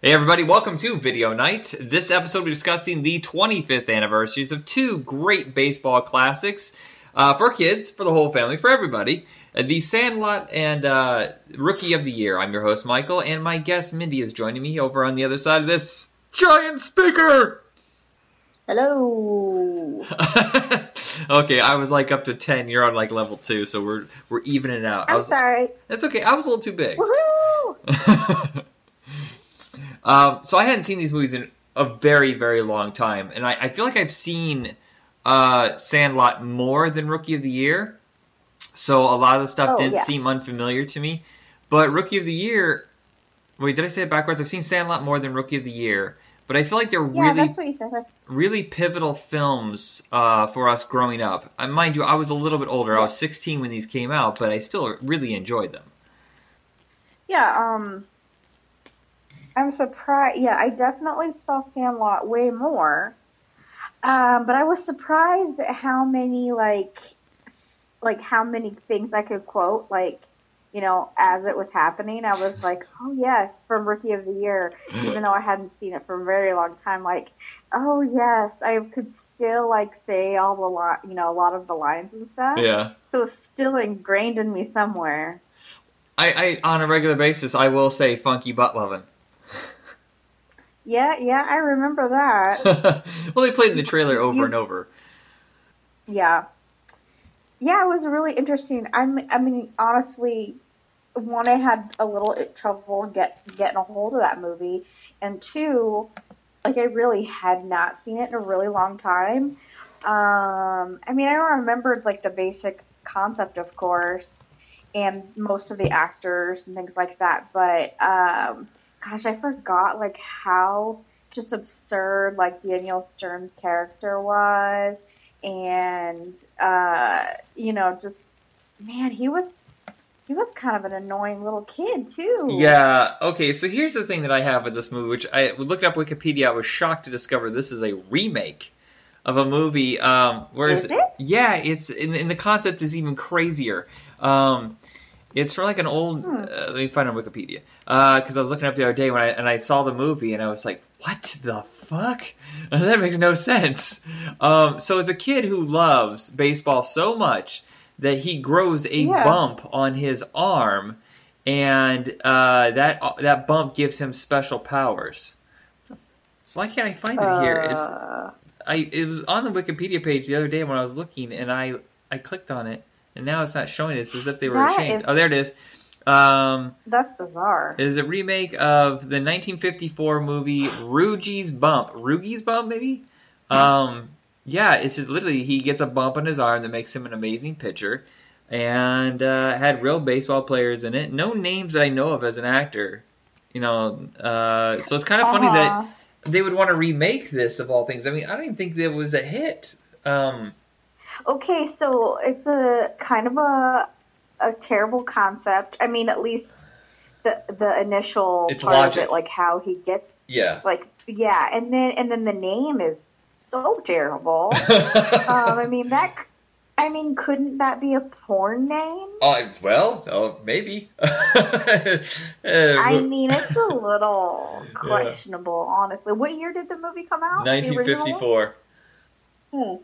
Hey everybody, welcome to Video Night. This episode we're discussing the 25th anniversaries of two great baseball classics uh, for kids, for the whole family, for everybody. Uh, the Sandlot and uh, Rookie of the Year. I'm your host Michael, and my guest Mindy is joining me over on the other side of this giant speaker. Hello. okay, I was like up to 10. You're on like level 2, so we're we're evening out. I I'm was, sorry. That's okay. I was a little too big. Woohoo! um, so I hadn't seen these movies in a very, very long time, and I, I feel like I've seen uh, Sandlot more than Rookie of the Year. So a lot of the stuff Oh, didn't yeah. seem unfamiliar to me. But Rookie of the Year, wait, did I say it backwards? I've seen Sandlot more than Rookie of the Year, but I feel like they're Yeah, really, that's what you said. really pivotal films uh, for us growing up. Uh, mind you, I was a little bit older. I was 16 when these came out, but I still really enjoyed them. Yeah, um, I'm surprised. Yeah, I definitely saw Sandlot way more. Um, but I was surprised at how many like, like how many things I could quote. Like, you know, as it was happening, I was like, oh yes, from Rookie of the Year, even though I hadn't seen it for a very long time. Like, oh yes, I could still like say all the li- you know, a lot of the lines and stuff. Yeah. So it's still ingrained in me somewhere. I, I on a regular basis, I will say funky butt lovin'. Yeah, yeah, I remember that. well, they played in the trailer over You- and over. Yeah. Yeah, it was really interesting. I'm, I mean, honestly, one, I had a little trouble get getting a hold of that movie, and two, like I really had not seen it in a really long time. Um, I mean, I remembered like the basic concept, of course, and most of the actors and things like that, but um, gosh, I forgot like how just absurd like Daniel Stern's character was and uh, you know, just man, he was he was kind of an annoying little kid too. Yeah. Okay. So here's the thing that I have with this movie, which I looked up Wikipedia, I was shocked to discover this is a remake of a movie. Um, where is Is it? Yeah, it's and, and the concept is even crazier. Um, it's for like an old. Hmm. Uh, let me find it on Wikipedia because I was looking up the other day when I and I saw the movie and I was like, what the fuck? that makes no sense. Um, so it's a kid who loves baseball so much that he grows a Yeah. bump on his arm, and uh, that that bump gives him special powers. Why can't I find it here? It's Uh, I it was on the Wikipedia page the other day when I was looking, and I I clicked on it, and now it's not showing it. It's as if they were That ashamed. is- Oh, there it is. Um, that's bizarre. it is a remake of the 1954 movie Roogie's Bump. Roogie's Bump, maybe. Um, yeah, it's just literally he gets a bump on his arm that makes him an amazing pitcher, and uh, had real baseball players in it. No names that I know of as an actor. You know, uh, so it's kind of funny that Uh-huh. they would want to remake this of all things. I mean, I don't even think that was a hit. Um, Okay, so it's a kind of a a terrible concept. I mean, at least the the initial It's part logic. of it, like how he gets, yeah. like yeah, and then and then the name is so terrible. um, I mean that. I mean, couldn't that be a porn name? Uh, well, oh, maybe. I I mean, it's a little questionable, honestly. What year did the movie come out? The 1954. Hmm.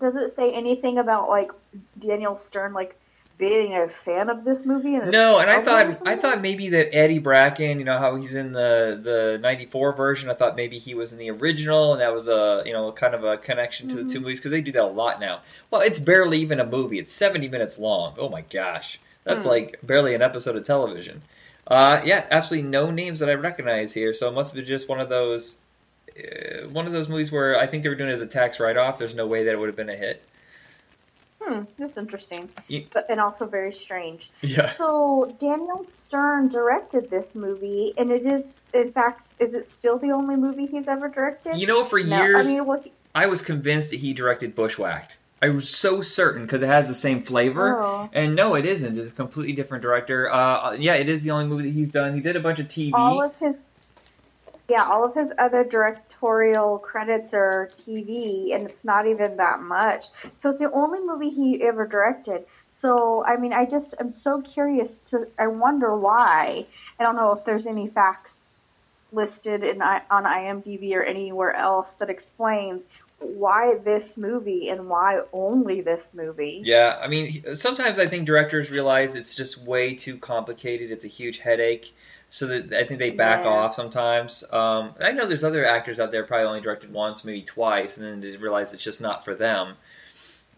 Does it say anything about like Daniel Stern like being a fan of this movie? And No, and I thought I thought maybe that Eddie Bracken, you know how he's in the the '94 version. I thought maybe he was in the original, and that was a you know kind of a connection to the two Mhm. movies because they do that a lot now. Well, it's barely even a movie; it's 70 minutes long. Oh my gosh, that's Hmm. like barely an episode of television. Uh, yeah, absolutely no names that I recognize here, so it must have been just one of those uh, one of those movies where I think they were doing it as a tax write off. There's no way that it would have been a hit. Hmm, that's interesting, but and also very strange. Yeah. So Daniel Stern directed this movie, and it is, in fact, is it still the only movie he's ever directed? You know, for no, years I mean, well, he- I was convinced that he directed Bushwhacked. I was so certain because it has the same flavor. oh, And no, it isn't. It's a completely different director. Uh, yeah, it is the only movie that he's done. He did a bunch of TV. all of his, yeah, all of his other directorial credits are TV, and it's not even that much. So it's the only movie he ever directed. So I mean, I just I'm so curious to. I wonder why. I don't know if there's any facts listed in on IMDb or anywhere else that explains why this movie and why only this movie. Yeah, I mean, sometimes I think directors realize it's just way too complicated. It's a huge headache, so that I think they back Yeah. off sometimes. Um, I know there's other actors out there probably only directed once, maybe twice, and then they realize it's just not for them.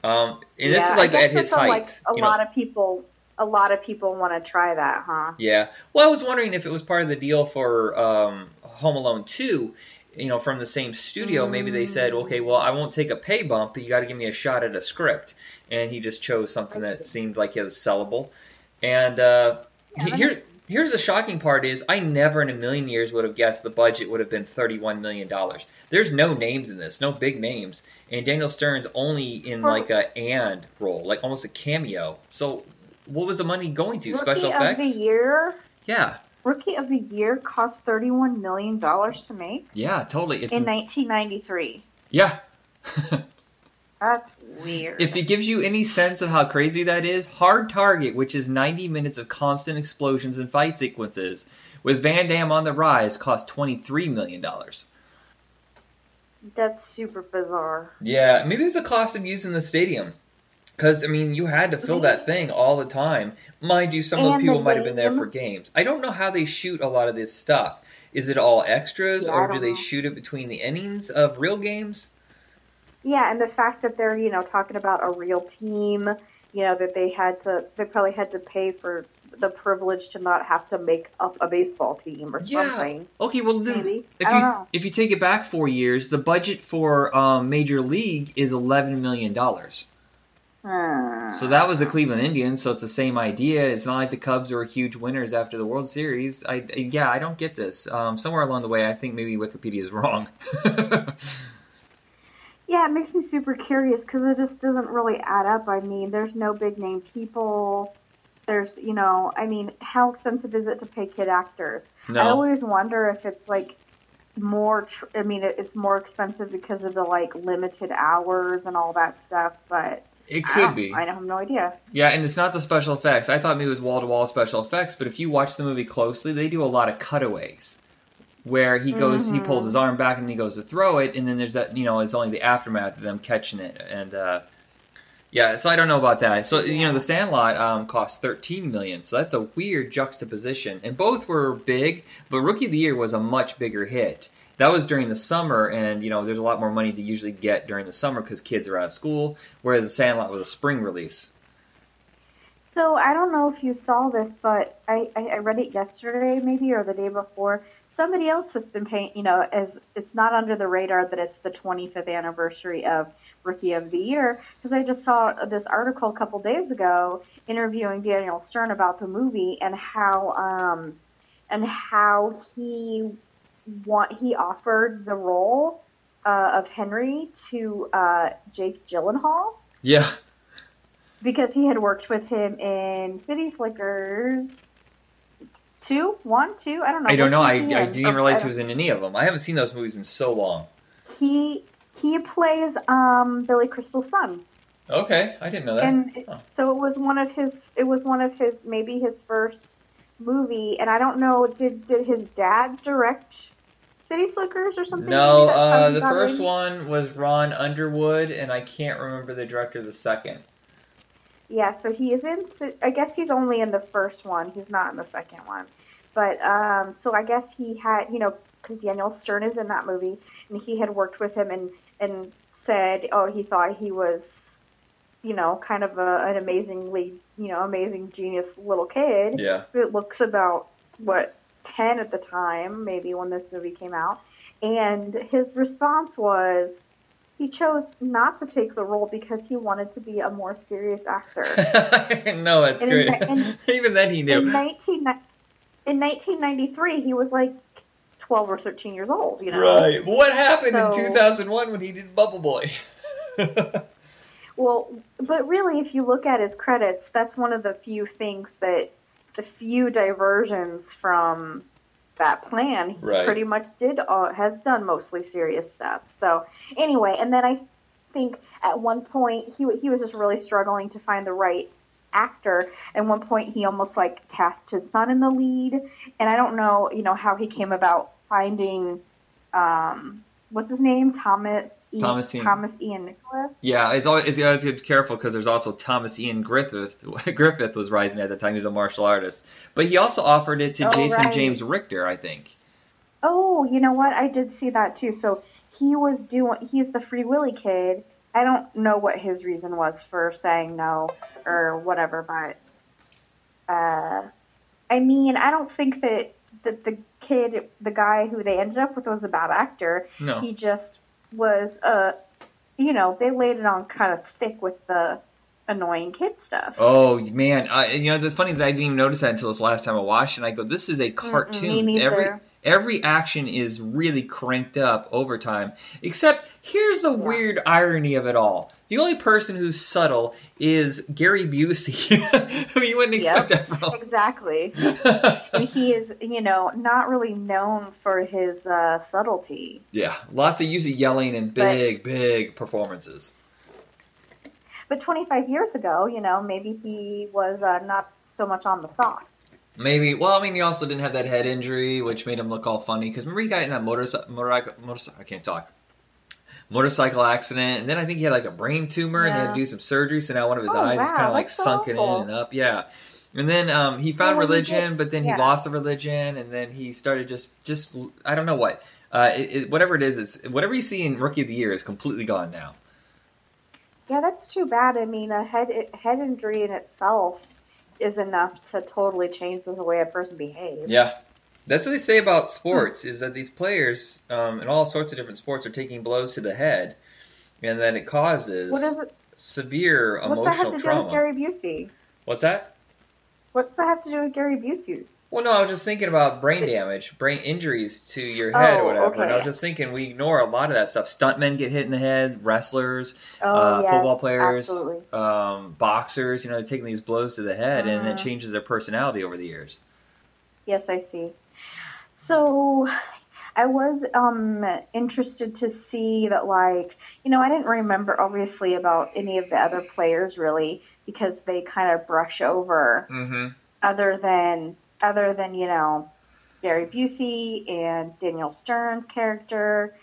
Um, and this Yeah, is like at his height. Like a you know. lot of people, a lot of people want to try that, huh? Yeah. Well, I was wondering if it was part of the deal for um, Home Alone 2, you know, from the same studio. Maybe they said, Mm. okay, well, I won't take a pay bump, but you got to give me a shot at a script. And he just chose something that seemed like it was sellable. And uh, Yeah, here, here's the shocking part is I never in a million years would have guessed the budget would have been $31 million. There's no names in this, no big names. And Daniel Stern's only in like a and role, like almost a cameo. So what was the money going to? Rookie Special of effects? the year. Yeah. Rookie of the Year cost thirty-one million dollars to make Yeah, totally. It's in ins- 1993. yeah. That's weird. if it gives you any sense of how crazy that is, Hard Target, which is 90 minutes of constant explosions and fight sequences, with Van Damme on the rise, cost 23 million dollars. That's super bizarre. Yeah, maybe there's a cost of using the stadium. Because, I mean, you had to fill that thing all the time. Mind you, some of those people might have been there for games. I don't know how they shoot a lot of this stuff. Is it all extras, Yeah, or do they know. shoot it between the innings of real games? Yeah, and the fact that they're you know talking about a real team, you know that they had to, they probably had to pay for the privilege to not have to make up a baseball team or Yeah. something. Okay, well Maybe. if you know. if you take it back four years, the budget for um, Major League is eleven million dollars. Hmm. So that was the Cleveland Indians. So it's the same idea. It's not like the Cubs were huge winners after the World Series. I yeah, I don't get this. Um, somewhere along the way, I think maybe Wikipedia is wrong. Yeah, it makes me super curious because it just doesn't really add up. I mean, there's no big name people. There's, you know, I mean, how expensive is it to pay kid actors? I always wonder if it's like more. Tr- I mean, it, it's more expensive because of the like limited hours and all that stuff. But it could don't- be. I have no idea. Yeah, and it's not the special effects. I thought maybe it was wall to wall special effects, but if you watch the movie closely, they do a lot of cutaways where he goes, he pulls his arm back and he goes to throw it, and then there's that, you know, it's only the aftermath of them catching it, and uh, yeah, so I don't know about that. So you know, The Sandlot um, cost 13 million, so that's a weird juxtaposition, and both were big, but Rookie of the Year was a much bigger hit. That was during the summer, and you know, there's a lot more money to usually get during the summer because kids are out of school, whereas The Sandlot was a spring release. So I don't know if you saw this, but I, I, I read it yesterday, maybe or the day before. Somebody else has been paying, you know, as it's not under the radar that it's the 25th anniversary of Rookie of the Year, because I just saw this article a couple days ago interviewing Daniel Stern about the movie and how um and how he want he offered the role uh, of Henry to uh, Jake Gyllenhaal Yeah. because he had worked with him in City Slickers two, one, two. I don't know. I don't know. I, I didn't even realize he was in any of them. I haven't seen those movies in so long. He he plays um, Billy Crystal's son, Okay, I didn't know that. and Oh. so it was one of his. It was one of his maybe his first movie, and I don't know. Did did his dad direct City Slickers or something? no, uh, the first one was Ron Underwood, and I can't remember the director of the second. Yeah, so he is in. I guess he's only in the first one. He's not in the second one. But um, so I guess he had, you know, because Daniel Stern is in that movie, and he had worked with him and and said, oh, he thought he was, you know, kind of a, an amazingly, you know, amazing genius little kid. Yeah. It looks about what ten at the time, maybe when this movie came out, and his response was. He chose not to take the role because he wanted to be a more serious actor. no, that's And great. in in- Even then, he knew. in 19, in 1993, he was like 12 or 13 years old, you know? Right. What happened in 2001 when he did Bubble Boy? Well, but really, if you look at his credits, that's one of the few things that, the few diversions from that plan, he Right. pretty much did, uh, has done mostly serious stuff. So, anyway, and then I think at one point, he, he was just really struggling to find the right actor. At one point, he almost like cast his son in the lead, and I don't know, you know, how he came about finding um, what's his name? Thomas E. Thomas Ian. Thomas Ian Nicholas. Yeah, it's always it's always get careful because there's also Thomas Ian Griffith. Griffith was rising at the time; he was a martial artist, but he also offered it to Oh, Jason right. James Richter, I think. Oh, you know what? I did see that too. So he was doing. He's the Free Willy kid. I don't know what his reason was for saying no or whatever, but uh, I mean, I don't think that that the kid, the guy who they ended up with, was a bad actor. No, He just was uh you know, they laid it on kind of thick with the annoying kid stuff. Oh man, I, you know it's funny is I didn't even notice that until this last time I watched, and I go, "This is a cartoon. every every action is really cranked up over time." Except here's the weird irony of it all: the only person who's subtle is Gary Busey, who you wouldn't expect Yep. that from. Exactly. And he is, you know, not really known for his uh, subtlety. yeah, lots of usually yelling and big, big performances. But 25 years ago, you know, maybe he was uh, not so much on the sauce. Maybe. Well, I mean, he also didn't have that head injury, which made him look all funny. Because remember, he got in that motorcycle, motorcycle, motorcycle. I can't talk. Motorcycle accident, and then I think he had like a brain tumor, and they had to do some surgery. So now one of his Oh, eyes is kind of like so sunken awful. in and up. Yeah. And then um, he found Well, he religion, did- but then he yeah. lost the religion, and then he started just, just I don't know what, uh, it, it, whatever it is, it's whatever you see in Rookie of the Year is completely gone now. Yeah, that's too bad. I mean, a head head injury in itself is enough to totally change the way a person behaves. Yeah. That's what they say about sports is that these players um, in all sorts of different sports are taking blows to the head, and that it causes it? severe What's that have emotional to do trauma. with Gary Busey? What's that? What's that have to do with Gary Busey? Well, no, I was just thinking about brain damage, brain injuries to your head or Oh, whatever. And I was just thinking we ignore a lot of that stuff. Stuntmen get hit in the head, wrestlers, Oh, uh, yes, football players, um, boxers. You know, they're taking these blows to the head, and it Mhm. changes their personality over the years. Yes, I see. So I was um interested to see that like, you know, I didn't remember obviously about any of the other players really because they kind of brush over Mm-hmm. other than other than, you know, Gary Busey and Daniel Stern's character.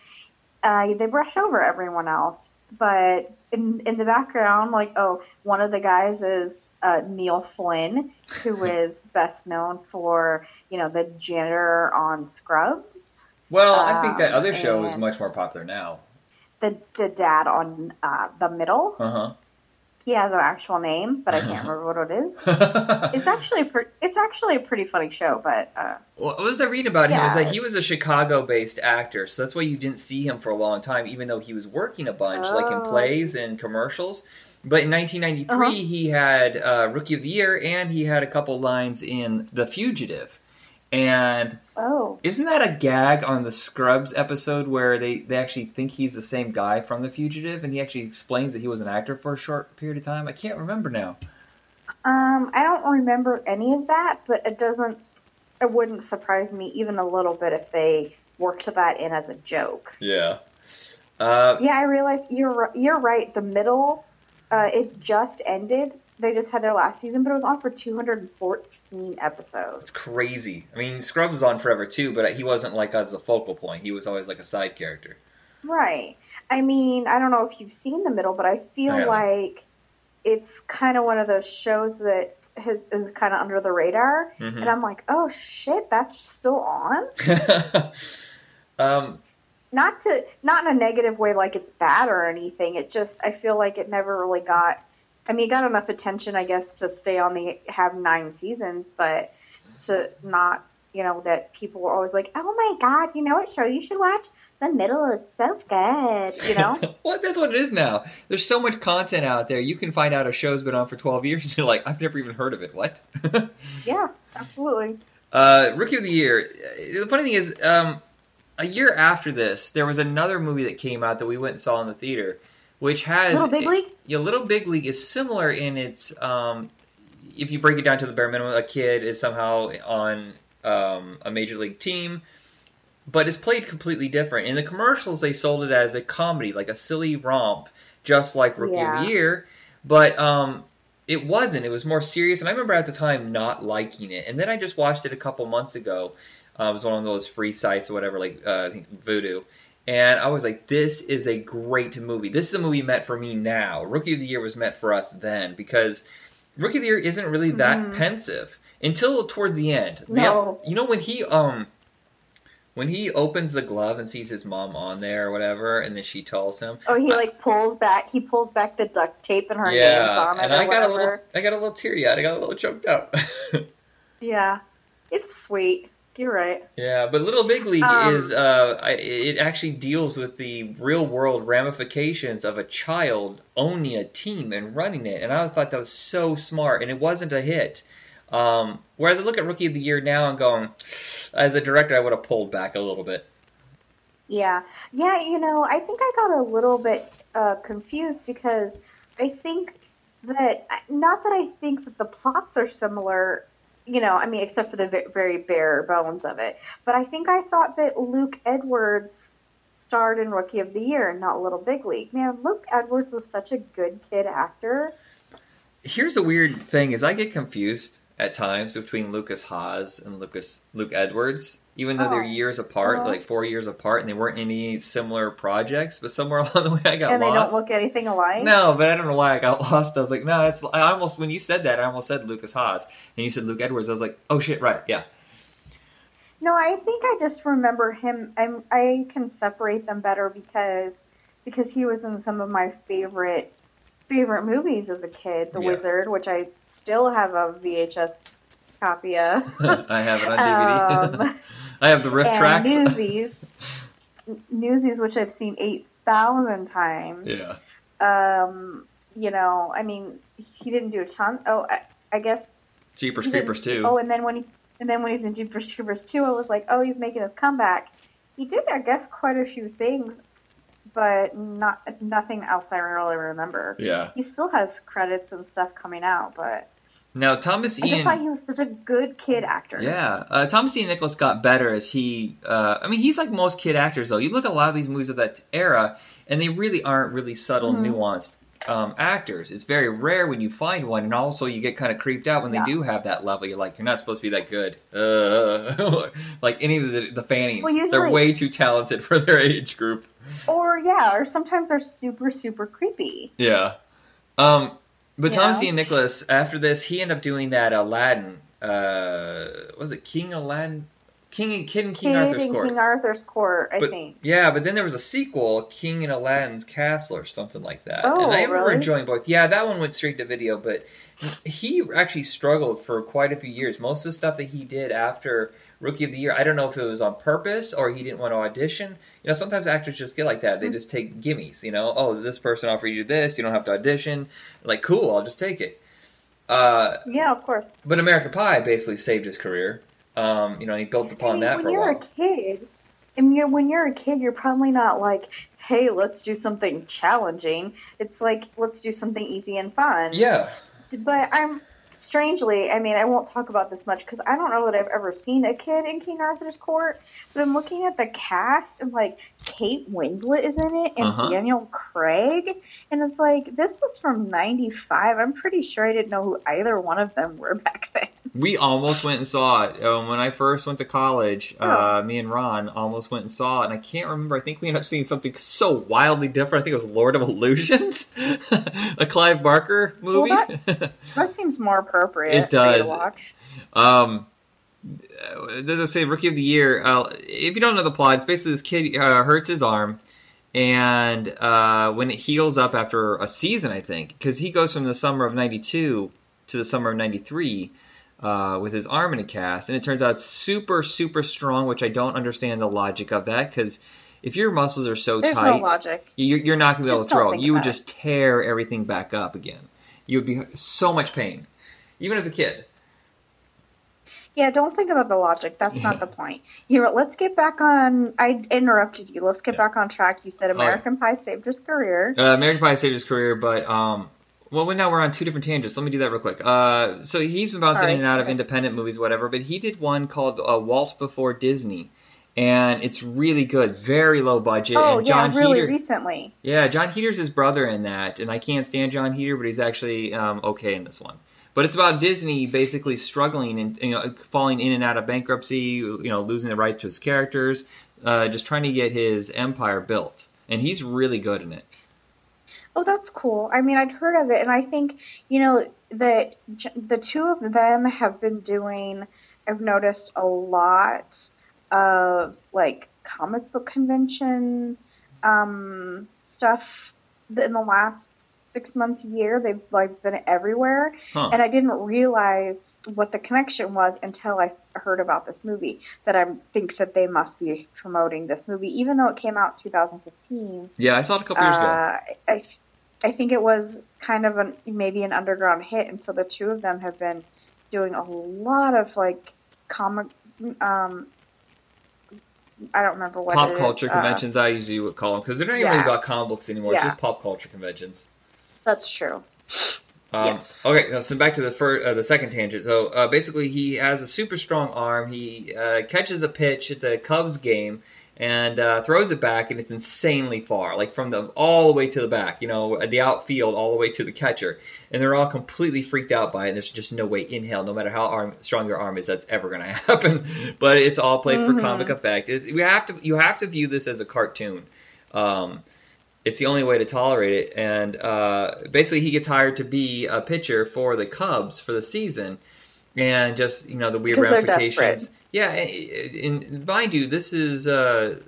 Uh, they brush over everyone else. But in in the background, like, oh, one of the guys is uh, Neil Flynn, who is best known for, you know, the janitor on Scrubs, Well, I think that Um, other show is much more popular now. the the dad on uh, The Middle. Uh huh. He has an actual name, but I can't remember what it is. It's actually a pre- it's actually a pretty funny show, but uh, What was I reading about him? Was that he was a Chicago-based actor, so that's why you didn't see him for a long time, even though he was working a bunch, like in Oh. plays and commercials. But in 1993, Uh-huh. he had uh, Rookie of the Year, and he had a couple lines in The Fugitive. And oh, isn't that a gag on the Scrubs episode where they, they actually think he's the same guy from The Fugitive, and he actually explains that he was an actor for a short period of time? I can't remember now. um, I don't remember any of that, but it doesn't. It wouldn't surprise me even a little bit if they worked that in as a joke. Yeah. Uh, Yeah, I realize you're you're right. The middle, uh, it just ended. They just had their last season, but it was on for 214 episodes. It's crazy. I mean, Scrubs was on forever too, but he wasn't like as a focal point. He was always like a side character. Right. I mean, I don't know if you've seen the middle, but I feel I like it's kind of one of those shows that has, is kind of under the radar. Mhm. And I'm like, oh shit, that's still on. um, Not to, not in a negative way, like it's bad or anything. It just, I feel like it never really got. I mean, it got enough attention, I guess, to stay on the have nine seasons, but to not, you know, that people were always like, oh my god, you know what show you should watch? The middle is so good, you know. well, that's what it is now. There's so much content out there. You can find out a show's been on for 12 years, and you're like, I've never even heard of it. What? yeah, absolutely. uh, Rookie of the Year. The funny thing is, um, a year after this, there was another movie that came out that we went and saw in the theater, which has Little Big League. Yeah, Little Big League is similar in its. Um, if you break it down to the bare minimum, a kid is somehow on um, a major league team, but it's played completely different. In the commercials, they sold it as a comedy, like a silly romp, just like Rookie of Yeah. the Year. But um, it wasn't. It was more serious, and I remember at the time not liking it. And then I just watched it a couple months ago. Uh, it was one of those free sites or whatever, like uh, I think Vudu. And I was like, this is a great movie. This is a movie meant for me now. Rookie of the Year was meant for us then because Rookie of the Year isn't really that Mhm. pensive until towards the end. No. You know when he um when he opens the glove and sees his mom on there or whatever, and then she tells him, Oh, he like pulls back. He pulls back the duct tape and her name's yeah, on it and I got a little I got a little teary eyed. I got a little choked up. Yeah, it's sweet. You're right. Yeah, but Little Big League Um, is uh, it actually deals with the real world ramifications of a child owning a team and running it, and I thought that was so smart, and it wasn't a hit. Um, whereas I look at Rookie of the Year now and going, as a director, I would have pulled back a little bit. Yeah, yeah. You know, I think I got a little bit uh, confused because I think that not that I think that the plots are similar. You know, I mean, except for the ve- very bare bones of it. But I think I thought that Luke Edwards starred in Rookie of the Year not Little Big League. Man, Luke Edwards was such a good kid actor. Here's a weird thing: is I get confused at times between Lukas Haas and Lucas Luke Edwards, even though they're Oh. years apart, Uh-huh. like four years apart, and they weren't in any similar projects. But somewhere along the way, I got and they lost. don't look anything alike. No, but I don't know why I got lost. I was like, no, that's. I almost when you said that, I almost said Lukas Haas, and you said Luke Edwards. I was like, oh shit, right, yeah. No, I think I just remember him. I'm, I can separate them better because because he was in some of my favorite favorite movies as a kid, The Yeah. Wizard, which I still have a VHS copy of. I have it on DVD. Um, I have the RiffTrax. Newsies, Newsies, which I've seen eight thousand times. yeah. Um, you know, I mean, he didn't do a ton. Oh, I, I guess Jeepers Creepers too. Oh, and then when he and then when he's in Jeepers Creepers 2, I was like, oh, he's making his comeback. He did, I guess, quite a few things, but not nothing else I really remember. yeah. He still has credits and stuff coming out, but Now Thomas I Ian. thought he was such a good kid actor. Yeah, uh, Thomas Ian Nicholas got better as he. Uh, I mean, he's like most kid actors though. You look at a lot of these movies of that era, and they really aren't really subtle, Mhm. nuanced um, actors. It's very rare when you find one, and also you get kind of creeped out when they do have that level. You're like, you're not supposed to be that good. Uh, like any of the the Fannings, Well, they're way too talented for their age group. Or yeah, or sometimes they're super super creepy. Yeah. Um, but Thomas know? Ian Nicholas, after this, he ended up doing that Aladdin. Uh, was it King Aladdin? King Kid in King Kid Arthur's in Court. King Arthur's Court, I But- think. Yeah, but then there was a sequel, King in Aladdin's Castle, or something like that. Oh, and I remember really? enjoying both. Yeah, that one went straight to video, but he actually struggled for quite a few years. Most of the stuff that he did after Rookie of the Year, I don't know if it was on purpose or he didn't want to audition. You know, sometimes actors just get like that. They just take gimmies. You know, oh, this person offered you this, you don't have to audition. Like, cool, I'll just take it. Uh, Yeah, of course. but American Pie basically saved his career. Um, you know, he built I upon mean, that for a while. When you're a kid, and you're, when you're a kid, you're probably not like, hey, let's do something challenging. It's like, let's do something easy and fun. Yeah. But I'm strangely, I mean, I won't talk about this much because I don't know that I've ever seen a kid in King Arthur's Court. But I'm looking at the cast and like Kate Winslet is in it and Uh-huh. Daniel Craig, and it's like this was from '95. I'm pretty sure I didn't know who either one of them were back then. We almost went and saw it um, when I first went to college. Uh, me and Ron almost went and saw it, and I can't remember. I think we ended up seeing something so wildly different. I think it was Lord of Illusions, a Clive Barker movie. Well, That seems more appropriate. It for you to does. um, does it say Rookie of the Year? Uh, if you don't know the plot, it's basically this kid uh, hurts his arm, and uh, when it heals up after a season, I think, because he goes from the summer of '92 to the summer of '93 uh, with his arm in a cast, and it turns out super, super strong, which I don't understand the logic of that because if your muscles are so There's tight, no you're, you're not going to be able to throw. You would it. just tear everything back up again. You would be so much pain, even as a kid. Yeah, don't think about the logic. That's Yeah. not the point. Here, let's get back on. I interrupted you. Let's get Yeah. back on track. You said Oh, yeah. American Pie saved his career. Uh, American Pie saved his career, but um, well, now we're on two different tangents. Let me do that real quick. Uh, so he's been bouncing Sorry. in and out of independent movies, whatever. But he did one called uh, Walt Before Disney, and it's really good. Very low budget. Oh and yeah, John really Heater, recently. yeah, Jon Heder's his brother in that, and I can't stand Jon Heder, but he's actually um, okay in this one. But it's about Disney basically struggling and you know falling in and out of bankruptcy, you know losing the rights to his characters, uh, just trying to get his empire built, and he's really good in it. Oh, that's cool. I mean, I'd heard of it, and I think you know that the two of them have been doing. I've noticed a lot of like comic book convention um, stuff in the last six months, a year. They've like been everywhere, Huh. and I didn't realize what the connection was until I heard about this movie. That I think that they must be promoting this movie, even though it came out 2015 Yeah, I saw it a couple years ago. uh, I, I think it was kind of an maybe an underground hit, and so the two of them have been doing a lot of like comic. Um, I don't remember what Pop it is, culture uh, conventions, I usually would call them because they're not even really about comic books anymore. It's just pop culture conventions. That's true. Um, Yes. Okay, so back to the first, uh, the second tangent. So uh, basically, he has a super strong arm. He uh, catches a pitch at the Cubs game and uh, throws it back, and it's insanely far, like from the all the way to the back. You know, the outfield, all the way to the catcher, and they're all completely freaked out by it. And there's just no way in hell, no matter how arm, strong your arm is, that's ever going to happen. But it's all played for Mhm. comic effect. It's, you have to you have to view this as a cartoon. Um, it's the only way to tolerate it. And uh, basically, he gets hired to be a pitcher for the Cubs for the season, and just you know the weird ramifications. Yeah, and, and mind you, this is uh,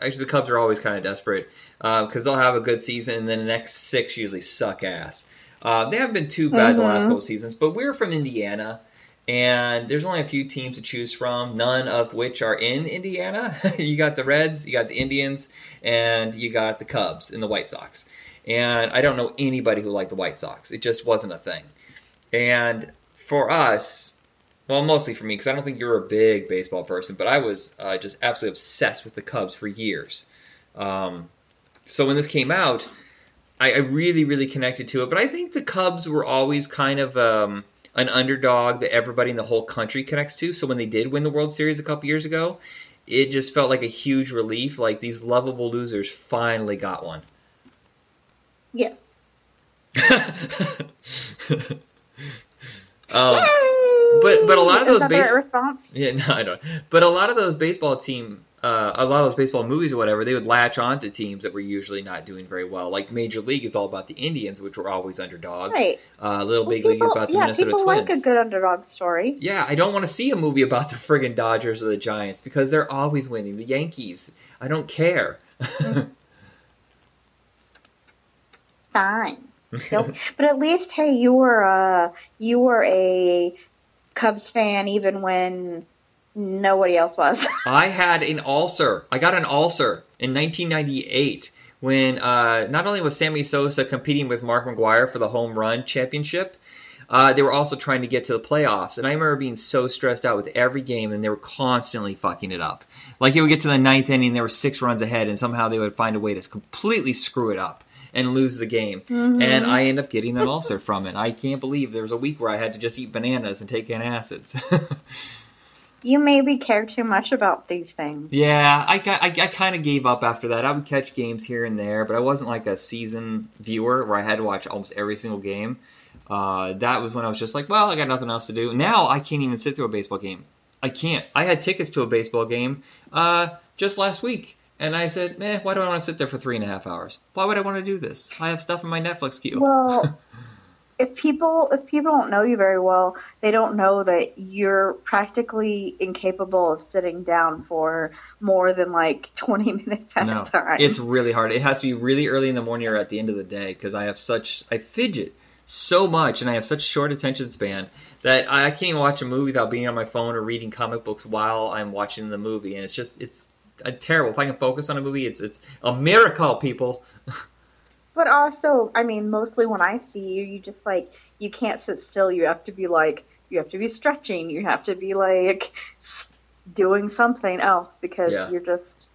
actually the Cubs are always kind of desperate because they'll have a good season, and then the next six usually suck ass. Uh, they haven't been too bad the last Mhm. couple seasons, but we're from Indiana. And there's only a few teams to choose from, none of which are in Indiana. you got the Reds, you got the Indians, and you got the Cubs and the White Sox. And I don't know anybody who liked the White Sox. It just wasn't a thing. And for us, well, mostly for me, because I don't think you're a big baseball person, but I was uh, just absolutely obsessed with the Cubs for years. Um, so when this came out, I, I really, really connected to it. But I think the Cubs were always kind of um, an underdog that everybody in the whole country connects to. So when they did win the World Series a couple years ago, it just felt like a huge relief. Like these lovable losers finally got one. Yes. um, but- but a lot of those that the base- right. Yeah, no, I don't. But a lot of those baseball team, uh, a lot of those baseball movies or whatever, they would latch on to teams that were usually not doing very well. Like Major League is all about the Indians, which were always underdogs. Right. Uh, Little Well, Big League is about the yeah, Minnesota people Twins. like a good underdog story. Yeah, I don't want to see a movie about the friggin' Dodgers or the Giants because they're always winning. The Yankees, I don't care. Fine. Don't, but at least, hey, you were a you were a Cubs fan even when nobody else was. I had an ulcer. I got an ulcer in 1998 when uh, not only was Sammy Sosa competing with Mark McGwire for the home run championship, uh, they were also trying to get to the playoffs. And I remember being so stressed out with every game, and they were constantly fucking it up. Like it would get to the ninth inning, there were six runs ahead, and somehow they would find a way to completely screw it up and lose the game. Mhm. And I end up getting an ulcer from it. I can't believe there was a week where I had to just eat bananas and take antacids. you maybe care too much about these things. Yeah, I, I, I kind of gave up after that. I would catch games here and there, but I wasn't like a season viewer where I had to watch almost every single game. Uh, that was when I was just like, well, I got nothing else to do. Now I can't even sit through a baseball game. I can't. I had tickets to a baseball game uh, just last week, and I said, eh, why do I want to sit there for three and a half hours? Why would I want to do this? I have stuff in my Netflix queue. Well, if people if people don't know you very well, they don't know that you're practically incapable of sitting down for more than like 20 minutes at No, a time. It's really hard. It has to be really early in the morning or at the end of the day because I have such I fidget so much and I have such short attention span that I I can't even watch a movie without being on my phone or reading comic books while I'm watching the movie, and it's just it's uh, terrible. If I can focus on a movie, it's it's a miracle, people. But also, I mean, mostly when I see you, you just like you can't sit still. You have to be like you have to be stretching. You have to be like doing something else because Yeah. you're just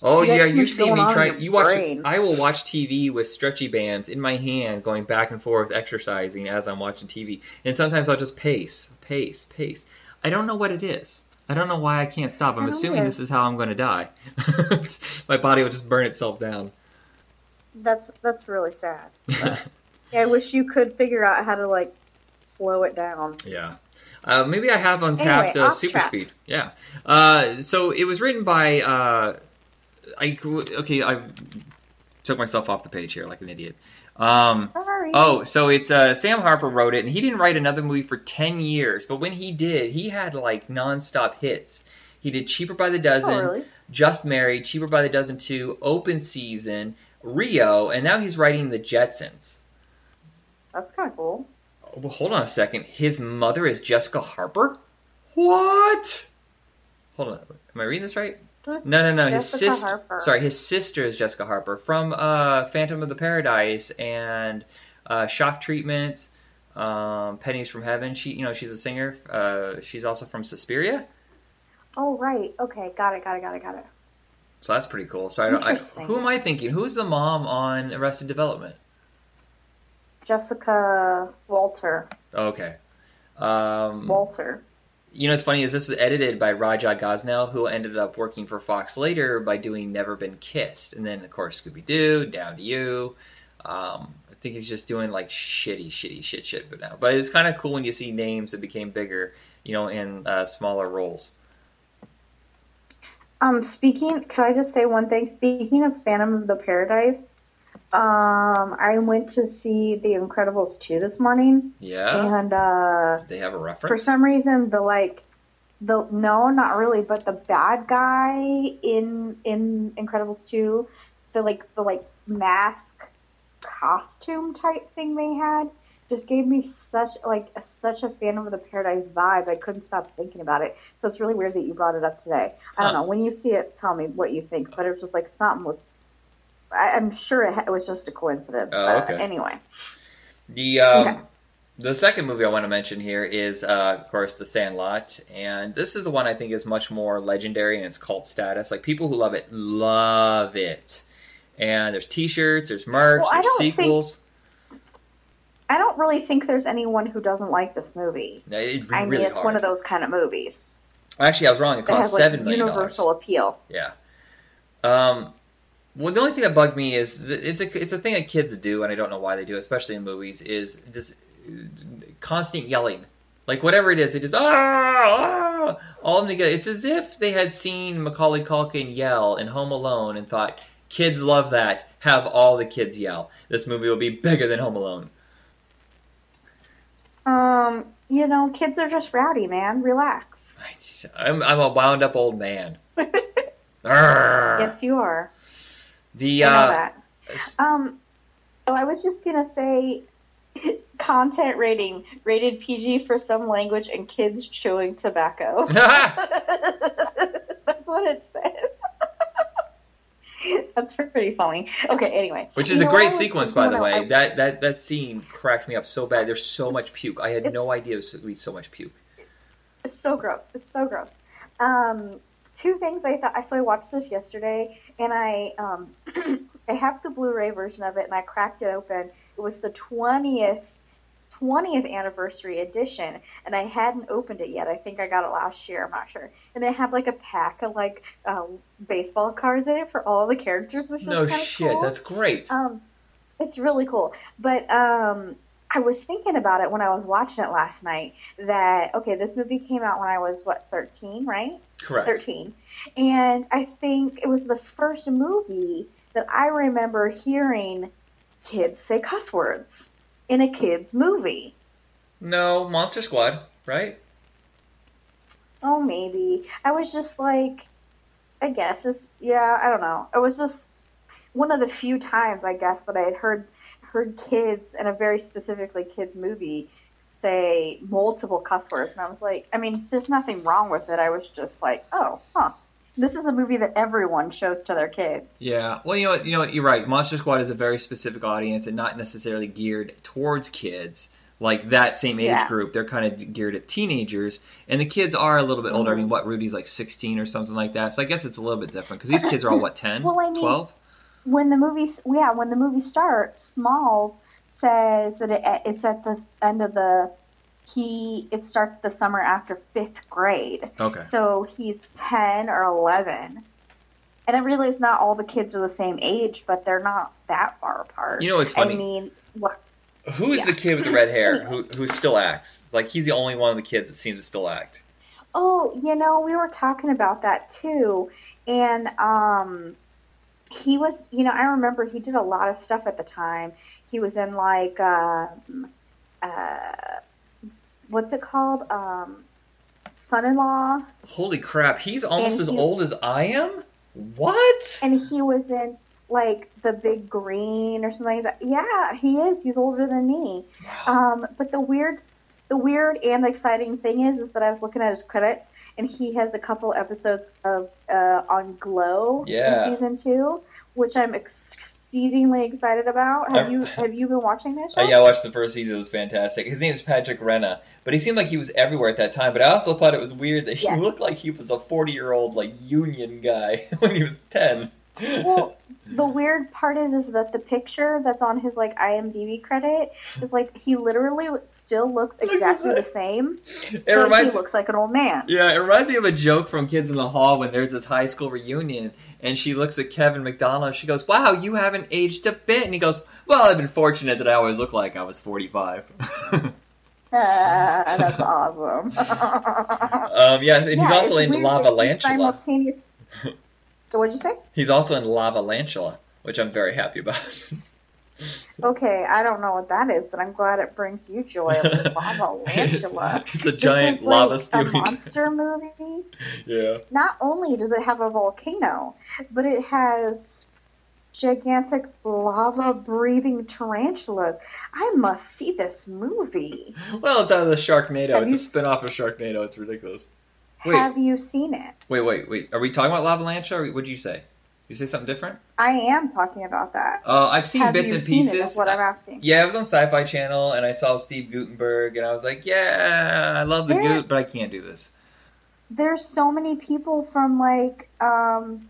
Oh You yeah, you see me on in try. You watch. brain. I will watch TV with stretchy bands in my hand, going back and forth, exercising as I'm watching TV. And sometimes I'll just pace, pace, pace. I don't know what it is. I don't know why I can't stop. I'm assuming this is how I'm going to die. My body will just burn itself down. That's that's really sad. Yeah, I wish you could figure out how to like slow it down. Yeah. Uh, maybe I have untapped Anyway, uh, super track. speed. Yeah. Uh, so it was written by. Uh, I okay. I took myself off the page here like an idiot. Um, Sorry. oh, so it's uh, Sam Harper wrote it, and he didn't write another movie for ten years. But when he did, he had like nonstop hits. He did Cheaper by the Dozen, Oh, really? Just Married, Cheaper by the Dozen Two, Open Season, Rio, and now he's writing The Jetsons. That's kind of cool. Well, hold on a second. His mother is Jessica Harper? What? Hold on. Am I reading this right? No, no, no. His sister. Harper. Sorry, his sister is Jessica Harper from uh, Phantom of the Paradise and uh, Shock Treatment, um, Pennies from Heaven. She, you know, she's a singer. Uh, she's also from Suspiria, Oh, right. Okay, got it, got it, got it, got it. So that's pretty cool. So I. I, who am I thinking? Who's the mom on Arrested Development? Jessica Walter. Oh, okay. Um, Walter. You know, it's funny is this was edited by Raja Gosnell, who ended up working for Fox later by doing Never Been Kissed, and then of course Scooby Doo, Down to You. Um, I think he's just doing like shitty, shitty, shit, shit, but now. But it's kind of cool when you see names that became bigger, you know, in uh, smaller roles. Um, speaking, could I just say one thing? Speaking of Phantom of the Paradise, um, I went to see The Incredibles 2 this morning, Yeah, and uh, Did they have a reference? for some reason the like the no, not really, but the bad guy in in Incredibles 2, the like the like mask costume type thing they had just gave me such like a, such a Phantom of the Paradise vibe. I couldn't stop thinking about it. So it's really weird that you brought it up today. I don't Huh. know. When you see it, tell me what you think. But it was just like something was. I, I'm sure it, it was just a coincidence. Oh, but okay. Anyway, The um, Okay. the second movie I want to mention here is, uh, of course, The Sandlot, and this is the one I think is much more legendary in its cult status. Like people who love it love it, and there's T-shirts, there's merch, Well, there's don't think- sequels. I don't really think there's anyone who doesn't like this movie. No, It's I mean, really it's hard. one of those kind of movies Actually, I was wrong. It cost has like seven million dollars. universal appeal. Yeah. Um, well, the only thing that bugged me is th- it's a it's a thing that kids do, and I don't know why they do, it, especially in movies, is just uh, constant yelling. Like whatever it is, they just ah, ah all of them together. It's as if they had seen Macaulay Culkin yell in Home Alone and thought, kids love that. Have all the kids yell. This movie will be bigger than Home Alone. Um, you know, kids are just rowdy, man. Relax. I'm I'm a wound up old man. Yes, you are. The uh, that. Um, so I was just gonna say, content rating rated PG for some language and kids chewing tobacco. That's what it says. That's pretty funny. Okay, anyway. Which You is a great what I was sequence, by the when I- way. That that that scene cracked me up so bad. There's so much puke. I had It's- no idea there would be so much puke. It's so gross. It's so gross. Um, two things I thought. So I watched this yesterday, and I um, I have the Blu-ray version of it, and I cracked it open. It was the twentieth. 20th anniversary edition and I hadn't opened it yet. I think I got it last year. I'm not sure. And they had like a pack of like um, baseball cards in it for all the characters, which No was kind of shit, cool. that's great. Um, it's really cool. But um, I was thinking about it when I was watching it last night. That okay, this movie came out when I was what 13, right? Correct. 13, and I think it was the first movie that I remember hearing kids say cuss words in a kids movie. No, Monster Squad, right? Oh, maybe. I was just like, I guess it's yeah. I don't know. It was just one of the few times I guess that I had heard heard kids in a very specifically kids movie say multiple cuss words, and I was like, I mean, there's nothing wrong with it. I was just like, oh, huh. This is a movie that everyone shows to their kids. Yeah. Well, you know? You know? You're right. Monster Squad is a very specific audience and not necessarily geared towards kids. Like that same age Yeah. group, they're kind of geared at teenagers, and the kids are a little bit older. I Mhm. mean, what Rudy's like 16 or something like that. So I guess it's a little bit different because these kids are all what 10, Well, I mean- 12. When the movie, yeah, when the movie starts, Smalls says that it, it's at the end of the he it starts the summer after fifth grade. Okay. So he's 10 or 11. And I realize not all the kids are the same age, but they're not that far apart. You know what's funny? I mean, what? Who is Yeah. the kid with the red hair who who still acts? Like he's the only one of the kids that seems to still act. Oh, you know, we were talking about that too. And um he was, you know, I remember he did a lot of stuff at the time. He was in like um uh what's it called? Um Son-in-Law Holy crap, he's almost And as he- old as I am? What? and he was in like The Big Green or something like that. Yeah, he is. He's older than me. Um, but the weird, the weird and exciting thing is, is that I was looking at his credits, and he has a couple episodes of uh, on Glow Yeah. in season two, which I'm exceedingly excited about. Have you have you been watching that show? Yeah, I watched the first season. It was fantastic. His name is Patrick Renna, but he seemed like he was everywhere at that time. But I also thought it was weird that he Yes. looked like he was a 40 year old like union guy when he was 10. Well, the weird part is, is that the picture that's on his like IMDb credit is like he literally still looks exactly the same. it reminds he looks like an old man. Yeah, it reminds me of a joke from Kids in the Hall when there's this high school reunion, and she looks at Kevin McDonald. She goes, "Wow, you haven't aged a bit." And he goes, "Well, I've been fortunate that I always look like I was 45." um, Ah, that's awesome. um, yeah, and he's also in Lavalantula. Simultaneous. So what'd you say? He's also in Lavalantula, which I'm very happy about. Okay, I don't know what that is, but I'm glad it brings you joy. Lavalantula. it's a giant lava like spewing. a monster movie. Yeah. Not only does it have a volcano, but it has gigantic lava breathing tarantulas. I must see this movie. Well, it's out of the Sharknado. Have it's a spin-off of Sharknado. It's ridiculous. Wait. Have you seen it? Wait, wait, wait. Are we talking about Lavalantula? Or what'd you say? You say something different? I am talking about that. Uh, I've seen Have bits you and seen pieces. what I'm asking. Yeah, it was on Sci-Fi Channel, and I saw Steve Guttenberg, and I was like, yeah, I love the There- Goot, but I can't do this. There's so many people from like um,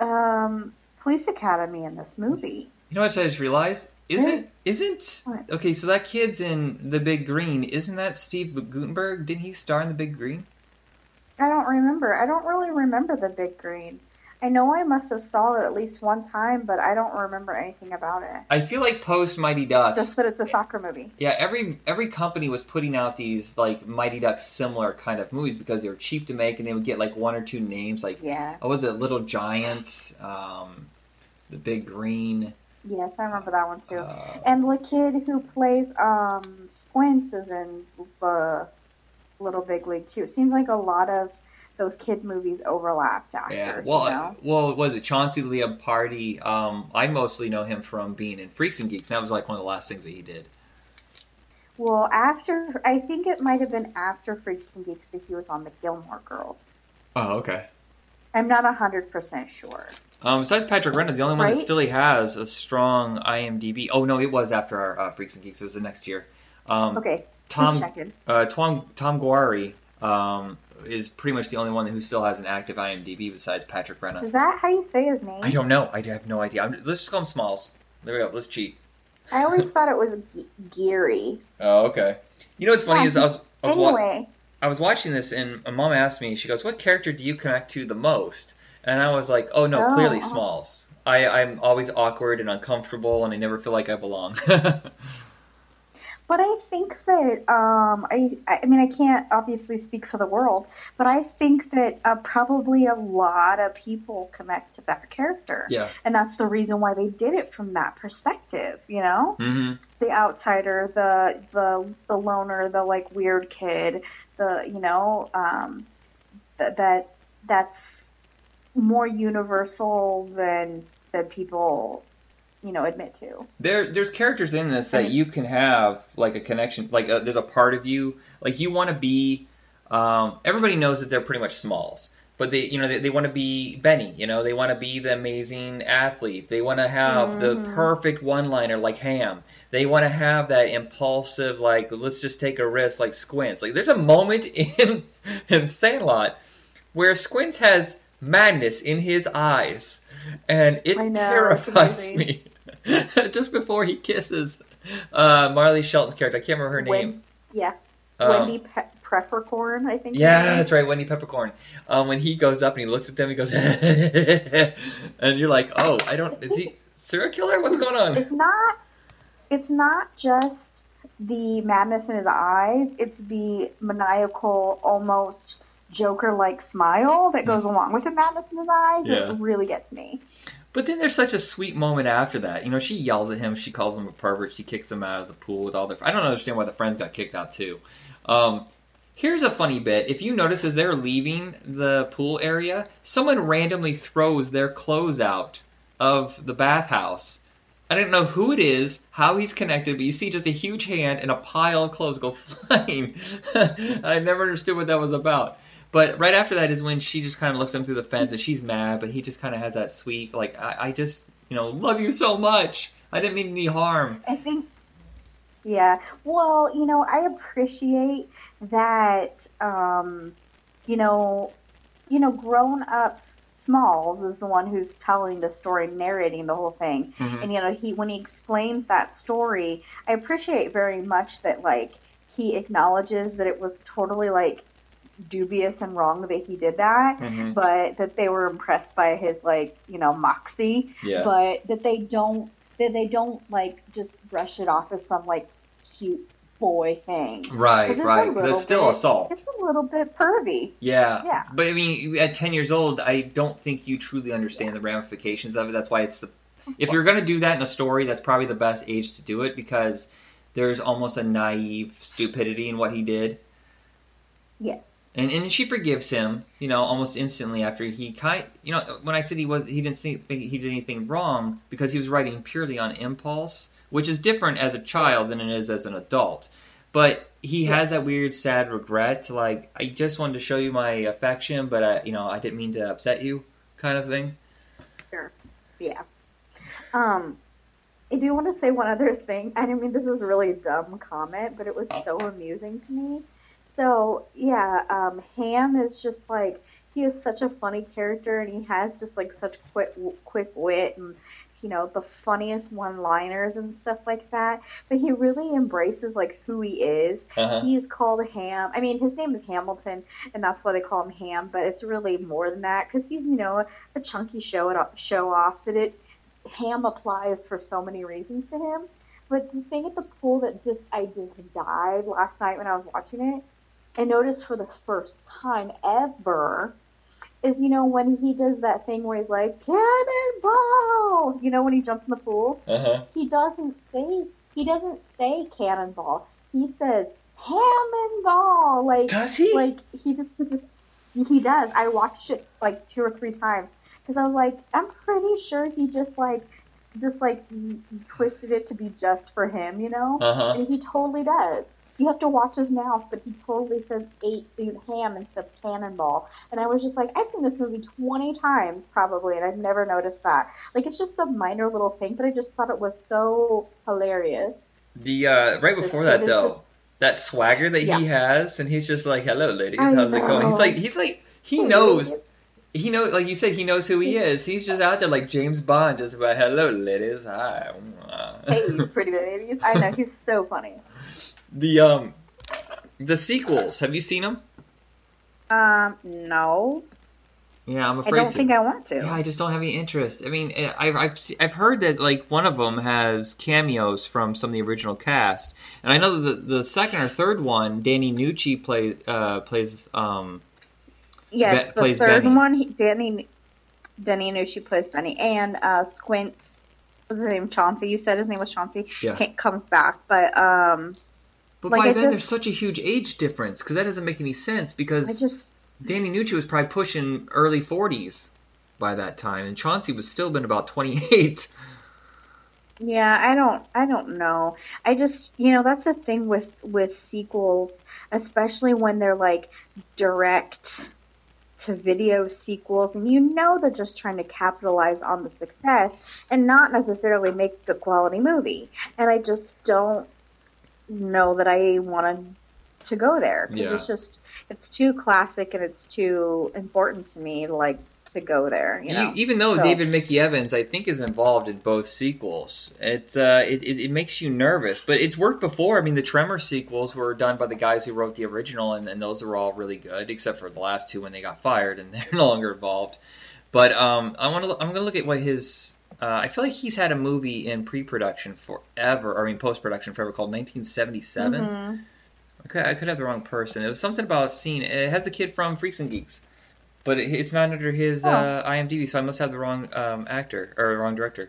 um, Police Academy in this movie. You know what I just realized? Isn't isn't What? okay? So that kid's in the Big Green. Isn't that Steve Guttenberg? Didn't he star in the Big Green? I don't remember. I don't really remember the Big Green. I know I must have saw it at least one time, but I don't remember anything about it. I feel like post Mighty Ducks. Just that it's a soccer movie. Yeah, every every company was putting out these like Mighty Ducks similar kind of movies because they were cheap to make, and they would get like one or two names, like Yeah. what was it, Little Giants, um, the Big Green. Yes, I remember that one too. Uh, And the kid who plays um, Squints is in the Little Big League too. It seems like a lot of those kid movies overlapped actors. Yeah, well, you know? well, was it Chauncey Leopardi? Um, I mostly know him from being in Freaks and Geeks. That was like one of the last things that he did. Well, after I think it might have been after Freaks and Geeks that he was on the Gilmore Girls. Oh, okay. I'm not hundred percent sure. Um, besides Patrick Renna, the only one that still he has a strong IMDb. Oh no, it was after our uh, Freaks and Geeks. It was the next year. Um, Okay, Tom uh, Tom Tom Guiry um, is pretty much the only one who still has an active IMDb besides Patrick Renna. Is that how you say his name? I don't know. I have no idea. I'm, let's just call him Smalls. There we go. Let's cheat. I always thought it was G- Geary. Oh, okay. You know what's funny Yeah, is I was I was, wa- I was watching this and my mom asked me. She goes, "What character do you connect to the most?" And I was like, "Oh no, Oh, clearly. Smalls. I I'm always awkward and uncomfortable and I never feel like I belong." but I think that um, I I mean I can't obviously speak for the world, but I think that uh, probably a lot of people connect to that character, yeah. and that's the reason why they did it from that perspective. You know, hmm the outsider, the the the loner, the like weird kid, the you know um, that that that's more universal than than people you know admit to. There, there's characters in this that you can have like a connection, like uh there's a part of you, like you want to be. Um, everybody knows that they're pretty much Smalls, but they, you know, they, they want to be Benny. You know, they want to be the amazing athlete. They want to have the Mhm. perfect one-liner like Ham. They want to have that impulsive, like let's just take a risk, like Squints. Like there's a moment in in Sandlot where Squints has madness in his eyes, and it know, terrifies me. Just before he kisses uh, Marley Shelton's character, I can't remember her name. Yeah. Um, Wendy Pe- Peppercorn, I think. Yeah, that's right, Wendy Peppercorn. Um, when he goes up and he looks at them, he goes, and you're like, oh, I don't. Is he serial killer? What's going on? It's not. It's not just the madness in his eyes. It's the maniacal, almost Joker-like smile that goes along with the madness in his eyes. Yeah. It really gets me. But then there's such a sweet moment after that. You know, she yells at him. She calls him a pervert. She kicks him out of the pool with all their. I don't understand why the friends got kicked out too. Um, here's a funny bit. If you notice, as they're leaving the pool area, someone randomly throws their clothes out of the bathhouse. I don't know who it is, how he's connected, but you see just a huge hand and a pile of clothes go flying. I never understood what that was about. But right after that is when she just kind of looks him through the fence and she's mad, but he just kind of has that sweet, like, I, I just, you know, love you so much. I didn't mean any harm. I think. Yeah. Well, you know, I appreciate that. Um, you know, you know, grown up Smalls is the one who's telling the story, narrating the whole thing. Mhm. And you know, he when he explains that story, I appreciate very much that like he acknowledges that it was totally like dubious and wrong that he did that, Mhm. but that they were impressed by his like you know moxie, Yeah. but that they don't that they don't like just brush it off as some like cute boy thing. Right, right. a right. 'cause little it's still bit- assault. It's a little bit pervy. Yeah. Yeah. But I mean, at 10 years old, I don't think you truly understand the ramifications of it. That's why it's the. If you're going to do that in a story, that's probably the best age to do it because there's almost a naive stupidity in what he did. Yes. And, and she forgives him, you know, almost instantly after he kind, you know, when I said he was, he didn't think he did anything wrong because he was writing purely on impulse, which is different as a child than it is as an adult. But he has that weird, sad regret, like I just wanted to show you my affection, but I, you know, I didn't mean to upset you, kind of thing. Sure. Yeah. Um, I do want to say one other thing. I mean, this is a really dumb comment, but it was so amusing to me. So, yeah, um, Ham is just like, he is such a funny character and he has just like such quick, quick wit and, you know, the funniest one liners and stuff like that. But he really embraces like who he is. Uh-huh. He's called Ham. I mean, his name is Hamilton, and that's why they call him Ham. But it's really more than that because he's, you know, a chunky show it show off. That it Ham applies for so many reasons to him. But the thing at the pool that just I just died last night when I was watching it, I notice for the first time ever is you know when he does that thing where he's like cannonball, you know when he jumps in the pool Uh-huh. he doesn't say he doesn't say cannonball. He says Hammondball. Like Does he? like he just he does. I watched it like two or three times because I was like, I'm pretty sure he just like just like twisted it to be just for him, you know? Uh-huh. And he totally does. You have to watch his mouth, but he totally says eight ham instead of cannonball. And I was just like, I've seen this movie 20 times probably, and I've never noticed that. Like, it's just a minor little thing, but I just thought it was so hilarious. The uh, right before This that though, just- that swagger that Yeah. he has, and he's just like, "Hello, ladies, I how's it going?" He's like, he's like, he knows, he knows, like you said, he knows who he is. He's just out there like James Bond, just about, "Hello, ladies, hi." Hey, pretty ladies. I know, he's so funny. the um, the sequels. Have you seen them? Um, no. Yeah, I'm afraid. I don't to. think I want to. Yeah, I just don't have any interest. I mean, eh, I've I've, I've heard that like one of them has cameos from some of the original cast, and I know that the, the second or third one, Danny Nucci play uh, plays um Yes, Be- the third Benny. one, he, Danny, Danny she plays Benny, and uh, Squints, what's his name? Chauncey. You said his name was Chauncey. Yeah. comes back, but um, But Like, by I then, just- there's such a huge age difference because that doesn't make any sense. I Because just Danny Nucci was probably pushing early 40s by that time, and Chauncey was still been about 28. yeah, I don't, I don't know. I just, you know, that's the thing with with sequels, especially when they're like direct to video sequels and you know they're just trying to capitalize on the success and not necessarily make the quality movie and i just don't know that i wanted to go there because Yeah. it's just it's too classic and it's too important to me to like to go there. You know, even though So- David Mickey Evans, I think, is involved in both sequels, it, uh, it it it makes you nervous. But it's worked before. I mean, the Tremor sequels were done by the guys who wrote the original, and, and those are all really good, except for the last two when they got fired and they're no longer involved. But um, I want to. I'm going to look at what his. Uh, I feel like he's had a movie in pre-production forever, or I mean post-production forever, called 1977. Mhm. Okay, I could have the wrong person. It was something about a scene. It has a kid from Freaks and Geeks, but it, it's not under his Oh. uh, IMDb, so I must have the wrong um, actor or the wrong director.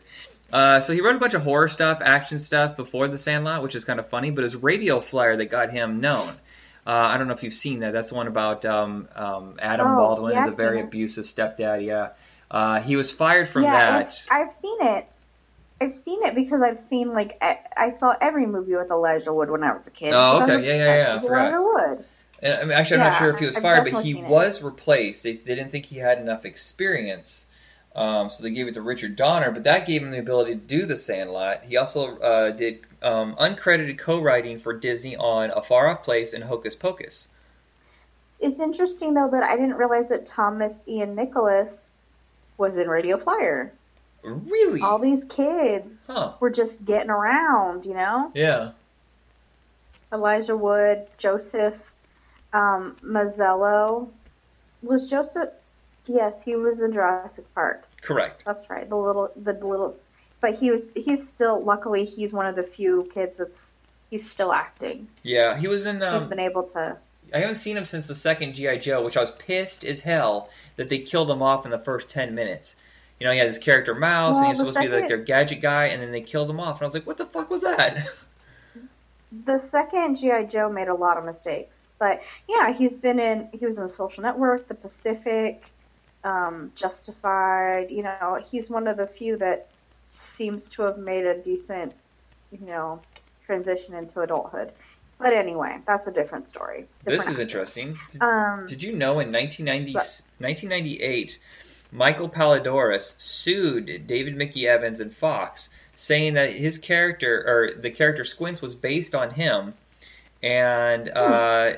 Uh, so he wrote a bunch of horror stuff, action stuff before The Sandlot, which is kind of funny. But was Radio Flyer that got him known. Uh, I don't know if you've seen that. That's the one about um, um, Adam Oh, Baldwin yeah, is a very abusive stepdad. Yeah, uh, he was fired from yeah, that. I've seen it. I've seen it because I've seen like I, I saw every movie with Elijah Wood when I was a kid. Oh, okay. Yeah, yeah, yeah. Elijah Wood. And, I mean, actually, I'm not sure if he was I've fired, but he seen it. was replaced. They, they didn't think he had enough experience, um, so they gave it to Richard Donner. But that gave him the ability to do The Sandlot. He also uh, did um, uncredited co-writing for Disney on A Far Off Place and Hocus Pocus. It's interesting though that I didn't realize that Thomas Ian Nicholas was in Radio Flyer. Really? All these kids Huh? were just getting around, you know. Yeah. Elijah Wood, Joseph um, Mazzello. Was Joseph? Yes, he was in Jurassic Park. Correct. That's right. The little, the little, but he was. He's still. Luckily, he's one of the few kids that's. He's still acting. Yeah, he was in. He's been able to. I haven't seen him since the second GI Joe, which I was pissed as hell that they killed him off in the first ten minutes. You know, he had his character Mouse, and Well, he was supposed to be like their gadget guy, and then they killed him off, and I was like, what the fuck was that? The second GI Joe made a lot of mistakes, but yeah, he's been in. He was in the Social Network, The Pacific, um, Justified. You know, he's one of the few that seems to have made a decent, you know, transition into adulthood. But anyway, that's a different story. This is interesting. Did, Um, did you know in 1990, What? 1998, Michael Palledorous sued David Mickey Evans and Fox, saying that his character, or the character Squints, was based on him. And, uh,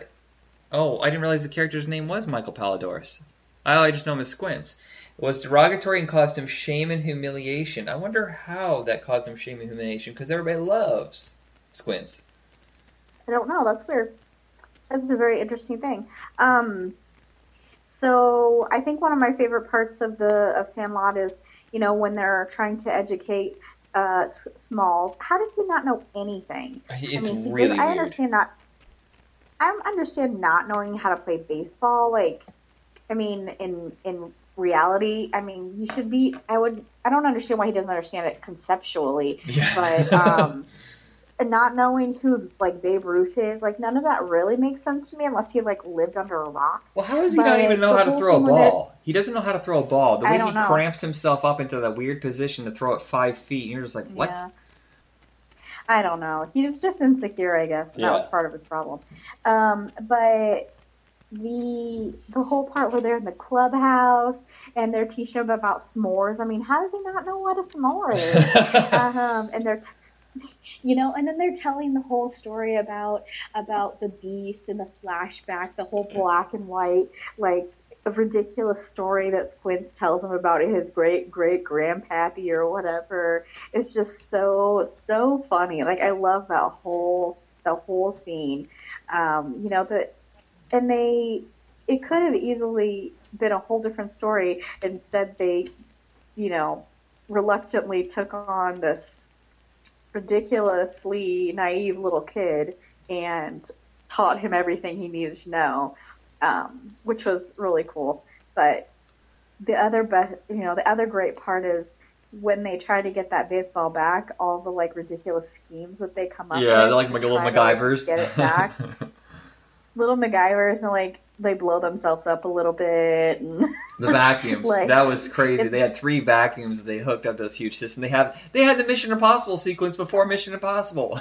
oh, I didn't realize the character's name was Michael Palledorous. I, I just know him as Squints. Was derogatory and caused him shame and humiliation. I wonder how that caused him shame and humiliation, because everybody loves Squints. I don't know. That's weird. That's a very interesting thing. Um, so I think one of my favorite parts of the of Sandlot is, you know, when they're trying to educate uh, S- Smalls. How does he not know anything? It's I mean, really I understand not. I understand not knowing how to play baseball. Like, I mean, in in reality, I mean, you should be. I would. I don't understand why he doesn't understand it conceptually Yeah. but um, not knowing who like Babe Ruth is, like none of that really makes sense to me unless he like lived under a rock. Well, how does he But not even know how to throw a ball? He doesn't know how to throw a ball. The way he know. cramps himself up into that weird position to throw it five feet, and you're just like, what? Yeah. I don't know. He was just insecure, I guess. And That Yeah. was part of his problem. Um, but the the whole part where they're in the clubhouse and they're teaching him about s'mores. I mean, how does he not know what a s'more is? um, and they're, t- you know, and then they're telling the whole story about about the beast and the flashback, the whole black and white, like ridiculous story that Squints tells him about his great great grandpappy or whatever. It's just so so funny. Like I love that whole the whole scene. Um, you know that, and they it could have easily been a whole different story. Instead, they, you know, reluctantly took on this ridiculously naive little kid and taught him everything he needed to know, um, which was really cool. But the other be- you know, the other great part is when they try to get that baseball back, all the like ridiculous schemes that they come up with. yeah, they're like to little try to, like, MacGyvers. get it back. little MacGyvers and like they blow themselves up a little bit and the vacuums. Like, that was crazy. They had three vacuums they hooked up to this huge system. They have they had the Mission Impossible sequence before Mission Impossible.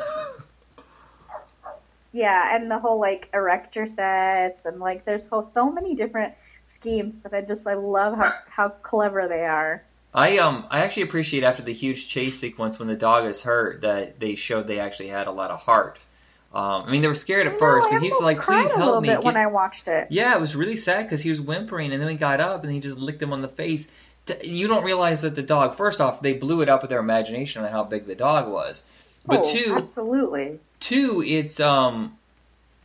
yeah, and the whole like erector sets and like there's so, so many different schemes that I just I love how how clever they are. I um I actually appreciate after the huge chase sequence when the dog is hurt that they showed they actually had a lot of heart. Um, I mean, they were scared at first, but he's like, "Please help me." bit when I watched it. Yeah, it was really sad because he was whimpering, and then he got up and he just licked him on the face. You don't realize that the dog. First off, they blew it up with their imagination on how big the dog was. But oh, two, absolutely. two, it's um,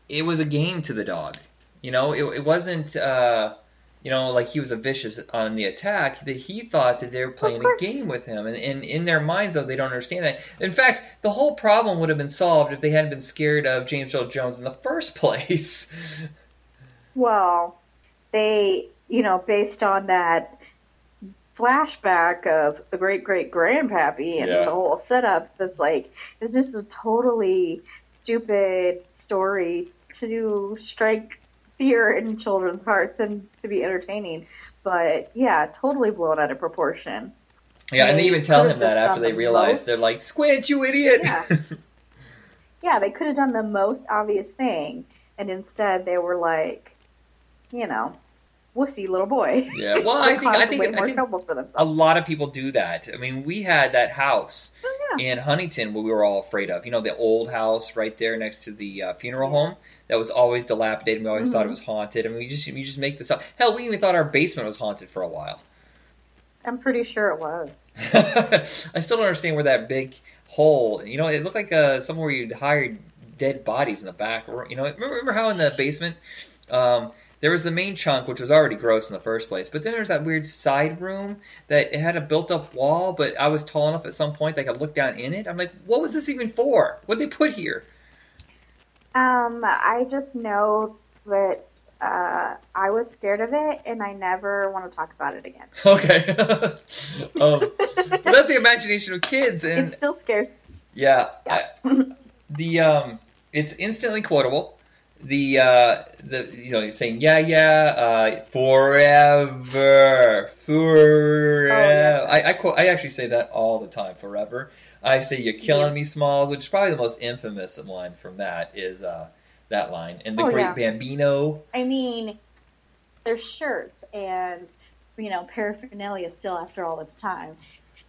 it was a game to the dog. You know, it, it wasn't uh, you know, like he was a vicious on the attack. That he thought that they were playing a game with him, and, and in their minds though they don't understand that. In fact, the whole problem would have been solved if they hadn't been scared of James Earl Jones in the first place. Well, they, you know, based on that flashback of the great great grandpappy and Yeah. the whole setup, that's like, it's just a totally stupid story to strike fear in children's hearts and to be entertaining. But yeah, totally blown out of proportion. Yeah, and they They even tell him that after they the realize most- they're like, "Squint, you idiot!" Yeah. Yeah, they could have done the most obvious thing, and instead they were like, you know, wussy little boy. Yeah, well, I think I think I think a lot of people do that. I mean, we had that house Oh, yeah. in Huntington what we were all afraid of. You know, the old house right there next to the uh, funeral home that was always dilapidated. We always thought it Mhm. was haunted, and we just we just make this up. Hell, we even thought our basement was haunted for a while. I'm pretty sure it was. I still don't understand where that big hole. You know, it looked like uh, somewhere you'd hide dead bodies in the back. Or, you know, remember, remember how in the basement um, there was the main chunk, which was already gross in the first place, but then there's that weird side room that it had a built-up wall. But I was tall enough at some point that I could look down in it. I'm like, what was this even for? What they put here? Um, I just know that uh, I was scared of it, and I never want to talk about it again. Okay. um, but that's the imagination of kids, and it still scares. Yeah, I, the um, it's instantly quotable. The uh, the you know, you're saying yeah, yeah, uh, forever, forever. yeah. I I quote, I actually say that all the time. Forever. I say you're killing Yeah. me, Smalls, which is probably the most infamous line from that is uh that line. And the Oh, Great yeah. Bambino. I mean, there's shirts and you know paraphernalia still after all this time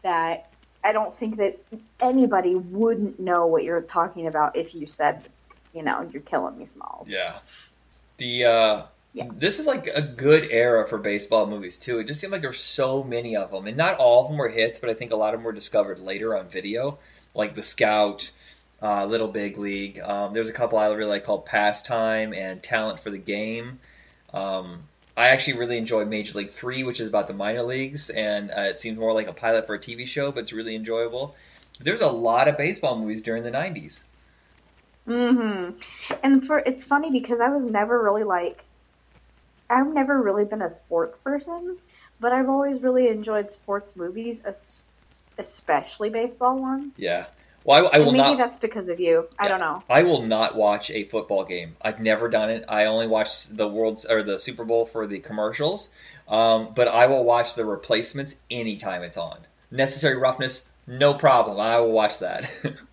that I don't think that anybody wouldn't know what you're talking about if you said, you know, you're killing me, Smalls. Yeah. The uh Yeah. this is like a good era for baseball movies too. It just seemed like there were so many of them, and not all of them were hits, but I think a lot of them were discovered later on video, like The Scout, uh, Little Big League. Um, there's a couple I really like called Pastime and Talent for the Game. Um, I actually really enjoy Major League Three, which is about the minor leagues, and uh, it seems more like a pilot for a TV show, but it's really enjoyable. There's a lot of baseball movies during the '90s. Hmm And for it's funny because I was never really like I've never really been a sports person, but I've always really enjoyed sports movies, especially baseball ones. Yeah. Well, I, I will maybe not. that's because of you. I Yeah. don't know. I will not watch a football game. I've never done it. I only watch the world's or the Super Bowl for the commercials. Um, but I will watch the replacements anytime it's on. Necessary roughness, no problem. I will watch that.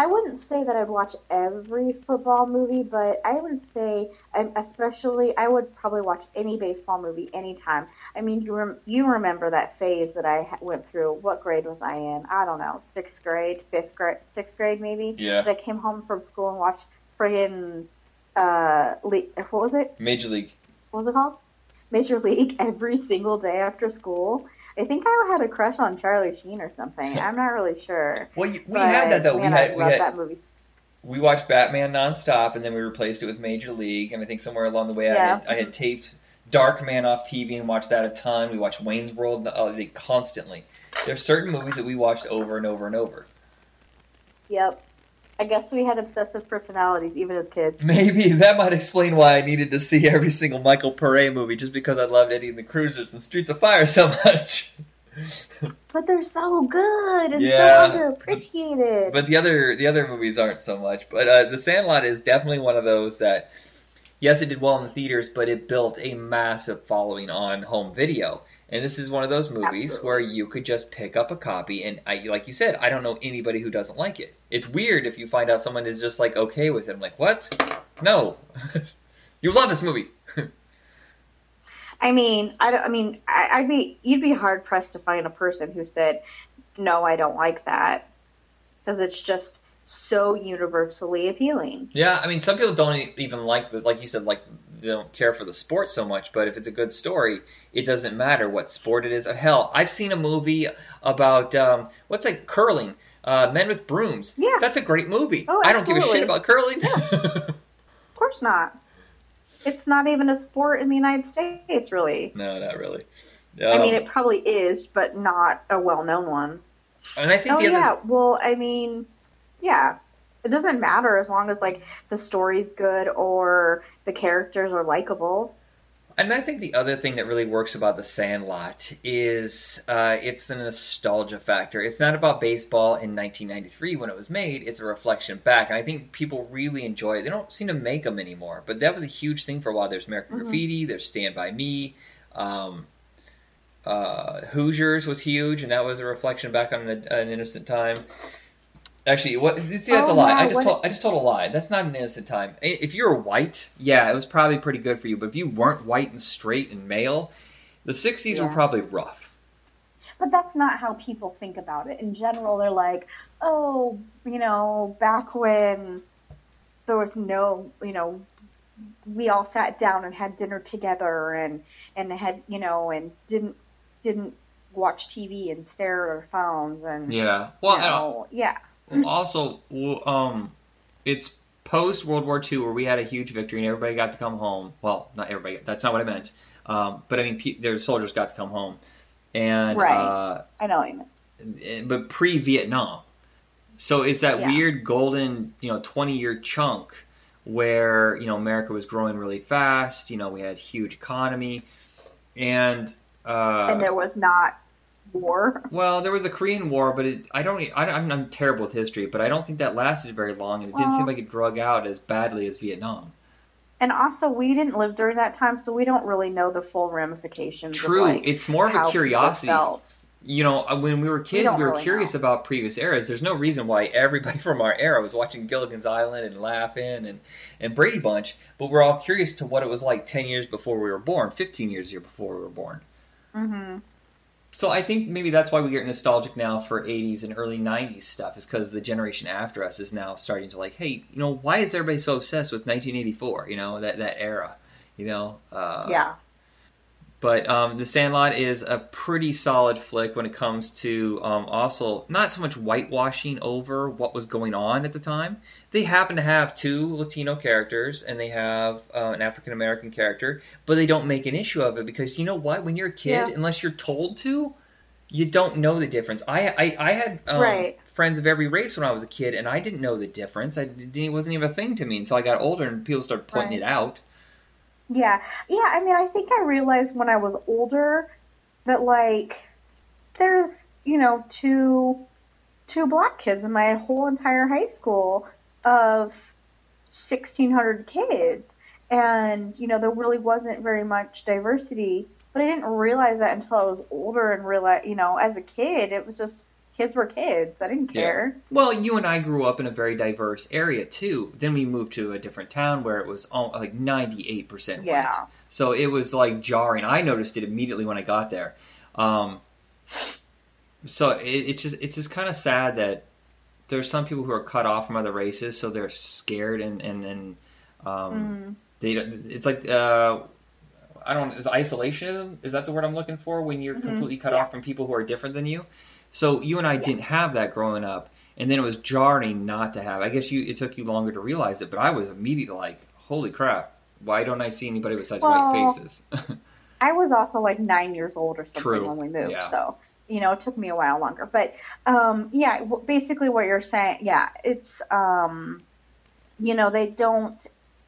I wouldn't say that I'd watch every football movie, but I would say, um, especially, I would probably watch any baseball movie anytime. I mean, you rem- you remember that phase that I ha- went through. What grade was I in? I don't know, sixth grade, fifth grade, sixth grade maybe. Yeah. That I came home from school and watched friggin' uh, le- what was it? Major League. What was it called? Major League every single day after school. I think I had a crush on Charlie Sheen or something. I'm not really sure. Well, you, we But, had that though. Man, we had I we had that movie. we watched Batman nonstop, and then we replaced it with Major League. And I think somewhere along the way, I, had, I had taped Darkman off TV and watched that a ton. We watched Wayne's World uh, constantly. There's certain movies that we watched over and over and over. Yep. I guess we had obsessive personalities even as kids. Maybe that might explain why I needed to see every single Michael Pare movie, just because I loved Eddie and the Cruisers and Streets of Fire so much. But they're so good and Yeah. so underappreciated. but the other the other movies aren't so much. But uh, The Sandlot is definitely one of those that, yes, it did well in the theaters, but it built a massive following on home video. And this is one of those movies Absolutely. where you could just pick up a copy, and I, like you said, I don't know anybody who doesn't like it. It's weird if you find out someone is just like okay with it. I'm like, what? No, you love this movie. I mean, I, don't, I mean, I, I'd be you'd be hard pressed to find a person who said, "No, I don't like that," because it's just so universally appealing. Yeah, I mean, some people don't even like the, like you said, like they don't care for the sport so much. But if it's a good story, it doesn't matter what sport it is. Of Hell, I've seen a movie about um, what's like curling, uh, Men with Brooms. Yeah. that's a great movie. Oh, I don't give a shit about curling. Of course not. It's not even a sport in the United States, really. no, not really. I mean, Um, it probably is, but not a well-known one. and I think Oh the other yeah, well, I mean, yeah, it doesn't matter as long as like the story's good or the characters are likable. And I think the other thing that really works about The Sandlot is uh, it's a nostalgia factor. It's not about baseball in 1993 when it was made. It's a reflection back, and I think people really enjoy it. They don't seem to make them anymore, but that was a huge thing for a while. There's American Mhm. Graffiti. There's Stand by Me. Um, uh, Hoosiers was huge, and that was a reflection back on an, an innocent time. Actually, what? See, that's a Oh, lie. yeah, I just what- told I just told a lie. That's not an innocent time. If you were white, yeah, it was probably pretty good for you. But if you weren't white and straight and male, the '60s were probably rough. But that's not how people think about it. In general, they're like, oh, you know, back when there was no, you know, we all sat down and had dinner together and and had, you know, and didn't didn't watch TV and stare at our phones and Yeah. Well, you know, yeah. Also, um, it's post World War II where we had a huge victory and everybody got to come home. Well, not everybody. That's not what I meant. Um, but I mean, pe- their soldiers got to come home, and Right. uh, I know what you mean. eh, but pre-Vietnam. So it's that Yeah. weird golden, you know, 20-year chunk where, you know, America was growing really fast, you know, we had huge economy and uh and there was not war. well, there was a Korean War, but it, I don't, I, I'm, I'm terrible with history, but I don't think that lasted very long, and it didn't seem like it drug out as badly as Vietnam. And also, we didn't live during that time, so we don't really know the full ramifications. True, like, it's more of a curiosity. You know, uh, when we were kids, don't we were really curious know. about previous eras. There's no reason why everybody from our era was watching Gilligan's Island and laughing and, and Brady Bunch, but we're all curious to what it was like 10 years before we were born, 15 years before we were born. hmm So I think maybe that's why we get nostalgic now for 80s and early 90s stuff, is because the generation after us is now starting to like, hey, you know, why is everybody so obsessed with 1984? You know, that that era. You know. Uh, yeah. But um, The Sandlot is a pretty solid flick when it comes to um, also not so much whitewashing over what was going on at the time. They happen to have two Latino characters and they have uh, an African American character, but they don't make an issue of it because you know what? When you're a kid, Yeah. unless you're told to, you don't know the difference. I I, I had um, Right. friends of every race when I was a kid, and I didn't know the difference. I didn't, it wasn't even a thing to me until I got older and people started pointing Right. it out. Yeah, yeah. I mean, I think I realized when I was older that like there's you know two two black kids in my whole entire high school of 1600 kids and you know there really wasn't very much diversity but i didn't realize that until i was older and realize you know as a kid it was just kids were kids i didn't Yeah. care Well, you and I grew up in a very diverse area too. Then we moved to a different town where it was all, like 98% white. Yeah. So it was like jarring. I noticed it immediately when I got there. Um, so it, it's just it's just kind of sad that there's some people who are cut off from other races, so they're scared and and and um, Mm. they it's like uh, I don't is isolationism is that the word I'm looking for when you're Mhm. completely cut Yeah. off from people who are different than you. So you and I Yeah. didn't have that growing up, and then it was jarring not to have. I guess you it took you longer to realize it, but I was immediately like, holy crap, why don't I see anybody besides white faces? I was also like nine years old or something True. when we moved, Yeah. so you know it took me a while longer. But um, yeah, basically what you're saying, yeah, it's um, you know they don't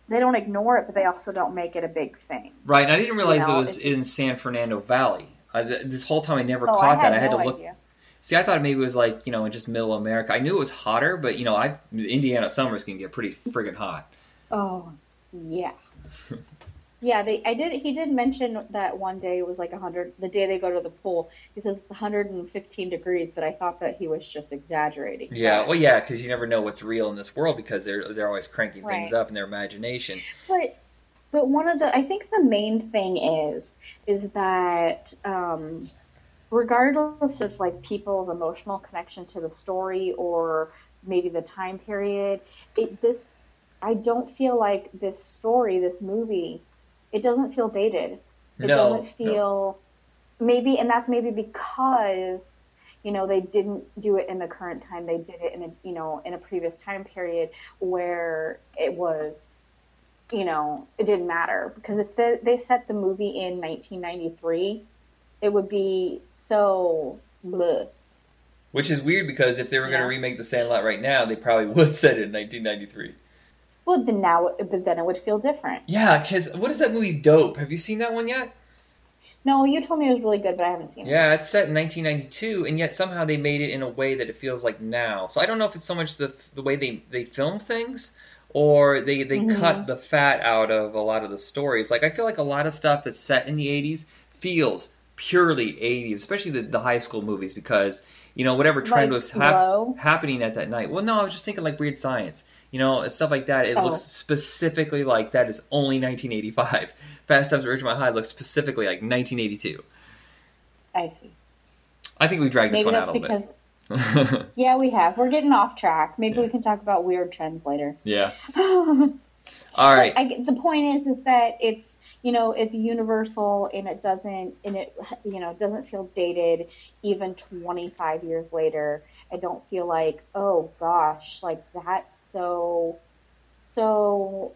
they don't ignore it, but they also don't make it a big thing. right, and I didn't realize know, it was in San Fernando Valley. I, this whole time I never oh, caught I that. had I had to look. idea. See, I thought maybe it was like you know in just middle America. I knew it was hotter, but you know, I Indiana summers can get pretty friggin' hot. Oh yeah. Yeah, they. I did. He did mention that one day it was like 100. The day they go to the pool, he says 115 degrees, but I thought that he was just exaggerating. Yeah, well, yeah, because you never know what's real in this world because they're they're always cranking things up in their imagination. But but one of the I think the main thing is is that um, regardless of like people's emotional connection to the story or maybe the time period. It this I don't feel like this story, this movie, it doesn't feel dated. It No, doesn't no. feel maybe and that's maybe because you know they didn't do it in the current time they did it in a you know in a previous time period where it was you know it didn't matter because if they, they set the movie in 1993 it would be so bleh. Which is weird because if they were going to remake The Sandlot right now, they probably would set it in 1993. well then now but then it would feel different Yeah, because what is that movie Dope? Have you seen that one yet? no you told me it was really good but i haven't seen it Yeah, it's set in 1992, and yet somehow they made it in a way that it feels like now. So I don't know if it's so much the the way they they film things, or they they Mhm. cut the fat out of a lot of the stories. Like I feel like a lot of stuff that's set in the 80s feels purely 80s, especially the, the high school movies, because you know whatever trend Like was hap- happening at that night. Well, no, I was just thinking like Weird Science, you know, stuff like that. It Oh. looks specifically like that is only 1985. Fast Times at Ridgemont High looks specifically like 1982. i see I think we dragged this one out a little because bit. yeah we have we're getting off track maybe Yeah. we can talk about weird trends later yeah. All right. I, the point is, is that it's you know it's universal and it doesn't and it you know doesn't feel dated even 25 years later. I don't feel like oh gosh like that's so so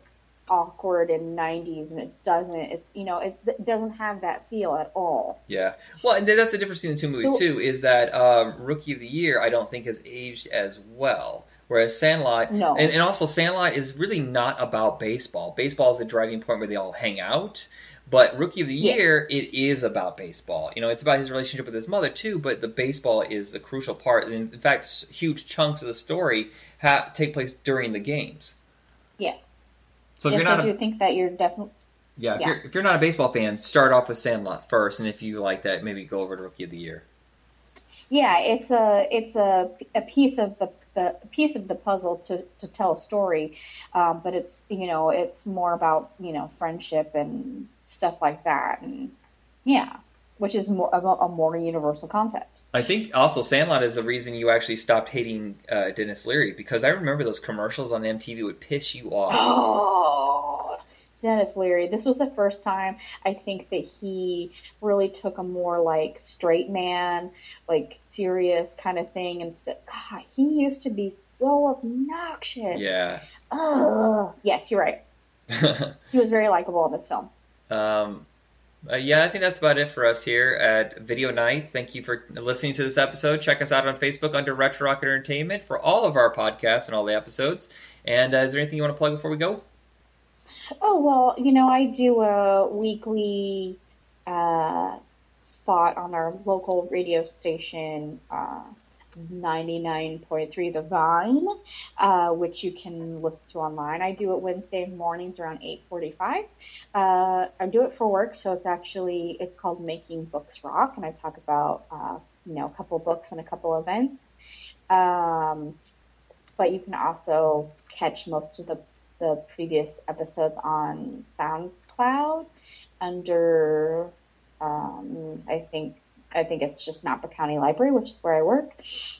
awkward in 90s and it doesn't it's you know it, it doesn't have that feel at all. Yeah. Well, and that's the difference between the two movies So- too. Is that um, Rookie of the Year I don't think has aged as well. Whereas Sandlot, No. and, and also Sandlot is really not about baseball. Baseball is the driving point where they all hang out. But Rookie of the Yeah. Year, it is about baseball. You know, it's about his relationship with his mother too. But the baseball is the crucial part. And in fact, huge chunks of the story ha- take place during the games. Yes. So if yes, you're not I a do think that you're definitely yeah, if Yeah. you're if you're not a baseball fan, start off with Sandlot first, and if you like that, maybe go over to Rookie of the Year. Yeah, it's a it's a, a piece of the, the piece of the puzzle to, to tell a story, um, but it's you know it's more about you know friendship and stuff like that, and yeah, which is more a, a more universal concept. I think also Sandlot is the reason you actually stopped hating uh, Denis Leary because I remember those commercials on MTV would piss you off. Oh, Denis Leary. This was the first time I think that he really took a more like straight man, like serious kind of thing, and said, God, he used to be so obnoxious. Yeah. Ugh. Yes, you're right. He was very likable in this film. um, uh, yeah, I think that's about it for us here at Video Night. Thank you for listening to this episode. Check us out on Facebook under Retro Rock Entertainment for all of our podcasts and all the episodes. And uh, is there anything you want to plug before we go? Oh well, you know I do a weekly uh, spot on our local radio station, uh, 99.3 The Vine, uh, which you can listen to online. I do it Wednesday mornings around 8:45. Uh, I do it for work, so it's actually it's called Making Books Rock, and I talk about uh, you know a couple books and a couple events. Um, but you can also catch most of the the previous episodes on SoundCloud under um, I think I think it's just Napa County Library, which is where I work.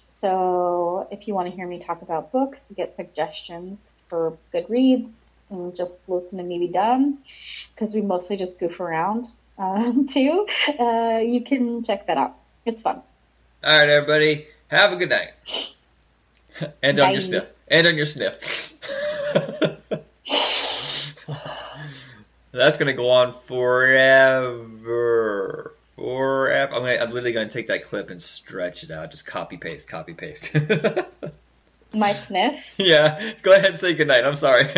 So if you want to hear me talk about books, get suggestions for good reads, and just listen to me be dumb, because we mostly just goof around um, too. Uh, you can check that out. It's fun. All right, everybody. Have a good night. End on your sniff. End on your sniff. That's gonna go on forever. Forever. I'm, gonna, I'm literally gonna take that clip and stretch it out. Just copy paste, copy paste. My sniff. yeah. Go ahead and say goodnight. I'm sorry.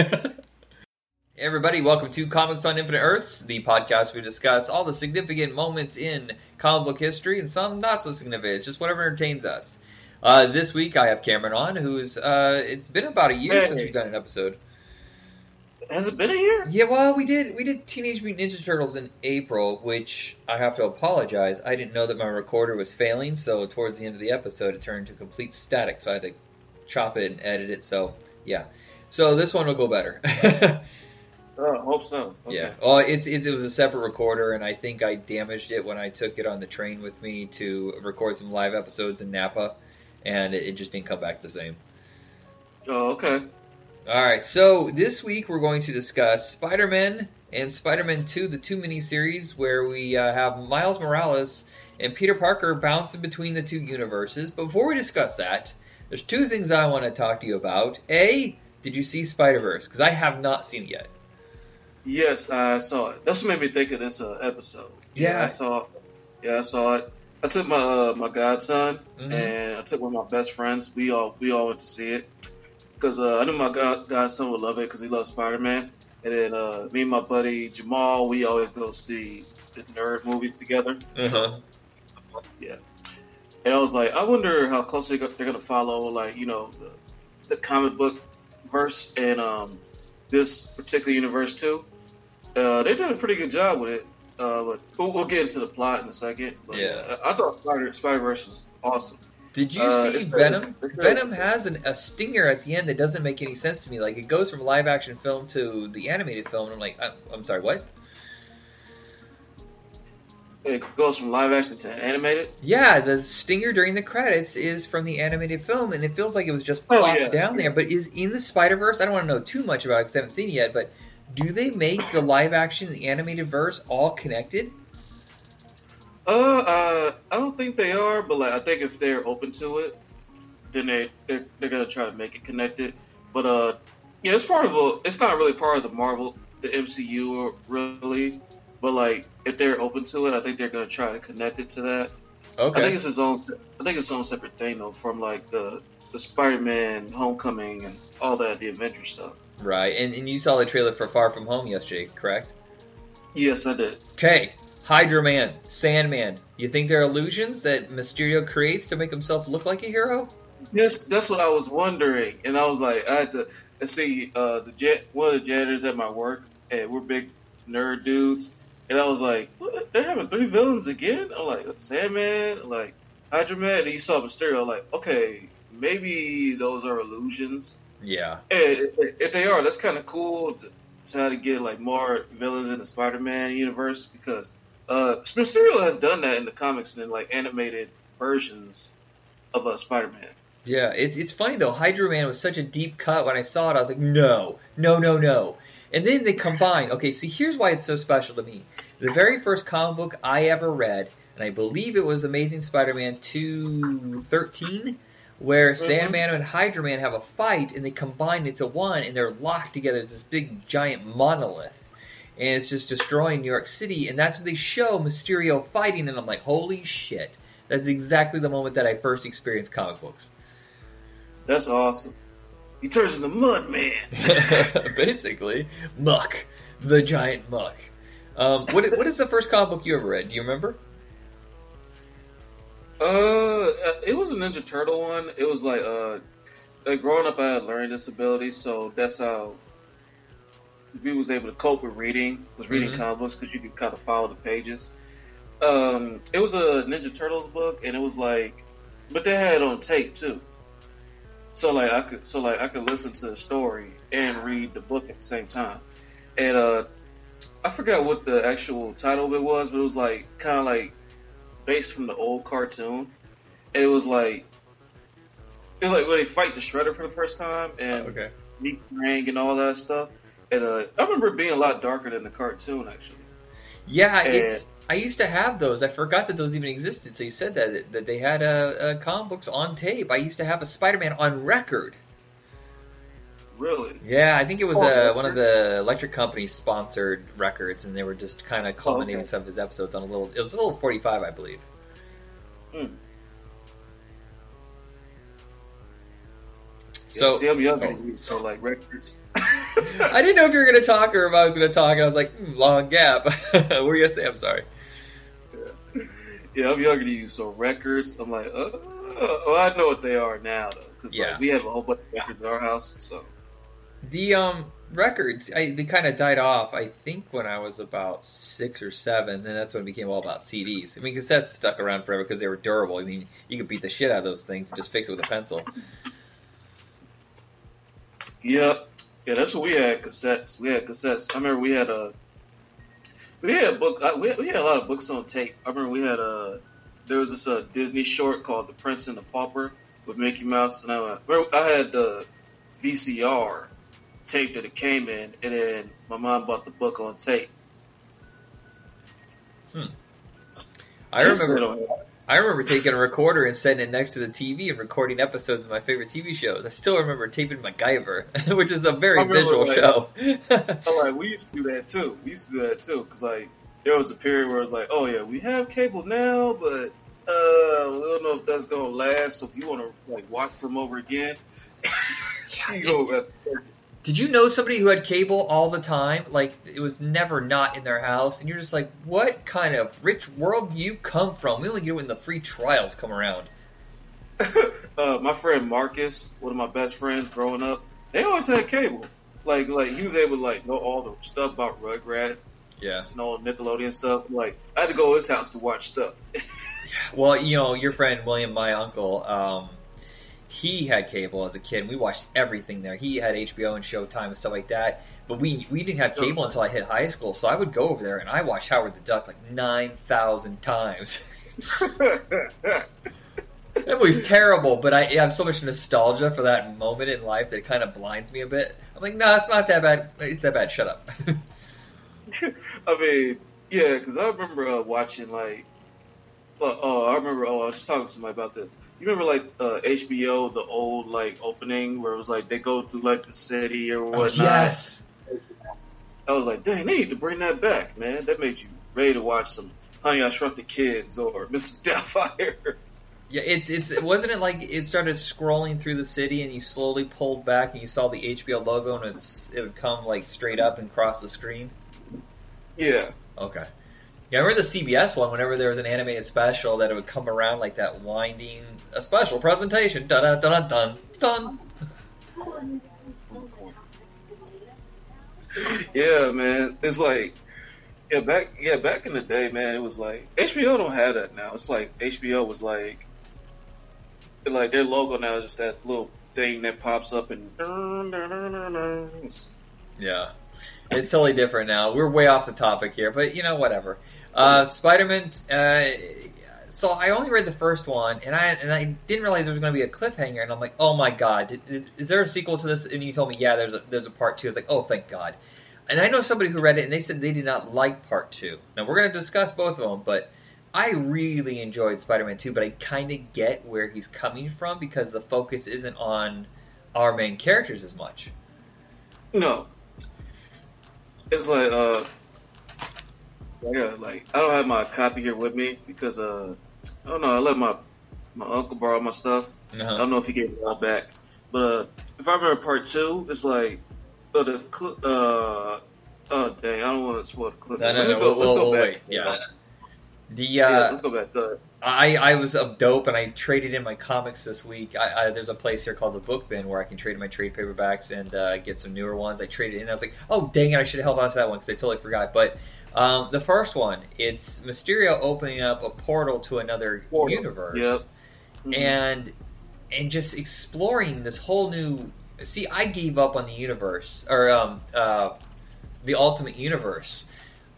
Hey, Everybody, welcome to Comics on Infinite Earths, the podcast where we discuss all the significant moments in comic book history and some not so significant. It's just whatever entertains us. Uh, this week I have Cameron on, who's uh, it's been about a year Hey. since we've done an episode. Has it been a year? Yeah, well, we did we did Teenage Mutant Ninja Turtles in April, which I have to apologize. I didn't know that my recorder was failing, so towards the end of the episode it turned to complete static, so I had to chop it and edit it. So yeah, so this one will go better. Oh, hope so. Okay. Yeah. Oh, it's, it's it was a separate recorder, and I think I damaged it when I took it on the train with me to record some live episodes in Napa, and it, it just didn't come back the same. Oh, okay. All right, so this week we're going to discuss Spider-Man and Spider-Man 2, the two miniseries, where we uh, have Miles Morales and Peter Parker bouncing between the two universes. But before we discuss that, there's two things I want to talk to you about. A, did you see Spider-Verse? Because I have not seen it yet. Yes, I saw it. That's what made me think of this uh, episode. Yeah. I saw. It. Yeah, I saw it. I took my uh, my godson Mhm. and I took one of my best friends. We all we all went to see it because uh, I knew my god, godson would love it because he loves Spider Man. And then uh, me and my buddy Jamal, we always go see the nerd movies together. Uh-huh. Yeah. And I was like, I wonder how closely they're going to follow, like, you know, the, the comic book verse and um, this particular universe, too. Uh, they did a pretty good job with it. Uh, but we'll, we'll get into the plot in a second. But, Yeah. I, I thought Spider Verse was awesome. Did you Uh, see Venom? Venom has an, a stinger at the end that doesn't make any sense to me. Like it goes from live action film to the animated film, and I'm like, I'm, I'm sorry, what? It goes from live action to animated. Yeah, the stinger during the credits is from the animated film, and it feels like it was just Oh, plopped yeah. down there. But is in the Spider Verse? I don't want to know too much about it because I haven't seen it yet. But do they make the live action and the animated verse all connected? Uh, uh, I don't think they are, but like I think if they're open to it, then they they're, they're gonna try to make it connected. But uh, yeah, it's part of a. It's not really part of the Marvel, the MCU, really. But like, if they're open to it, I think they're gonna try to connect it to that. Okay. I think it's its own. I think it's own separate thing though, from like the the Spider-Man Homecoming and all that, the adventure stuff. Right. And, and you saw the trailer for Far From Home yesterday, correct? Yes, I did. Okay. Hydro-Man, Sandman. You think they're illusions that Mysterio creates to make himself look like a hero? Yes, that's what I was wondering, and I was like, I had to see uh, the jet, one of the janitors at my work, and we're big nerd dudes, and I was like, what? they're having three villains again? I'm like Sandman, like Hydro-Man, and you saw Mysterio, I'm like, okay, maybe those are illusions, Yeah. and if, if they are, that's kind of cool to try to get like more villains in the Spider-Man universe because uh, Mysterio has done that in the comics and in like animated versions of uh, Spider-Man. Yeah, it's it's funny though. Hydro-Man was such a deep cut. When I saw it, I was like, no, no, no, no. And then they combine. Okay, see, here's why it's so special to me. The very first comic book I ever read, and I believe it was Amazing Spider-Man 213, where Sandman and Hydro-Man have a fight, and they combine into one, and they're locked together as this big giant monolith. And it's just destroying New York City, and that's what they show Mysterio fighting, and I'm like, holy shit. That's exactly the moment that I first experienced comic books. That's awesome. He turns into Mud Man. Basically, Muck, the giant Muck. Um, what, what is the first comic book you ever read? Do you remember? Uh, it was a Ninja Turtle one. It was like uh, like growing up, I had learning disabilities, so that's how we was able to cope with reading. Was reading Mhm. comic books because you could kind of follow the pages. Um, it was a Ninja Turtles book, and it was like, but they had it on tape too. So like I could, so like I could listen to the story and read the book at the same time. And uh, I forgot what the actual title of it was, but it was like kind of like based from the old cartoon, and it was like it was like when they fight the Shredder for the first time and okay. meet Krang and all that stuff. And uh, I remember it being a lot darker than the cartoon actually. Yeah, And- it's. I used to have those. I forgot that those even existed. So you said that that they had uh, uh, comic books on tape. I used to have a Spider-Man on record. Really? Yeah, I think it was Oh, uh, one of the electric companies sponsored records, and they were just kind of culminating okay. some of his episodes on a little. It was a little forty-five, I believe. Hmm. So yeah, see, I'm younger oh, so like records. I didn't know if you were going to talk or if I was going to talk, and I was like, hmm, long gap. what were you going to say? I'm sorry. Yeah, I'm younger than you, so records. I'm like, oh, well, I know what they are now though, because Yeah. like we have a whole bunch of records in our house. So The um records, I, they kind of died off. I think when I was about six or seven, and that's when it became all about CDs. I mean, cassettes stuck around forever because they were durable. I mean, you could beat the shit out of those things and just fix it with a pencil. Yep. Yeah, that's what we had cassettes. We had cassettes. I remember we had a we had a book. uh, We had, we had a lot of books on tape. I remember we had a there was this uh, Disney short called The Prince and the Pauper with Mickey Mouse, and I, remember I had the VCR tape that it came in, and then my mom bought the book on tape. I remember. Don't have- I remember taking a recorder and setting it next to the TV and recording episodes of my favorite TV shows. I still remember taping MacGyver, which is a very visual like- show. I'm like, we used to do that too. We used to do that too, cause like there was a period where it was like, oh yeah, we have cable now, but uh, we don't know if that's gonna last. So if you want to like watch them over again, you go. Did you know somebody who had cable all the time? Like it was never not in their house, and you're just like, what kind of rich world do you come from? We only get it when the free trials come around. uh, my friend Marcus, one of my best friends growing up, they always had cable. Like, like he was able to like know all the stuff about Rugrats, Yeah. Snow, Nickelodeon stuff. Like, I had to go to his house to watch stuff. Well, you know, your friend William, my uncle, um, he had cable as a kid. and We watched everything there. He had HBO and Showtime and stuff like that. But we we didn't have cable until I hit high school, so I would go over there and I watched Howard the Duck like nine thousand times. It was terrible, but I have so much nostalgia for that moment in life that it kind of blinds me a bit. I'm like, no, it's not that bad. It's that bad. Shut up. I mean, yeah, because I remember uh, watching like. Uh, oh, I remember. Oh, I was talking to somebody about this. You remember like uh, HBO, the old like opening where it was like they go through like the city or whatnot. yes. I was like, dang, they need to bring that back, man. That made you ready to watch some Honey I Shrunk the Kids or Mrs. Doubtfire. Yeah, it's it's wasn't it like it started scrolling through the city and you slowly pulled back and you saw the HBO logo and it's it would come like straight up and cross the screen. yeah. Okay. Yeah, I remember the CBS one. Whenever there was an animated special, that it would come around like that winding a special presentation. Dun dun dun dun dun. Yeah, man. It's like, yeah, back, yeah, back in the day, man, it was like HBO don't have that now. It's like HBO was like, like their logo now is just that little thing that pops up and. Yeah, it's totally different now. We're way off the topic here, but you know, whatever. Uh, Spider-Man. Uh, so I only read the first one, and I and I didn't realize there was going to be a cliffhanger, and I'm like, oh my god, did, is there a sequel to this? And you told me, yeah, there's a, there's a part two. I was like, oh, thank God. And I know somebody who read it, and they said they did not like part two. Now we're going to discuss both of them, but I really enjoyed Spider-Man 2, but I kind of get where he's coming from because the focus isn't on our main characters as much. No. It's like uh yeah, like I don't have my copy here with me because uh I don't know, I let my my uncle borrow my stuff. I Uh-huh. don't know if he gave it all back. But uh if I remember part two, it's like uh, the cl- uh oh dang, I don't want to spoil the clip. No, no, no. go, We'll, let's go we'll back. wait. Yeah. The Yeah, uh, let's go back. I I was up dope and I traded in my comics this week. I, I there's a place here called the Book Bin where I can trade in my trade paperbacks and uh, get some newer ones. I traded in. I was like, oh dang it, I should have held on to that one because I totally forgot. But um, the first one, it's Mysterio opening up a portal to another Portal. universe. Yep. mhm. and and just exploring this whole new. See, I gave up on the universe or um, uh, the Ultimate Universe.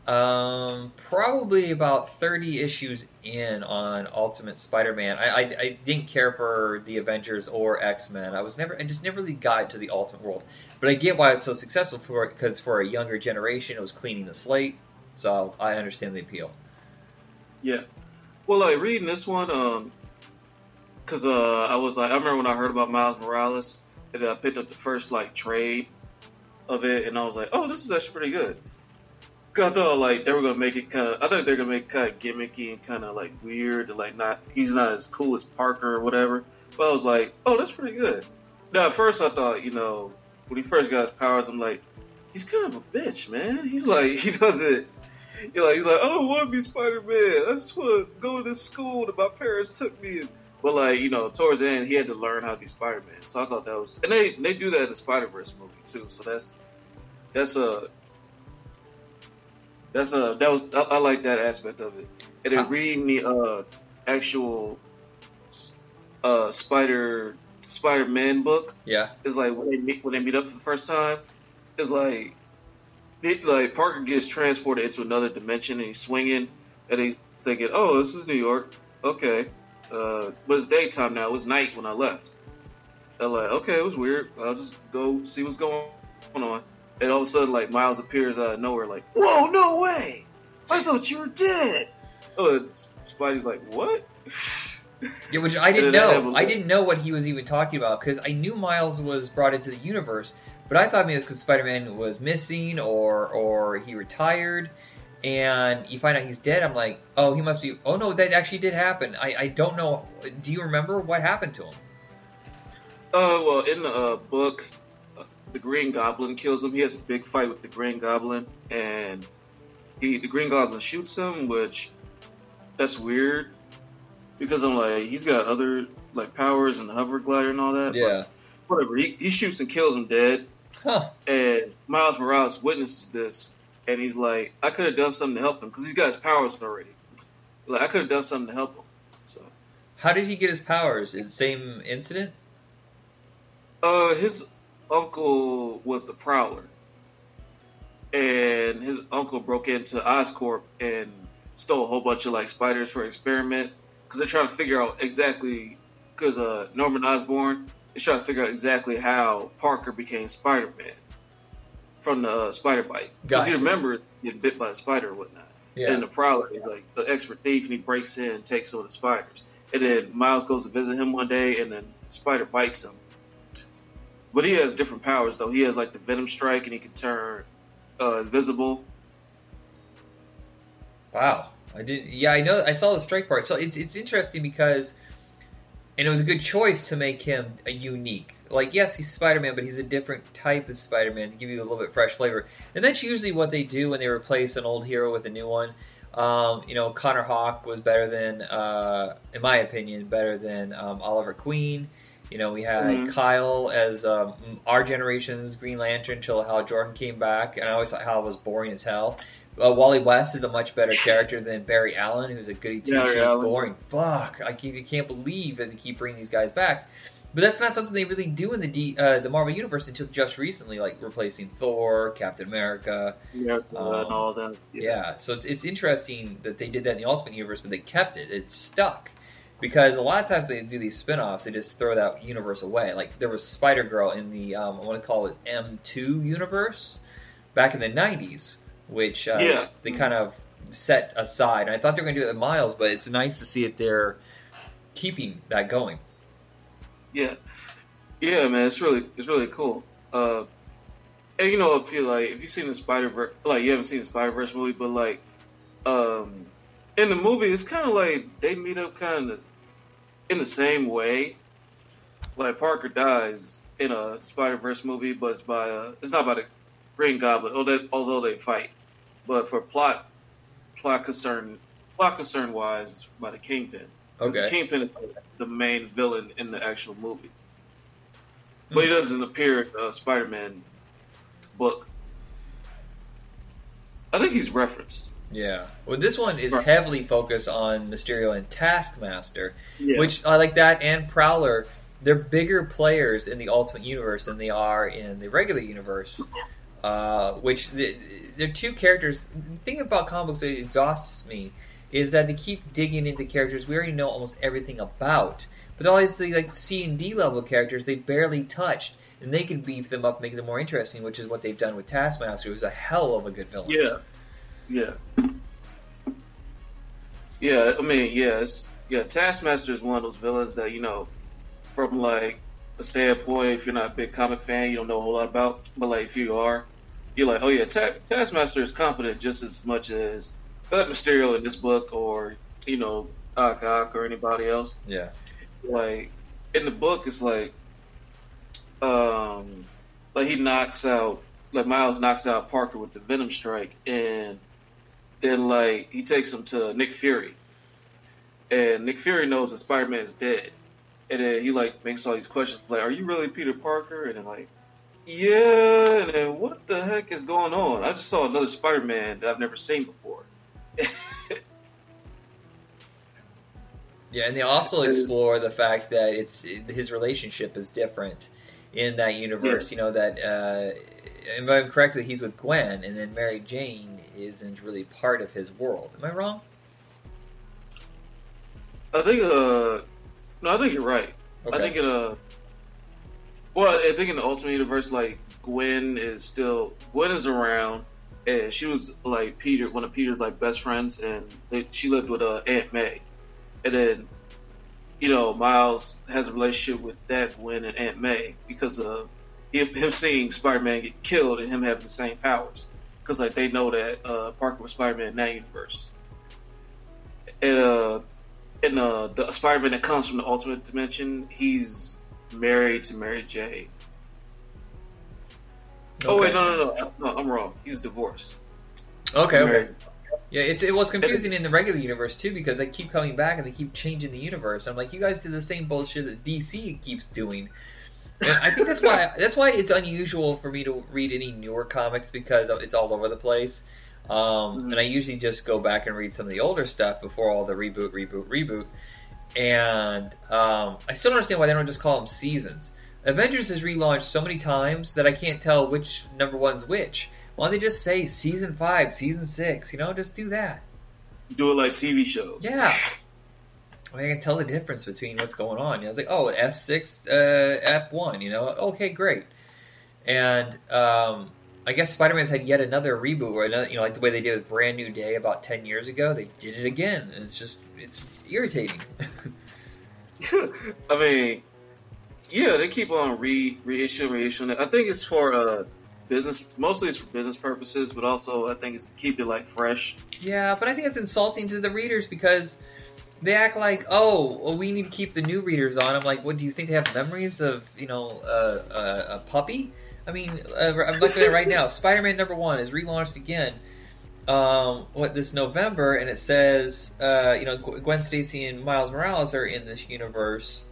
Um, probably about thirty issues in on Ultimate Spider-Man. I, I I didn't care for the Avengers or X-Men. I was never I just never really got to the Ultimate World. But I get why it's so successful for because for a younger generation it was cleaning the slate. So I understand the appeal. Yeah. Well, like reading this one, um, cause uh, I was like, I remember when I heard about Miles Morales, and I picked up the first like trade of it, and I was like, oh, this is actually pretty good. 'Cause I thought like they were gonna make it kind of, I thought they were gonna make kind of gimmicky and kind of like weird, and like not, he's not as cool as Parker or whatever. But I was like, oh, that's pretty good. Now at first I thought, you know, when he first got his powers, I'm like, he's kind of a bitch, man. He's like, he doesn't. You're like, he's like, I don't want to be Spider Man. I just want to go to this school that my parents took me. in. But like, you know, towards the end, he had to learn how to be Spider Man. So I thought that was, and they they do that in the Spider Verse movie too. So that's that's a that's a that was I, I like that aspect of it. And then reading the uh actual uh Spider Spider Man book Yeah. is like when they meet when they meet up for the first time, it's like it, like Parker gets transported into another dimension and he's swinging and he's thinking, "Oh, this is New York. Okay, uh, but it's daytime now. It was night when I left." They're like, okay, it was weird. I'll just go see what's going on. And all of a sudden, like Miles appears out of nowhere, like, whoa, no way! I thought you were dead. Oh, and Spidey's like, what? Yeah, which I didn't And then they have know. I didn't know what he was even talking about because I knew Miles was brought into the universe, but I thought maybe it was because Spider-Man was missing or or he retired, and you find out he's dead. I'm like, oh, he must be. Oh no, that actually did happen. I I don't know. Do you remember what happened to him? Uh, well, in the uh, book, uh, the Green Goblin kills him. He has a big fight with the Green Goblin, and he the Green Goblin shoots him, which that's weird because I'm like he's got other like powers and the hover glider and all that. Yeah. But whatever. He, he shoots and kills him dead, Huh. and Miles Morales witnesses this, and he's like, I could have done something to help him because he's got his powers already. Like I could have done something to help him. So. How did he get his powers? Is the same incident? Uh, his uncle was the Prowler, and his uncle broke into Oscorp and stole a whole bunch of like spiders for experiment because they're trying to figure out exactly because uh Norman Osborn is trying to figure out exactly how Parker became Spider-Man from the uh, spider bite because he Gotcha. remembers getting bit by a spider or whatnot. Yeah. And the Prowler is like an expert thief, and he breaks in and takes some of the spiders. And then Miles goes to visit him one day, and then the spider bites him. But he has different powers, though. He has like the Venom Strike, and he can turn uh, invisible. Wow, I did. Yeah, I know. I saw the strike part. So it's it's interesting because, and it was a good choice to make him a unique. Like, yes, he's Spider-Man, but he's a different type of Spider-Man to give you a little bit fresh flavor. And that's usually what they do when they replace an old hero with a new one. Um, you know, Connor Hawke was better than, uh, in my opinion, better than um, Oliver Queen. You know, we had Mhm. Kyle as um, our generation's Green Lantern until Hal Jordan came back, and I always thought Hal was boring as hell. Uh, Wally West is a much better character than Barry Allen, who's a goody two shoes, boring. Fuck, I can't, I can't believe that they keep bringing these guys back. But that's not something they really do in the D, uh, the Marvel universe until just recently, like replacing Thor, Captain America. Yeah, Um, and all that. Yeah, so it's, it's interesting that they did that in the Ultimate Universe, but they kept it. It's stuck. Because a lot of times they do these spin offs, they just throw that universe away. Like there was Spider Girl in the, um, I want to call it M2 universe back in the 90s, which uh, Yeah. they kind of set aside. And I thought they were going to do it with Miles, but it's nice to see that they're keeping that going. Yeah, yeah, man, it's really it's really cool. Uh, and you know, if you like, if you've seen the Spider Verse, like you haven't seen the Spider Verse movie, but like, um, in the movie, it's kind of like they meet up kind of in the same way. Like Parker dies in a Spider Verse movie, but it's by uh, it's not by the Green Goblin, although they, although they fight, but for plot plot concern plot concern wise, by the Kingpin. Okay. Kingpin is the main villain in the actual movie. Hmm. But he doesn't appear in the Spider-Man book. I think he's referenced. Yeah. Well, this one is Right. heavily focused on Mysterio and Taskmaster. Yeah. which I like that and Prowler. They're bigger players in the Ultimate Universe than they are in the regular universe. Uh, which th- they're two characters. The thing about comic books that exhausts me is that they keep digging into characters we already know almost everything about. But all these like C and D level characters, they barely touched, and they can beef them up, make them more interesting, which is what they've done with Taskmaster, who's a hell of a good villain. Yeah. Yeah. Yeah, I mean, it's, yeah, Taskmaster is one of those villains that, you know, from like standpoint, if you're not a big comic fan, you don't know a whole lot about, but like if you are, you're like, oh yeah, Ta- Taskmaster is competent just as much as uh, Mysterio in this book or, you know, Ock Ock or anybody else. Yeah. like in the book it's like um like he knocks out like Miles knocks out Parker with the Venom strike and then like he takes him to Nick Fury. And Nick Fury knows that Spider Man is dead. And then he like makes all these questions like, Are you really Peter Parker? And then like yeah, and then what the heck is going on? I just saw another Spider Man that I've never seen before. Yeah, and they also explore the fact that it's his relationship is different in that universe. You know that, uh, if I'm correct, that he's with Gwen, and then Mary Jane isn't really part of his world. Am I wrong? I think uh no, I think you're right. Okay. I think in a Well, I think in the Ultimate Universe, like Gwen is still Gwen is around, and she was like Peter, one of Peter's like best friends, and they, she lived with uh, Aunt May, and then you know Miles has a relationship with that Gwen and Aunt May because of him, him seeing Spider-Man get killed and him having the same powers, because like they know that uh, Parker was Spider-Man in that universe, and uh, and uh, the Spider-Man that comes from the Ultimate Dimension, he's married to Mary Jane. Oh wait, no, no, no, no, I'm wrong. He's divorced. Okay, okay. Yeah, it's it was confusing in the regular universe too because they keep coming back and they keep changing the universe. I'm like, you guys do the same bullshit that DC keeps doing. And I think that's why that's why it's unusual for me to read any newer comics because it's all over the place. Um, Mhm. And I usually just go back and read some of the older stuff before all the reboot, reboot, reboot. And um, I still don't understand why they don't just call them seasons. Avengers has relaunched so many times that I can't tell which number one's which. Why don't they just say season five, season six? You know, just do that. Do it like TV shows. Yeah. I, mean, I can tell the difference between what's going on. You know, it's like, oh, S6, uh, F1, you know, okay, great. And um, I guess Spider Man's had yet another reboot, or another, you know, like the way they did with Brand New Day about 10 years ago. They did it again, and it's just, it's irritating. I mean, yeah, they keep on re reissuing, reissuing it. I think it's for uh business. Mostly it's for business purposes, but also I think it's to keep it like fresh. Yeah, but I think it's insulting to the readers because they act like, oh, well, we need to keep the new readers on. I'm like, what do you think they have memories of, you know, uh, uh, a puppy? I mean, uh, I'm looking at it right now. Spider-Man number one is relaunched again. Um, what this November, and it says, uh, you know, Gwen Stacy and Miles Morales are in this universe.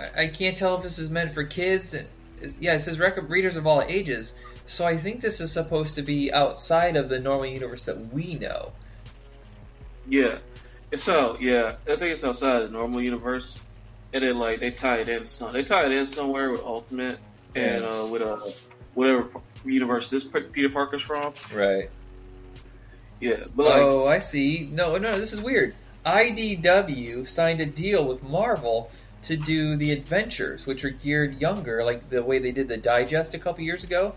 I, I can't tell if this is meant for kids. Yeah, it says record readers of all ages. So I think this is supposed to be outside of the normal universe that we know. Yeah, so yeah. I think it's outside the normal universe, and then like they tie it in some. They tie it in somewhere with Ultimate and uh, with uh whatever universe this Peter Parker's from. Right. Yeah, but like oh, I see. No, no, this is weird. IDW signed a deal with Marvel to do the adventures, which are geared younger, like the way they did the Digest a couple years ago.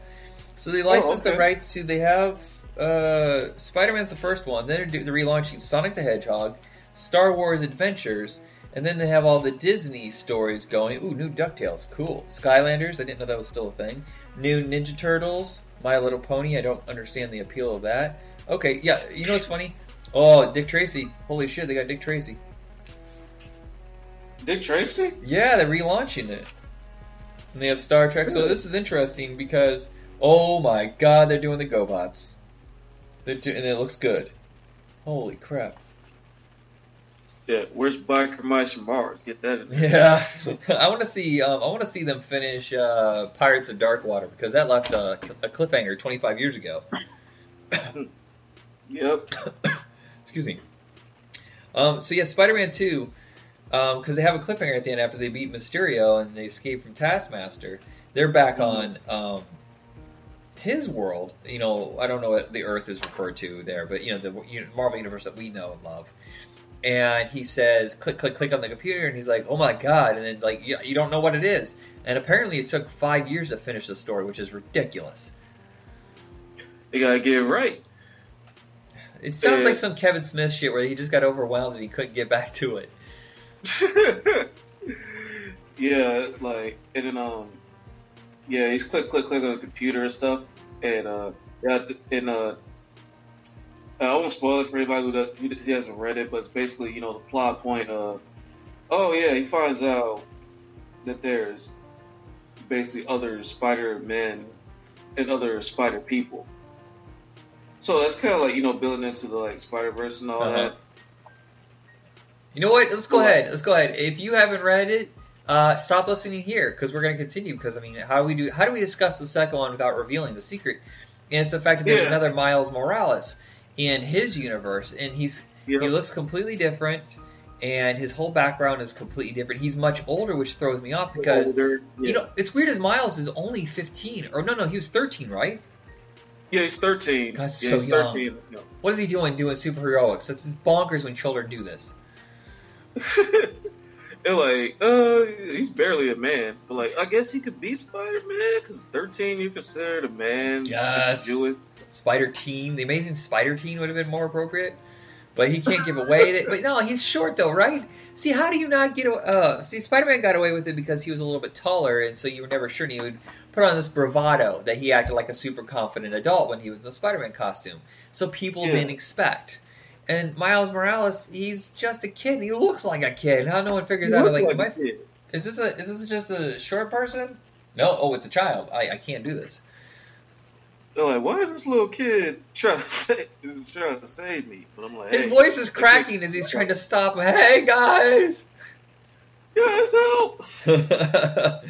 So they licensed the okay. rights to. They have uh, Spider-Man's the first one. Then they're, they're relaunching Sonic the Hedgehog, Star Wars Adventures, and then they have all the Disney stories going. Ooh, new Ducktales, cool. Skylanders, I didn't know that was still a thing. New Ninja Turtles, My Little Pony. I don't understand the appeal of that. Okay, yeah, you know what's funny? Oh, Dick Tracy. Holy shit, they got Dick Tracy. Dick Tracy. Yeah, they're relaunching it. And they have Star Trek. So this is interesting because, oh my god, they're doing the GoBots. They're do- and it looks good. Holy crap. Yeah, where's Biker Mice from Mars? Get that in there. Yeah, I want to see. Um, I want to see them finish uh, Pirates of Darkwater because that left a, a cliffhanger 25 years ago. Yep. Excuse me. Um, so yeah, Spider-Man Two, because they have a cliffhanger at the end after they beat Mysterio and they escape from Taskmaster. They're back on um, his world. You know, I don't know what the Earth is referred to there, but you know the Marvel universe that we know and love. And he says, click, click, click on the computer, and he's like, oh my god, and then like you, you don't know what it is. And apparently, it took five years to finish the story, which is ridiculous. They gotta get it right. It sounds like some Kevin Smith shit where he just got overwhelmed and he couldn't get back to it. yeah, like and then um, yeah, he's click click click on the computer and stuff, and uh, yeah, and uh, I won't spoil it for anybody who, does, who hasn't read it, but it's basically you know the plot point of, oh yeah, he finds out that there's basically other Spider Men and other Spider people. So that's kind of like you know building into the like Spider Verse and all Uh-huh. that. You know what? Let's go ahead. Let's go ahead. If you haven't read it, uh, stop listening here because we're going to continue. Because I mean, how do we do? How do we discuss the second one without revealing the secret? And it's the fact that there's Yeah. another Miles Morales in his universe, and he's know? he looks completely different, and his whole background is completely different. He's much older, which throws me off because Older, yeah. you know it's weird as Miles is only 15, or no, no, he was 13, right? Yeah, he's 13. That's yeah, so he's young. 13. No. What is he doing doing superheroics? It's bonkers when children do this. They're like, uh, he's barely a man, but like, I guess he could be Spider Man because thirteen you considered a man. Yes. Do it. Spider Teen, the Amazing Spider Teen would have been more appropriate. But he can't give away that. But no, he's short though, right? See, how do you not get? Uh, see, Spider-Man got away with it because he was a little bit taller, and so you were never sure. And he would put on this bravado that he acted like a super confident adult when he was in the Spider-Man costume, so people Yeah. didn't expect. And Miles Morales, he's just a kid. He looks like a kid. How no one figures He out? Like, like is this a is this just a short person? No. Oh, it's a child. I, I can't do this. They're like, why is this little kid trying to save, trying to save me? But I'm like, His hey, voice is cracking as he's trying to stop. Hey guys. guys help!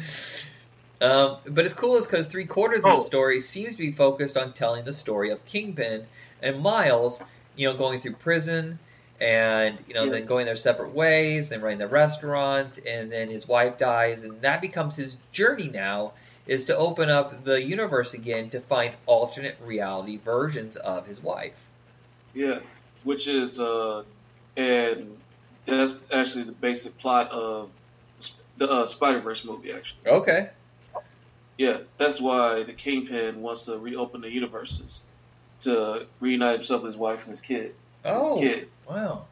um, but it's cool is because three quarters of Oh. the story seems to be focused on telling the story of Kingpin and Miles, you know, going through prison and you know Yeah. then going their separate ways, then running the restaurant, and then his wife dies, and that becomes his journey now is to open up the universe again to find alternate reality versions of his wife. Yeah, which is uh, and that's actually the basic plot of the uh, Spider Verse movie. Actually, Okay. yeah, that's why the Kingpin wants to reopen the universes to reunite himself with his wife and his kid. Oh. His kid. Wow.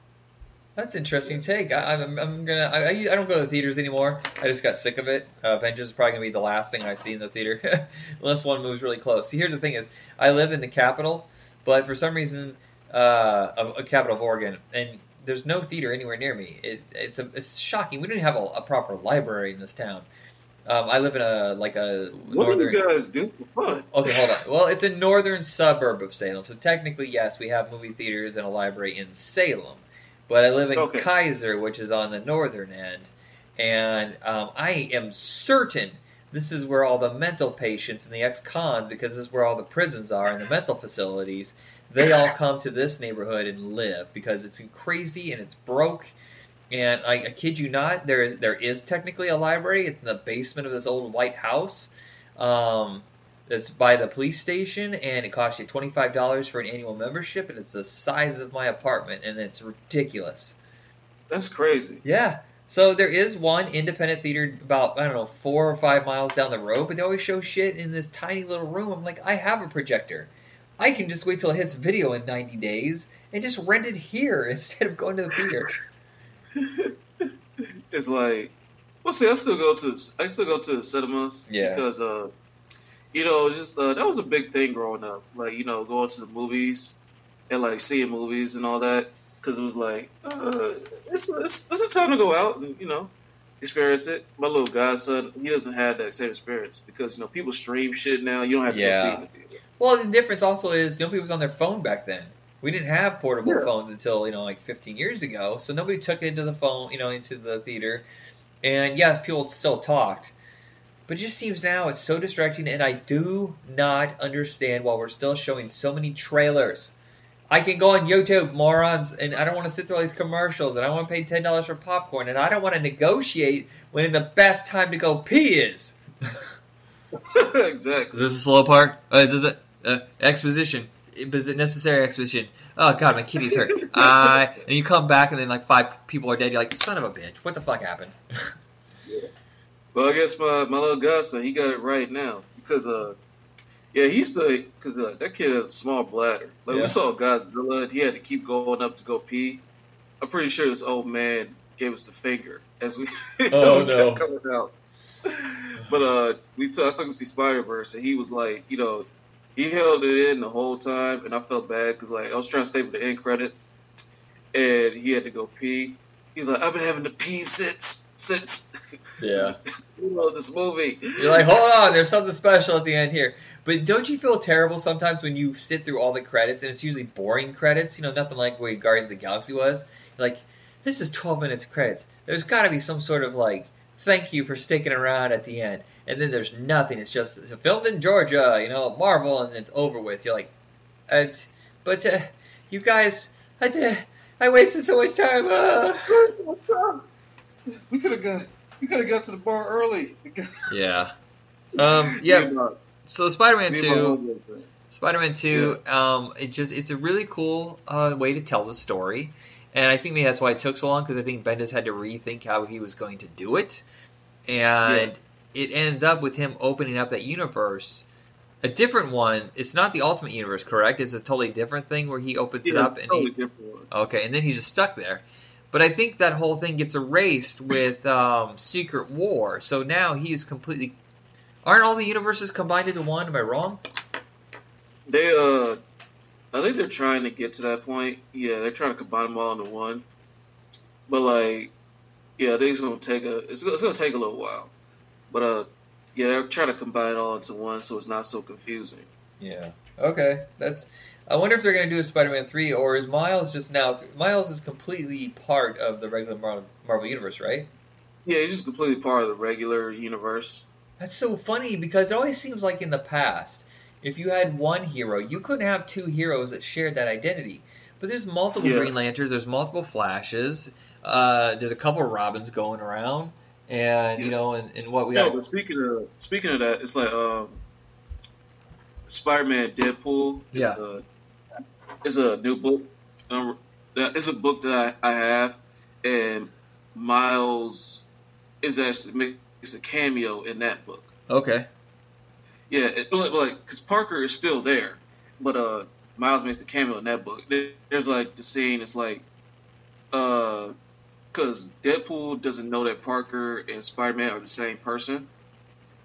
That's an interesting take. I, I'm, I'm gonna. I, I I don't go to the theaters anymore. I just got sick of it. Uh, Avengers is probably gonna be the last thing I see in the theater, unless one moves really close. See, here's the thing: is I live in the capital, but for some reason, uh, of a capital of Oregon, and there's no theater anywhere near me. It, it's a, it's shocking. We don't even have a, a proper library in this town. Um, I live in a like a What northern. do you guys do for fun? Okay, hold on. Well, it's a northern suburb of Salem, so technically, yes, we have movie theaters and a library in Salem. But I live in Okay. Keizer, which is on the northern end, and um, I am certain this is where all the mental patients and the ex-cons, because this is where all the prisons are and the mental facilities, they all come to this neighborhood and live because it's crazy and it's broke. And I, I kid you not, there is there is technically a library. It's in the basement of this old white house. Um, it's by the police station, and it costs you twenty five dollars for an annual membership, and it's the size of my apartment, and it's ridiculous. That's crazy. Yeah. So there is one independent theater about I don't know four or five miles down the road, but they always show shit in this tiny little room. I'm like, I have a projector. I can just wait till it hits video in 90 days and just rent it here instead of going to the theater. it's like, well, see, I still go to I still go to the cinemas Yeah. because uh, you know, it's just uh, that was a big thing growing up. Like, you know, going to the movies and like seeing movies and all that because it was like, uh, it's, it's it's a time to go out and you know experience it. My little godson, he doesn't have that same experience because you know people stream shit now. You don't have to Yeah. go see it the theater. Well, the difference also is nobody was on their phone back then. We didn't have portable Yeah. phones until you know like 15 years ago, so nobody took it into the phone, you know, into the theater. And yes, people still talked, but it just seems now it's so distracting, and I do not understand why we're still showing so many trailers. I can go on YouTube, morons, and I don't want to sit through all these commercials, and I want to pay ten dollars for popcorn, and I don't want to negotiate when the best time to go pee is. exactly. Is this a slow part? Uh, is this a uh, exposition? Is it necessary exposition? Oh god, my kitty's hurt. Uh, and you come back and then like five people are dead. You're like, son of a bitch, what the fuck happened? Well, I guess my, my little godson, he got it right now because uh, yeah, he used to because uh, that kid had a small bladder. Like Yeah. we saw Godzilla, he had to keep going up to go pee. I'm pretty sure this old man gave us the finger as we, Oh, as we no. kept coming out. But uh, we took I took him to see Spider Verse, and he was like, you know, he held it in the whole time, and I felt bad because like I was trying to stay with the end credits, and he had to go pee. He's like, I've been having to pee since since Yeah. you know this movie. You're like, hold on, there's something special at the end here. But don't you feel terrible sometimes when you sit through all the credits and it's usually boring credits? You know, nothing like the way Guardians of the Galaxy was. You're like, this is 12 minutes of credits. There's got to be some sort of like, thank you for sticking around at the end. And then there's nothing. It's just it's filmed in Georgia, you know, Marvel, and it's over with. You're like, uh, but uh, you guys, I did. I wasted so much time. Uh. What's up? We could have got we could have got to the bar early. Yeah. Um, yeah. So Spider-Man 2. Spider-Man 2, um, it just it's a really cool uh, way to tell the story, and I think maybe that's why it took so long because I think Bendis had to rethink how he was going to do it, and it ends up with him opening up that universe. A different one. It's not the Ultimate Universe, correct? It's a totally different thing where he opens it up and totally he, different one. Okay, and then he's just stuck there. But I think that whole thing gets erased with um, Secret War. So now he's completely. Aren't all the universes combined into one? Am I wrong? They uh, I think they're trying to get to that point. Yeah, they're trying to combine them all into one. But like, yeah, I think it's gonna take a it's, it's gonna take a little while. But uh, yeah, they're trying to combine it all into one so it's not so confusing. Yeah. Okay, that's. I wonder if they're going to do a Spider-Man three, or is Miles just now? Miles is completely part of the regular Marvel, Marvel universe, right? Yeah, he's just completely part of the regular universe. That's so funny because it always seems like in the past, if you had one hero, you couldn't have two heroes that shared that identity. But there's multiple Yeah. Green Lanterns, there's multiple Flashes, uh, there's a couple of Robins going around, and you know, and, and what we no, got. but speaking of speaking of that, it's like um, Spider-Man Deadpool. is, Yeah. is a new book. Um, it's a book that I, I have, and Miles is actually makes a cameo in that book. Okay. Yeah, it, like- like because Parker is still there, but uh, Miles makes the cameo in that book. There's like the scene. It's like, uh, because Deadpool doesn't know that Parker and Spider Man are the same person,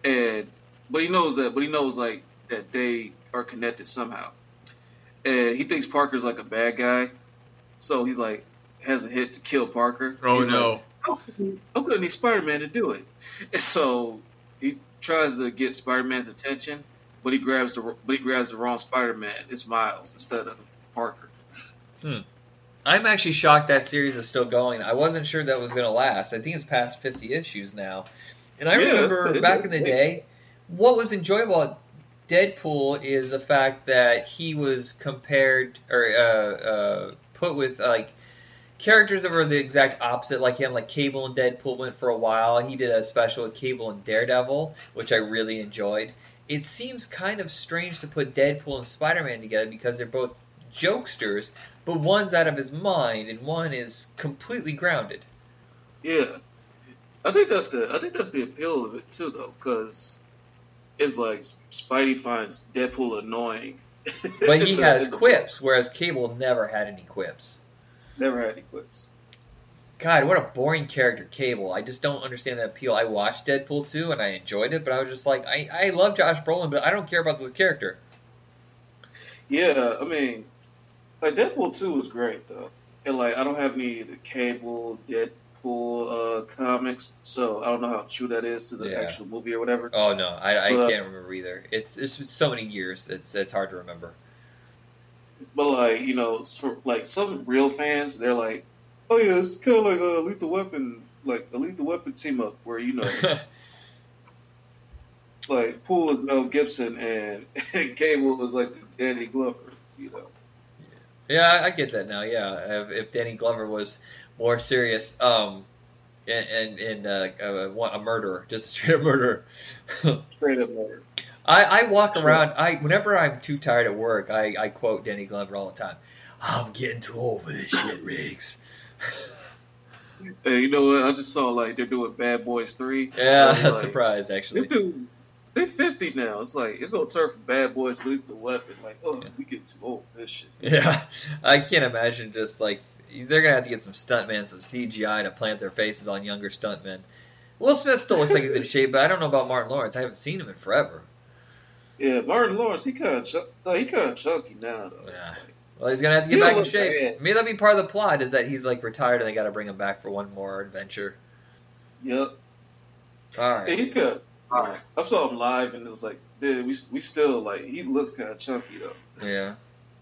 and but he knows that. But he knows like that they are connected somehow, and he thinks Parker's like a bad guy, so he's like has a hit to kill Parker. Oh He's like, no. I'm gonna need Spider Man to do it. And so he tries to get Spider Man's attention, but he grabs the but he grabs the wrong Spider Man. It's Miles instead of Parker. Hmm. I'm actually shocked that series is still going. I wasn't sure that was going to last. I think it's past 50 issues now. And I Yeah, remember back in the day, what was enjoyable about Deadpool is the fact that he was compared or uh, uh, put with like characters that were the exact opposite, like him, like Cable and Deadpool went for a while. He did a special with Cable and Daredevil, which I really enjoyed. It seems kind of strange to put Deadpool and Spider Man together because they're both jokesters, but one's out of his mind and one is completely grounded. Yeah, I think that's the I think that's the appeal of it too, though, because it's like Spidey finds Deadpool annoying, But he has quips, whereas Cable never had any quips. Never had any quips. God, what a boring character, Cable. I just don't understand that appeal. I watched Deadpool 2 and I enjoyed it, but I was just like, I, I love Josh Brolin, but I don't care about this character. Yeah, I mean, like Deadpool two was great though, and like I don't have any the Cable Deadpool uh, comics, so I don't know how true that is to the Yeah. actual movie or whatever. Oh no, I, I But, uh, can't remember either. It's it's been so many years. It's it's hard to remember. But like you know, for, like some real fans, they're like, "Oh yeah, it's kind of like a Lethal Weapon, like a Lethal Weapon team up, where you know, like Pool is Mel Gibson and, and Cable is like Danny Glover, you know." Yeah, I, I get that now. Yeah, if, if Danny Glover was more serious, um, and and, and uh, a, a murderer, just a straight up murderer. Straight up murder. I, I walk Sure. around. I whenever I'm too tired at work, I, I quote Danny Glover all the time. I'm getting too old for this shit, Riggs. Hey, you know what? I just saw like they're doing Bad Boys Three. Yeah, I was like, surprised They actually. do. They fifty now. It's like it's gonna turn from Bad Boys to Lethal Weapon. Like, oh, Yeah. we get too old for this shit. Yeah, I can't imagine just like they're gonna have to get some stuntmen, some CGI to plant their faces on younger stuntmen. Will Smith still looks like he's in shape, but I don't know about Martin Lawrence. I haven't seen him in forever. Yeah, Martin Lawrence, he kind of ch- no, he kind of chunky now though. Yeah. like- Well, he's gonna have to get back in shape. bad. Maybe that'll be part of the plot is that he's like retired and they got to bring him back for one more adventure. Yep. All right. Yeah, he's good. I saw him live and it was like, dude, we we still like he looks kind of chunky though. Yeah.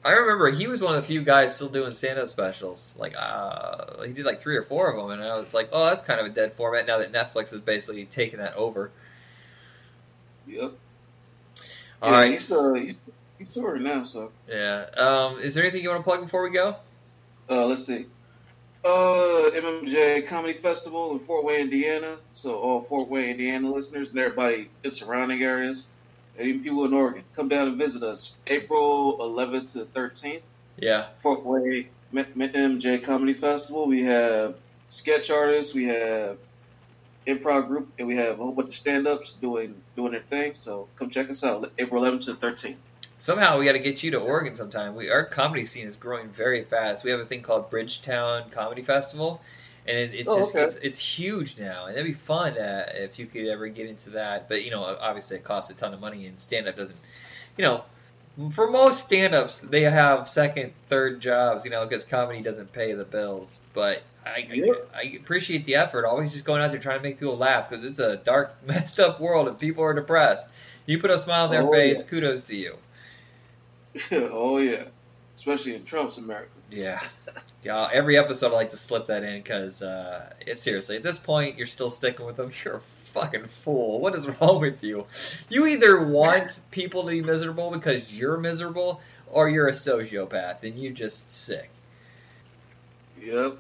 I remember he was one of the few guys still doing stand-up specials. Like, uh, he did like three or four of them, and I was like, oh, that's kind of a dead format now that Netflix has basically taken that over. Yep. All yeah, right. He's uh he's, he's touring now, so Yeah. Um, is there anything you want to plug before we go? uh let's see. Uh, MMJ Comedy Festival in Fort Wayne, Indiana. So all Fort Wayne, Indiana listeners and everybody in surrounding areas, and even people in Oregon, come down and visit us. April 11th to 13th, Yeah. Fort Wayne, M- MJ Comedy Festival. We have sketch artists. We have improv group, and we have a whole bunch of stand-ups doing doing their thing. So come check us out, April 11th to 13th. Somehow we got to get you to Oregon sometime. We our comedy scene is growing very fast. We have a thing called Bridgetown Comedy Festival, and it, it's Oh, just okay. it's, it's huge now, and it'd be fun uh, if you could ever get into that. But you know, obviously it costs a ton of money, and stand up doesn't. You know, for most stand ups, they have second, third jobs. You know, because comedy doesn't pay the bills. But I. I I appreciate the effort. Always just going out there trying to make people laugh because it's a dark, messed up world, and people are depressed. You put a smile on their Oh, face. yeah. Kudos to you. oh yeah, especially in Trump's America. Yeah. Yeah, every episode I like to slip that in because uh, it's seriously at this point you're still sticking with them. You're a fucking fool. What is wrong with you? You either want people to be miserable because you're miserable, or you're a sociopath and you're just sick. Yep.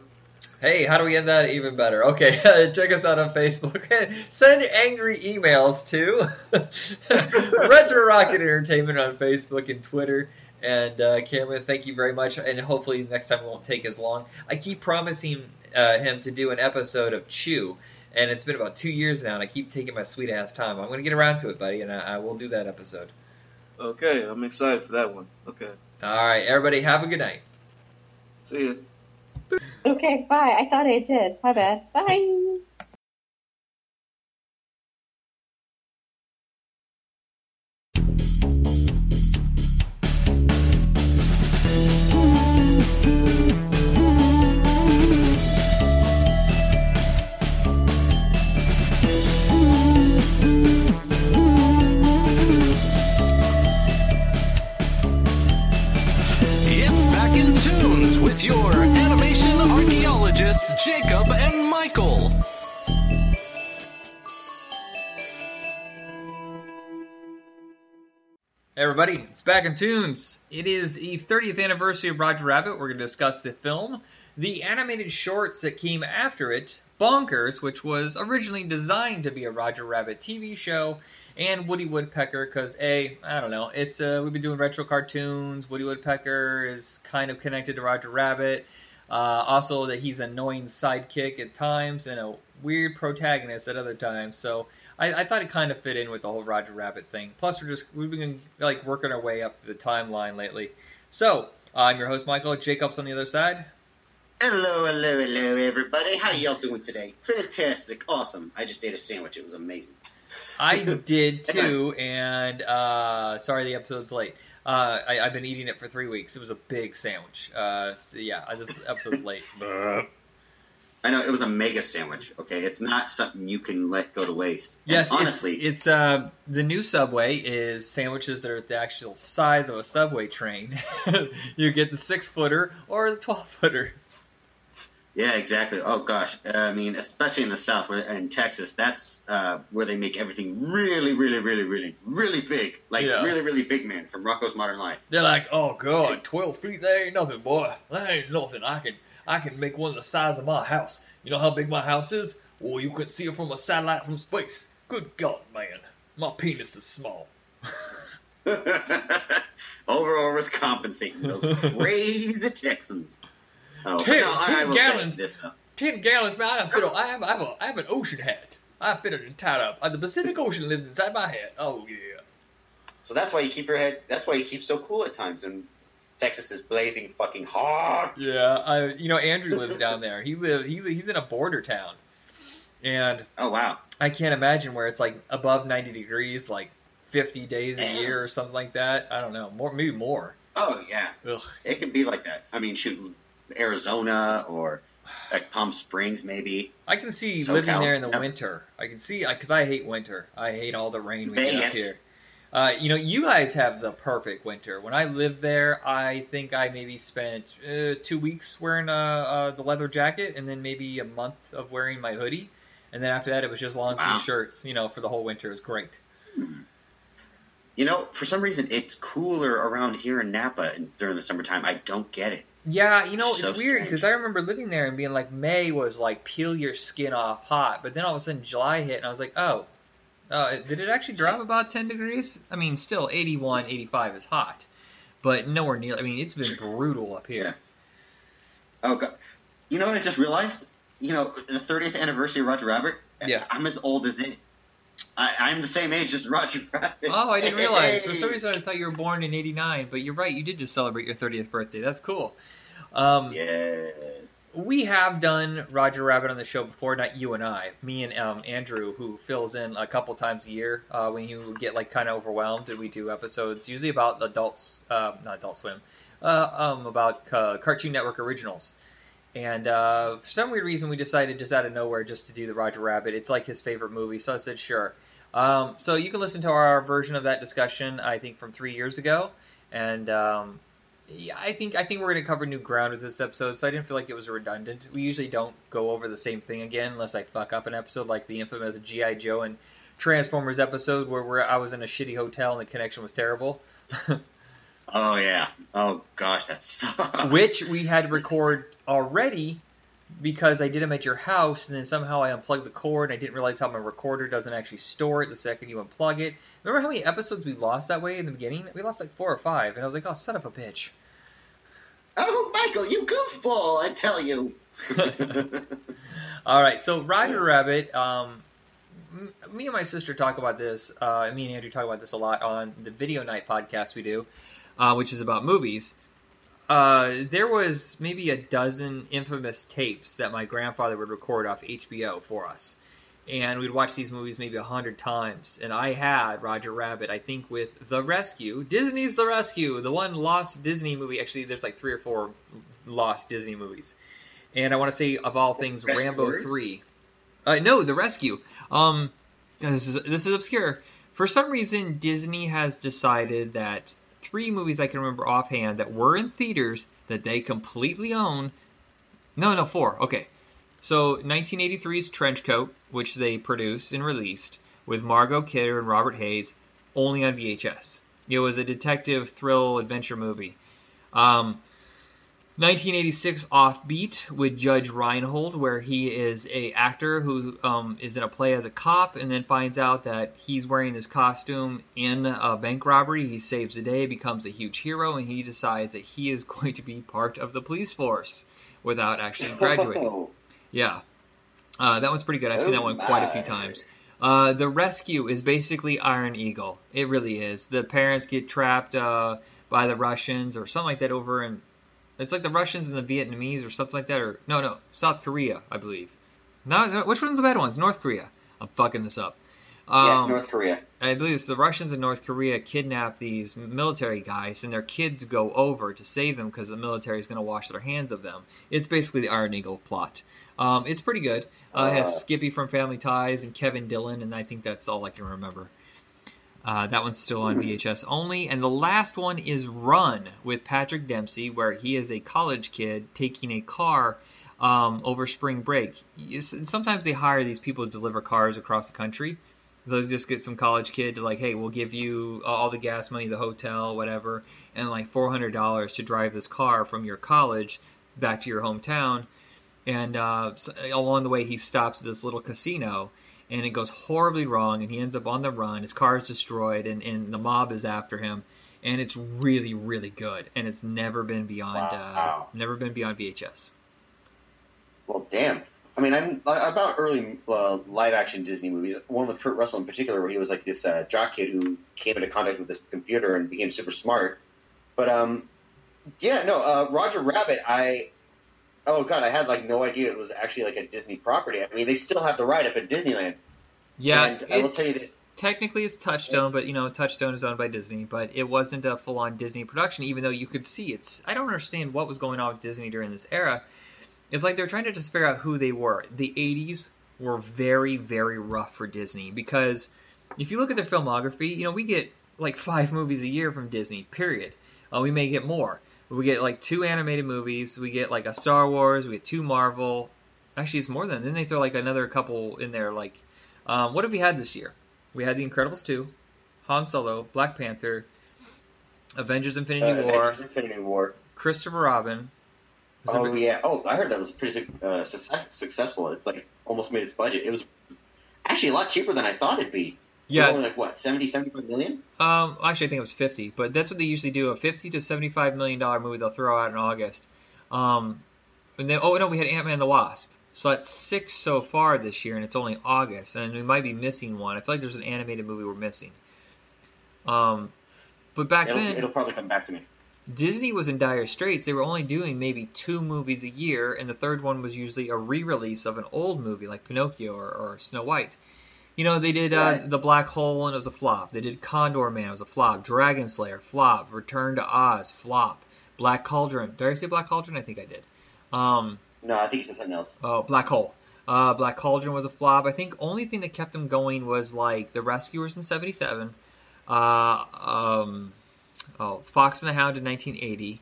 Hey, how do we end that even better? Okay, check us out on Facebook. Send angry emails to Retro Rocket Entertainment on Facebook and Twitter. And uh, Cameron, thank you very much. And hopefully next time it won't take as long. I keep promising uh, him to do an episode of Chew, and it's been about two years now, and I keep taking my sweet ass time. I'm going to get around to it, buddy, and I, I will do that episode. Okay, I'm excited for that one. Okay. All right, everybody, have a good night. See ya. Okay, bye. I thought I did. My bad. Bye. Everybody, it's back in tunes. It is the 30th anniversary of Roger Rabbit. We're going to discuss the film, the animated shorts that came after it, Bonkers, which was originally designed to be a Roger Rabbit TV show, and Woody Woodpecker, because a, I don't know, it's uh, we've been doing retro cartoons. Woody Woodpecker is kind of connected to Roger Rabbit. Uh, also, that he's an annoying sidekick at times and a weird protagonist at other times. So I, I thought it kind of fit in with the whole Roger Rabbit thing. Plus, we're just we've been like working our way up the timeline lately. So I'm your host Michael. Jacob's on the other side. Hello, hello, hello, everybody. How y'all doing today? Fantastic, awesome. I just ate a sandwich. It was amazing. I did too, and uh, sorry the episode's late. Uh, I, I've been eating it for three weeks. It was a big sandwich. Uh, so yeah, this episode's late. I know it was a mega sandwich. Okay, it's not something you can let go to waste. And Yes, honestly, it's, it's uh, the new Subway is sandwiches that are the actual size of a Subway train. you get the six footer or the twelve footer. yeah, exactly. Oh gosh, uh, I mean, especially in the South, where in Texas, that's uh, where they make everything really, really, really, really, really big. Like Yeah. really, really big, man. From Rocko's Modern Life. They're like, oh god, twelve feet that ain't nothing, boy. That ain't nothing. I can I can make one the size of my house. You know how big my house is? Well, you could see it from a satellite from space. Good God, man, my penis is small. over always compensating those crazy Texans. Oh, Ten- no, ten gallons. This. Ten gallons, man. I fit. A, I have I have a I have an ocean hat. I fit it and tied up. Uh, the Pacific Ocean lives inside my hat. Oh yeah. So that's why you keep your head. That's why you keep so cool at times. And Texas is blazing fucking hot. Yeah, I you know Andrew lives down there. He live he he's in a border town, and Oh wow. I can't imagine where it's like above ninety degrees, like fifty days a year or something like that. I don't know, more maybe more. Oh yeah. Ugh. It can be like that. I mean, shoot, Arizona or like Palm Springs maybe. I can see SoCal, living there in the winter. I can see because I hate winter. I hate all the rain we get up here. Uh, you know, you guys have the perfect winter. When I lived there, I think I maybe spent uh, two weeks wearing uh, uh, the leather jacket, and then maybe a month of wearing my hoodie, and then after that, it was just long sleeve Wow. shirts. You know, for the whole winter, it was great. You know, for some reason, it's cooler around here in Napa during the summertime. I don't get it. Yeah, you know, it's So weird because I remember living there and being like, May was like peel your skin off hot, but then all of a sudden July hit and I was like, oh, uh, did it actually drop about 10 degrees? I mean, still 81, 85 is hot, but nowhere near. I mean, it's been brutal up here. Oh god. You know what I just realized? You know, the 30th anniversary of Roger Rabbit. Yeah. I'm as old as it. I, I'm the same age as Roger Rabbit. Oh, I didn't realize. For some reason, I thought you were born in '89, but you're right. You did just celebrate your 30th birthday. That's cool. Um, Yes. We have done Roger Rabbit on the show before, not you and I. Me and um, Andrew, who fills in a couple times a year uh, when you get like kind of overwhelmed. And we do episodes usually about adults, uh, not Adult Swim, uh, um, about uh, Cartoon Network originals. And uh, for some weird reason, we decided just out of nowhere just to do the Roger Rabbit. It's like his favorite movie, so I said sure. Um, so you can listen to our version of that discussion, I think, from three years ago. And um, yeah, I think I think we're going to cover new ground with this episode, so I didn't feel like it was redundant. We usually don't go over the same thing again unless I fuck up an episode, like the infamous GI Joe and Transformers episode where we're, I was in a shitty hotel and the connection was terrible, Oh yeah. Oh gosh, that sucks. which we had to record already because I did them at your house, and then somehow I unplugged the cord, and I didn't realize how my recorder doesn't actually store it the second you unplug it. Remember how many episodes we lost that way in the beginning? We lost like four or five, and I was like, oh, son of a bitch. Oh, Michael, you goofball! I tell you. All right, so Roger Rabbit. Um, me and my sister talk about this. Uh, me and Andrew talk about this a lot on the video night podcast we do, uh, which is about movies. Uh, there was maybe a dozen infamous tapes that my grandfather would record off HBO for us, and we'd watch these movies maybe a hundred times. And I had Roger Rabbit, I think, with The Rescue, Disney's The Rescue, the one lost Disney movie. Actually, there's like three or four lost Disney movies. And I want to say, of all things, Rambo Rescuers? three. Uh, no, The Rescue. Um, this is this is obscure. For some reason, Disney has decided that three movies I can remember offhand that were in theaters that they completely own. No, no, four. Okay. So 1983's Trenchcoat, which they produced and released with Margot Kidder and Robert Hays, only on VHS. It was a detective thrill adventure movie. Um, 1986 Offbeat with Judge Reinhold, where he is a actor who um, is in a play as a cop, and then finds out that he's wearing his costume in a bank robbery. He saves the day, becomes a huge hero, and he decides that he is going to be part of the police force without actually graduating. Oh, Yeah. Uh, that one's pretty good. I've seen that one quite a few times. Uh, the rescue is basically Iron Eagle. It really is. The parents get trapped uh, by the Russians or something like that over in. It's like the Russians and the Vietnamese or something like that. Or no, no, South Korea, I believe. No, which one's the bad ones? North Korea. I'm fucking this up. yeah, Um, North Korea. I believe it's the Russians and North Korea kidnap these military guys, and their kids go over to save them because the military is going to wash their hands of them. It's basically the Iron Eagle plot. Um, it's pretty good. Uh, it Uh. has Skippy from Family Ties and Kevin Dillon, and I think that's all I can remember. Uh, that one's still on VHS only. And the last one is Run with Patrick Dempsey, where he is a college kid taking a car um, over spring break. Sometimes they hire these people to deliver cars across the country. They'll just get some college kid to like, hey, we'll give you all the gas money, the hotel, whatever, and like four hundred dollars to drive this car from your college back to your hometown. And uh, along the way, he stops at this little casino, and it goes horribly wrong, and he ends up on the run. His car is destroyed, and, and the mob is after him. And it's really, really good, and it's never been beyond, uh, Wow. never been beyond VHS. Well, damn. I mean, I'm about early uh, live action Disney movies. One with Kurt Russell in particular, where he was like this uh, jock kid who came into contact with this computer and became super smart. But um, yeah, no, uh, Roger Rabbit. I oh god, I had like no idea it was actually like a Disney property. I mean, they still have the ride up at Disneyland. Yeah, And I will tell you that- technically it's Touchstone, but you know Touchstone is owned by Disney, but it wasn't a full-on Disney production. Even though you could see it's, I don't understand what was going on with Disney during this era. It's like they're trying to just figure out who they were. The '80s were very, very rough for Disney because if you look at their filmography, you know we get like five movies a year from Disney. Period. Uh, we may get more. We get like two animated movies. We get like a Star Wars. We get two Marvel. Actually, it's more than. Then they throw like another couple in there. Like, um, what have we had this year? We had The Incredibles 2, Han Solo, Black Panther, Avengers Infinity Uh, War, Avengers Infinity War. Christopher Robin. Was Oh yeah. Oh, I heard that was pretty uh, success- successful. It's like almost made its budget. It was actually a lot cheaper than I thought it'd be. Yeah. only like what 70, 75 million. Um, actually, I think it was 50, but that's what they usually do. A 50 to 75 million dollar movie they'll throw out in August. Um, And then, oh no, we had Ant Man and the Wasp. So that's six so far this year, and it's only August, and we might be missing one. I feel like there's an animated movie we're missing. Um, but back It'll, then, it'll probably come back to me. Disney was in dire straits. They were only doing maybe two movies a year, and the third one was usually a re-release of an old movie like Pinocchio or, or Snow White. You know, they did uh, Right. the Black Hole and it was a flop. They did Condorman, it was a flop. Dragon Slayer, flop. Return to Oz, flop. Black Cauldron. Did I say Black Cauldron? I think I did. Um, No, I think you said something else. Oh, Black Hole. Uh, Black Cauldron was a flop. I think only thing that kept them going was like The Rescuers in '77. Uh, um, oh, Fox and the Hound in 1980.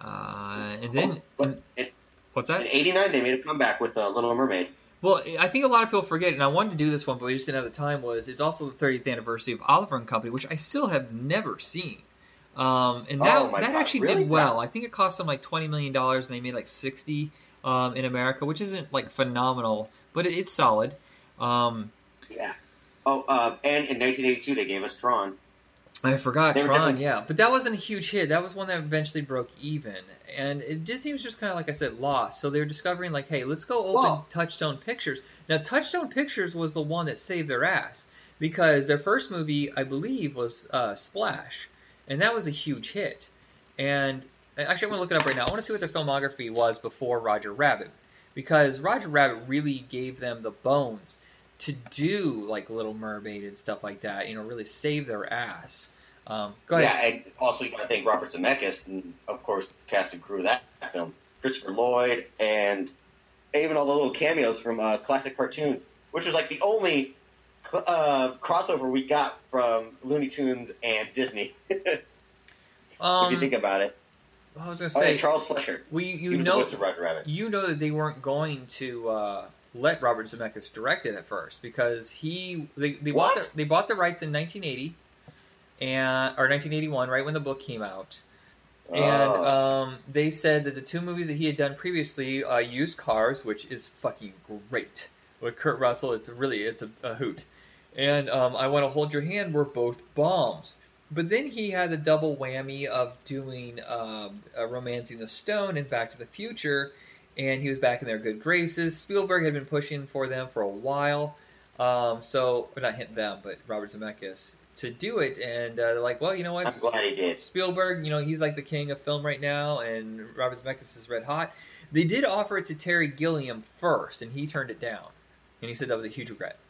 Uh, and then But in, what's in '89, they made a comeback with uh, Little Mermaid. Well, I think a lot of people forget, and I wanted to do this one, but we just didn't have the time. Was it's also the 30th anniversary of Oliver and Company, which I still have never seen. Um, and that Oh that God, actually really? did well. I think it cost them like 20 million dollars, and they made like 60 um, in America, which isn't like phenomenal, but it, it's solid. Um, Yeah. Oh, uh, and in 1982, they gave us Tron. I forgot They Tron, yeah, but that wasn't a huge hit. That was one that eventually broke even, and it, Disney was just kind of like I said, lost. So they were discovering like, hey, let's go open Well- Touchstone Pictures. Now, Touchstone Pictures was the one that saved their ass because their first movie, I believe, was uh, Splash, and that was a huge hit. And actually, I'm gonna look it up right now. I want to see what their filmography was before Roger Rabbit, because Roger Rabbit really gave them the bones to do like Little Mermaid and stuff like that. You know, really save their ass. Um, go ahead. Yeah, and also you got to thank Robert Zemeckis and of course the cast and crew of that film, Christopher Lloyd, and even all the little cameos from uh, classic cartoons, which was like the only uh, crossover we got from Looney Tunes and Disney. if Um, you think about it. I was gonna Oh, say, yeah, Charles Fleischer. well, you, know, the voice of Roger Rabbit. you know that they weren't going to uh, let Robert Zemeckis direct it at first because he they, they bought the, they bought the rights in 1980 and or 1981, right when the book came out. And Oh. um, they said that the two movies that he had done previously, uh, used cars, which is fucking great with Kurt Russell. It's really it's a, a hoot. And um, I want to hold your hand were both bombs. But then he had the double whammy of doing um, uh, Romancing the Stone and Back to the Future, and he was back in their good graces. Spielberg had been pushing for them for a while, um, so or not him them, but Robert Zemeckis to do it, and uh, they're like, well, you know what? I'm glad he did. Spielberg, you know, he's like the king of film right now, and Robert Zemeckis is red hot. They did offer it to Terry Gilliam first, and he turned it down, and he said that was a huge regret.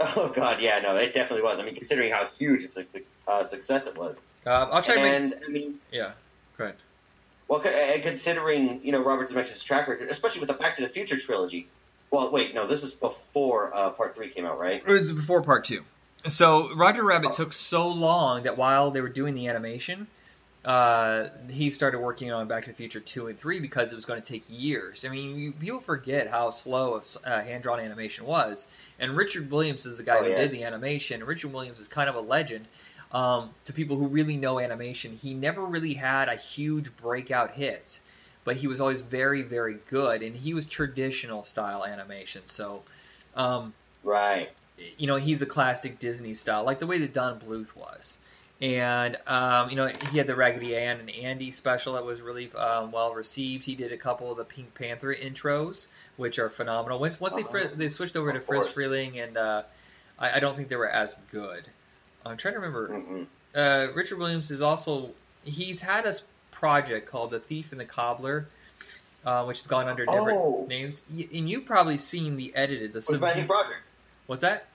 Oh God, yeah, no, it definitely was. I mean, considering how huge of suc- uh, success it was, Um, I'll try to make and I mean, yeah, go ahead. Well, and considering you know Robert Zemeckis' track record, especially with the Back to the Future trilogy. Well, wait, no, this is before uh, Part Three came out, right? It's before part two. So Roger Rabbit Oh. took so long that while they were doing the animation, uh, he started working on Back to the Future two and three because it was going to take years. I mean, you, people forget how slow uh, hand drawn animation was, and Richard Williams is the guy Oh, who yes. did the animation. Richard Williams is kind of a legend. Um, to people who really know animation, he never really had a huge breakout hit, but he was always very, very good, and he was traditional style animation. So, um, Right. you know, he's a classic Disney style, like the way that Don Bluth was. And um, you know, he had the Raggedy Ann and Andy special that was really um, well received. He did a couple of the Pink Panther intros, which are phenomenal. Once once they fri- they switched over to Of Friz course. Freleng, and uh, I, I don't think they were as good. I'm trying to remember. Mm-mm. Uh, Richard Williams is also he's had a project called The Thief and the Cobbler, uh, which has gone under different Oh. names. And you've probably seen the edited the With sub- Matthew Broderick. What's that?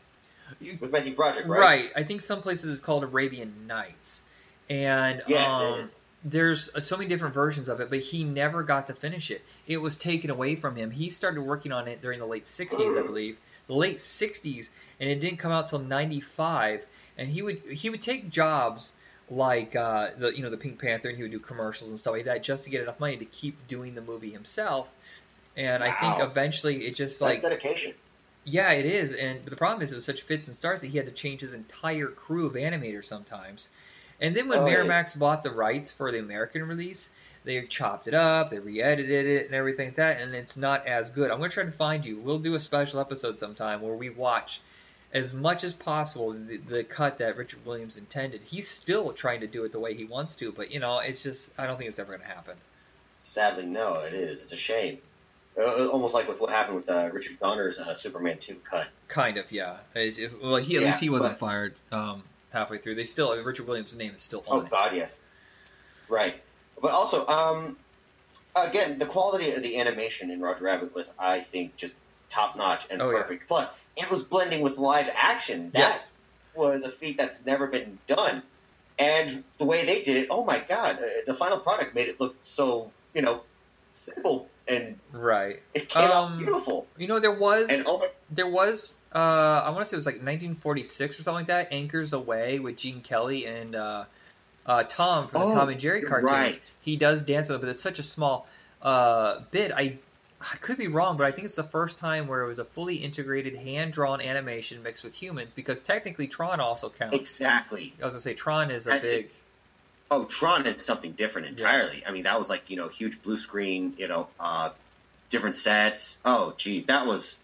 With Matthew Broderick, right? Right. I think some places it's called Arabian Nights, and Yes, um, it is. there's uh, so many different versions of it, but he never got to finish it. It was taken away from him. He started working on it during the late '60s, I believe, the late '60s, and it didn't come out till '95. And he would he would take jobs like uh, the you know the Pink Panther, and he would do commercials and stuff like that just to get enough money to keep doing the movie himself. And I think eventually it just That's like dedication. yeah, it is, and the problem is it was such fits and starts that he had to change his entire crew of animators sometimes. And then when Oh, yeah. Miramax bought the rights for the American release, they chopped it up, they re-edited it, and everything like that, and it's not as good. I'm gonna try to find you. We'll do a special episode sometime where we watch as much as possible the, the cut that Richard Williams intended. He's still trying to do it the way he wants to, but you know, it's just I don't think it's ever gonna happen. Sadly, no, it is. It's a shame. Uh, almost like with what happened with uh, Richard Donner's uh, Superman 2 cut. Kind of, yeah. It- it- well, he at Yeah, least he wasn't but- fired um, halfway through. They still, Richard Williams' name is still Oh on it. God, yes. Right, but also, um, again, the quality of the animation in Roger Rabbit was, I think, just top notch and Oh, yeah. perfect. Plus, it was blending with live action. That Yes. was a feat that's never been done. And the way they did it, oh my God, uh, the final product made it look so, you know, simple and Right. it came Um, out beautiful. You know, there was And oh my, there was uh, I want to say it was like 1946 or something like that. Anchors Aweigh with Gene Kelly and uh, uh, Tom from the Oh, Tom and Jerry cartoons. right. He does dance with it, but it's such a small uh, bit. I I could be wrong, but I think it's the first time where it was a fully integrated hand drawn animation mixed with humans because technically Tron also counts. exactly. I was gonna say Tron is a I- big Oh, Tron is something different Yeah. entirely. I mean, that was like you know huge blue screen, you know, uh, different sets. Oh, geez, that was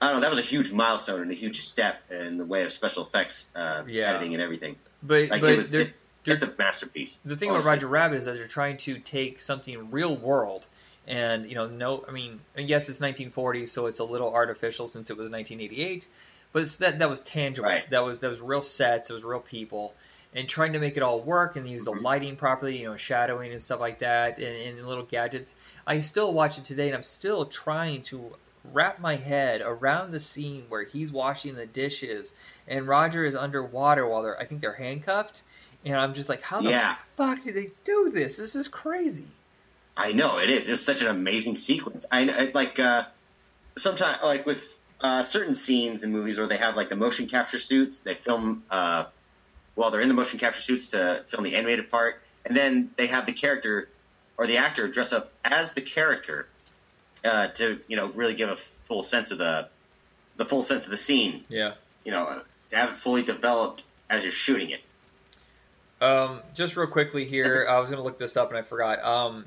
I don't know. That was a huge milestone and a huge step in the way of special effects, uh, Yeah. editing and everything. but Like but it was, there- it's, it's a masterpiece. The thing about. Roger Rabbit is that they're trying to take something real world and you know no I mean yes it's 1940 so it's a little artificial since it was 1988 but it's that that was tangible Right. that was that was real sets it was real people and trying to make it all work and use Mhm. the lighting properly you know shadowing and stuff like that and, and little gadgets I still watch it today and I'm still trying to wrap my head around the scene where he's washing the dishes and Roger is underwater while they're I think they're handcuffed and I'm just like how the Yeah. fuck did they do this? This is crazy. I know it is. It's such an amazing sequence. I I- like uh, sometimes like with uh, certain scenes in movies where they have like the motion capture suits. They film uh, while they're in the motion capture suits to film the animated part, and then they have the character or the actor dress up as the character uh, to you know really give a full sense of the the full sense of the scene. Yeah. You know, uh, to have it fully developed as you're shooting it. Um, just real quickly here, I was gonna look this up and I forgot. Um,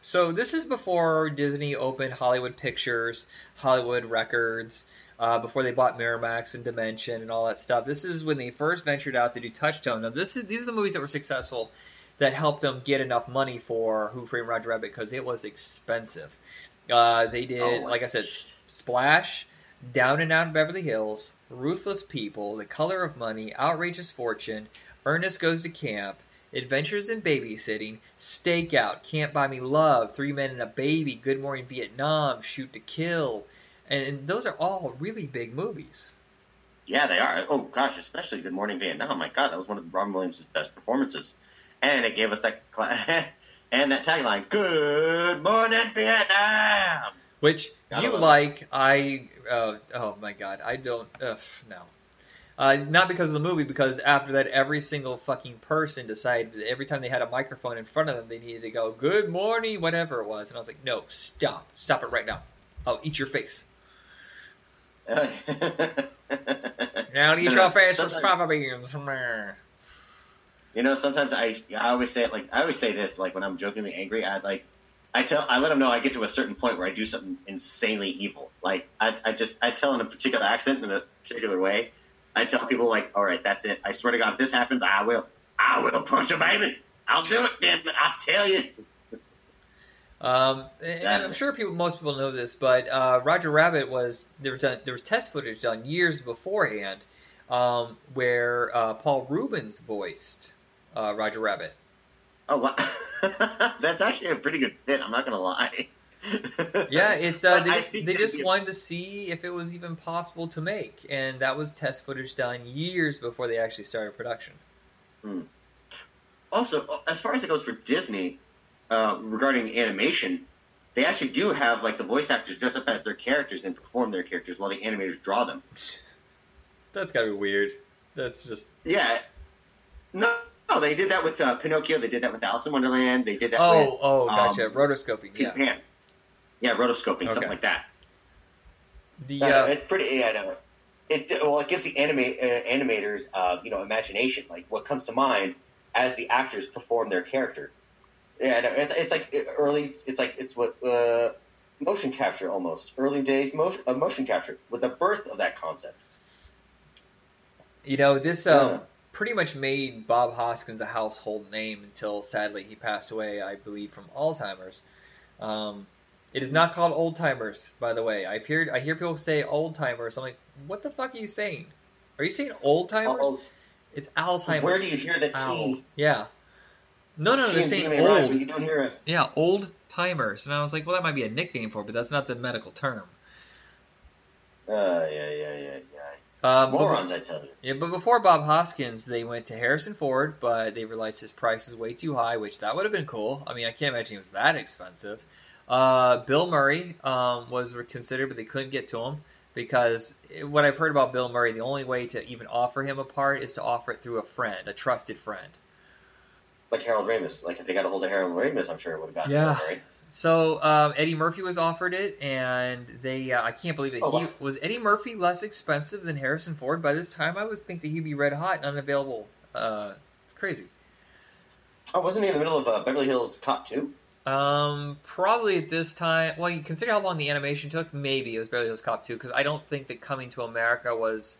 so this is before Disney opened Hollywood Pictures, Hollywood Records, uh, before they bought Miramax and Dimension and all that stuff. This is when they first ventured out to do Touchstone. Now this is these are the movies that were successful that helped them get enough money for Who Framed Roger Rabbit because it was expensive. Uh, they did, Oh like I said, Splash, Down and Out in Beverly Hills, Ruthless People, The Color of Money, Outrageous Fortune, Ernest Goes to Camp, Adventures in Babysitting, Stakeout, Can't Buy Me Love, Three Men and a Baby, Good Morning Vietnam, Shoot to Kill, and, those are all really big movies. Yeah, they are. Oh gosh, especially Good Morning Vietnam. My God, that was one of Robin Williams' best performances, and it gave us that cla and that tagline, "Good Morning Vietnam." Which you it. like, I uh, oh my god, I don't. Ugh, no, uh, not because of the movie. Because after that, every single fucking person decided that every time they had a microphone in front of them, they needed to go "Good morning," whatever it was, and I was like, no, stop, stop it right now. I'll eat your face. Now eat your face with fava beans. You know, sometimes I I always say it like I always say this like when I'm jokingly angry. I like I tell I let them know I get to a certain point where I do something insanely evil. Like I, I just I tell in a particular accent in a particular way. I tell people like, all right, that's it. I swear to God, if this happens, I will I will punch a baby. I'll do it, damn it. I tell you. Um, and I'm sure people, most people know this, but uh, Roger Rabbit was there was done, there was test footage done years beforehand, um, where uh, Paul Reubens voiced uh, Roger Rabbit. Oh, wow. that's actually a pretty good fit. I'm not gonna lie. Yeah, it's uh, they just, they just wanted to see if it was even possible to make, and that was test footage done years before they actually started production. Also, as far as it goes for Disney, uh, regarding animation, they actually do have like the voice actors dress up as their characters and perform their characters while the animators draw them. That's gotta be weird. That's just Yeah. No, no, they did that with uh, Pinocchio. They did that with Alice in Wonderland. They did that with oh oh gotcha um, rotoscoping Peter yeah Pan. Yeah, rotoscoping, Okay. something like that. the no, uh, it's pretty. Yeah, no. It well, it gives the anima- uh, animators, uh, you know, imagination. Like what comes to mind as the actors perform their character. Yeah, it's, it's like uh, early. It's like it's what uh, motion capture almost early days motion uh, motion capture with the birth of that concept. You know, this um, Yeah. pretty much made Bob Hoskins a household name until sadly he passed away, I believe, from Alzheimer's. Um, it is not called Old Timers, by the way. I've heard I hear people say Old Timers. I'm like, what the fuck are you saying? Are you saying Old Timers? Old- It's Alzheimer's. Where do you hear the Owl. T? Yeah. No, no, no. They're saying old. but you don't hear it. Yeah, old timers. And I was like, well, that might be a nickname for it, but that's not the medical term. Uh, yeah, yeah, yeah, yeah. Um, but- Morons, I tell you. yeah, but before Bob Hoskins, they went to Harrison Ford, but they realized his price was way too high, which that would have been cool. I mean, I can't imagine it was that expensive. Uh, Bill Murray um, was considered, but they couldn't get to him because what I've heard about Bill Murray, the only way to even offer him a part is to offer it through a friend, a trusted friend. Like Harold Ramis. Like if they got a hold of Harold Ramis, I'm sure it would have gotten Yeah. Bill Murray. So um, Eddie Murphy was offered it, and they uh, I can't believe that Oh, he wow. was Eddie Murphy less expensive than Harrison Ford. By this time, I would think that he'd be red hot and unavailable. Uh, it's crazy. Oh, wasn't he in the middle of uh, Beverly Hills Cop 2? Um, probably at this time. Well, you consider how long the animation took. Maybe it was Beverly Hills Cop 2 because I don't think that Coming to America was.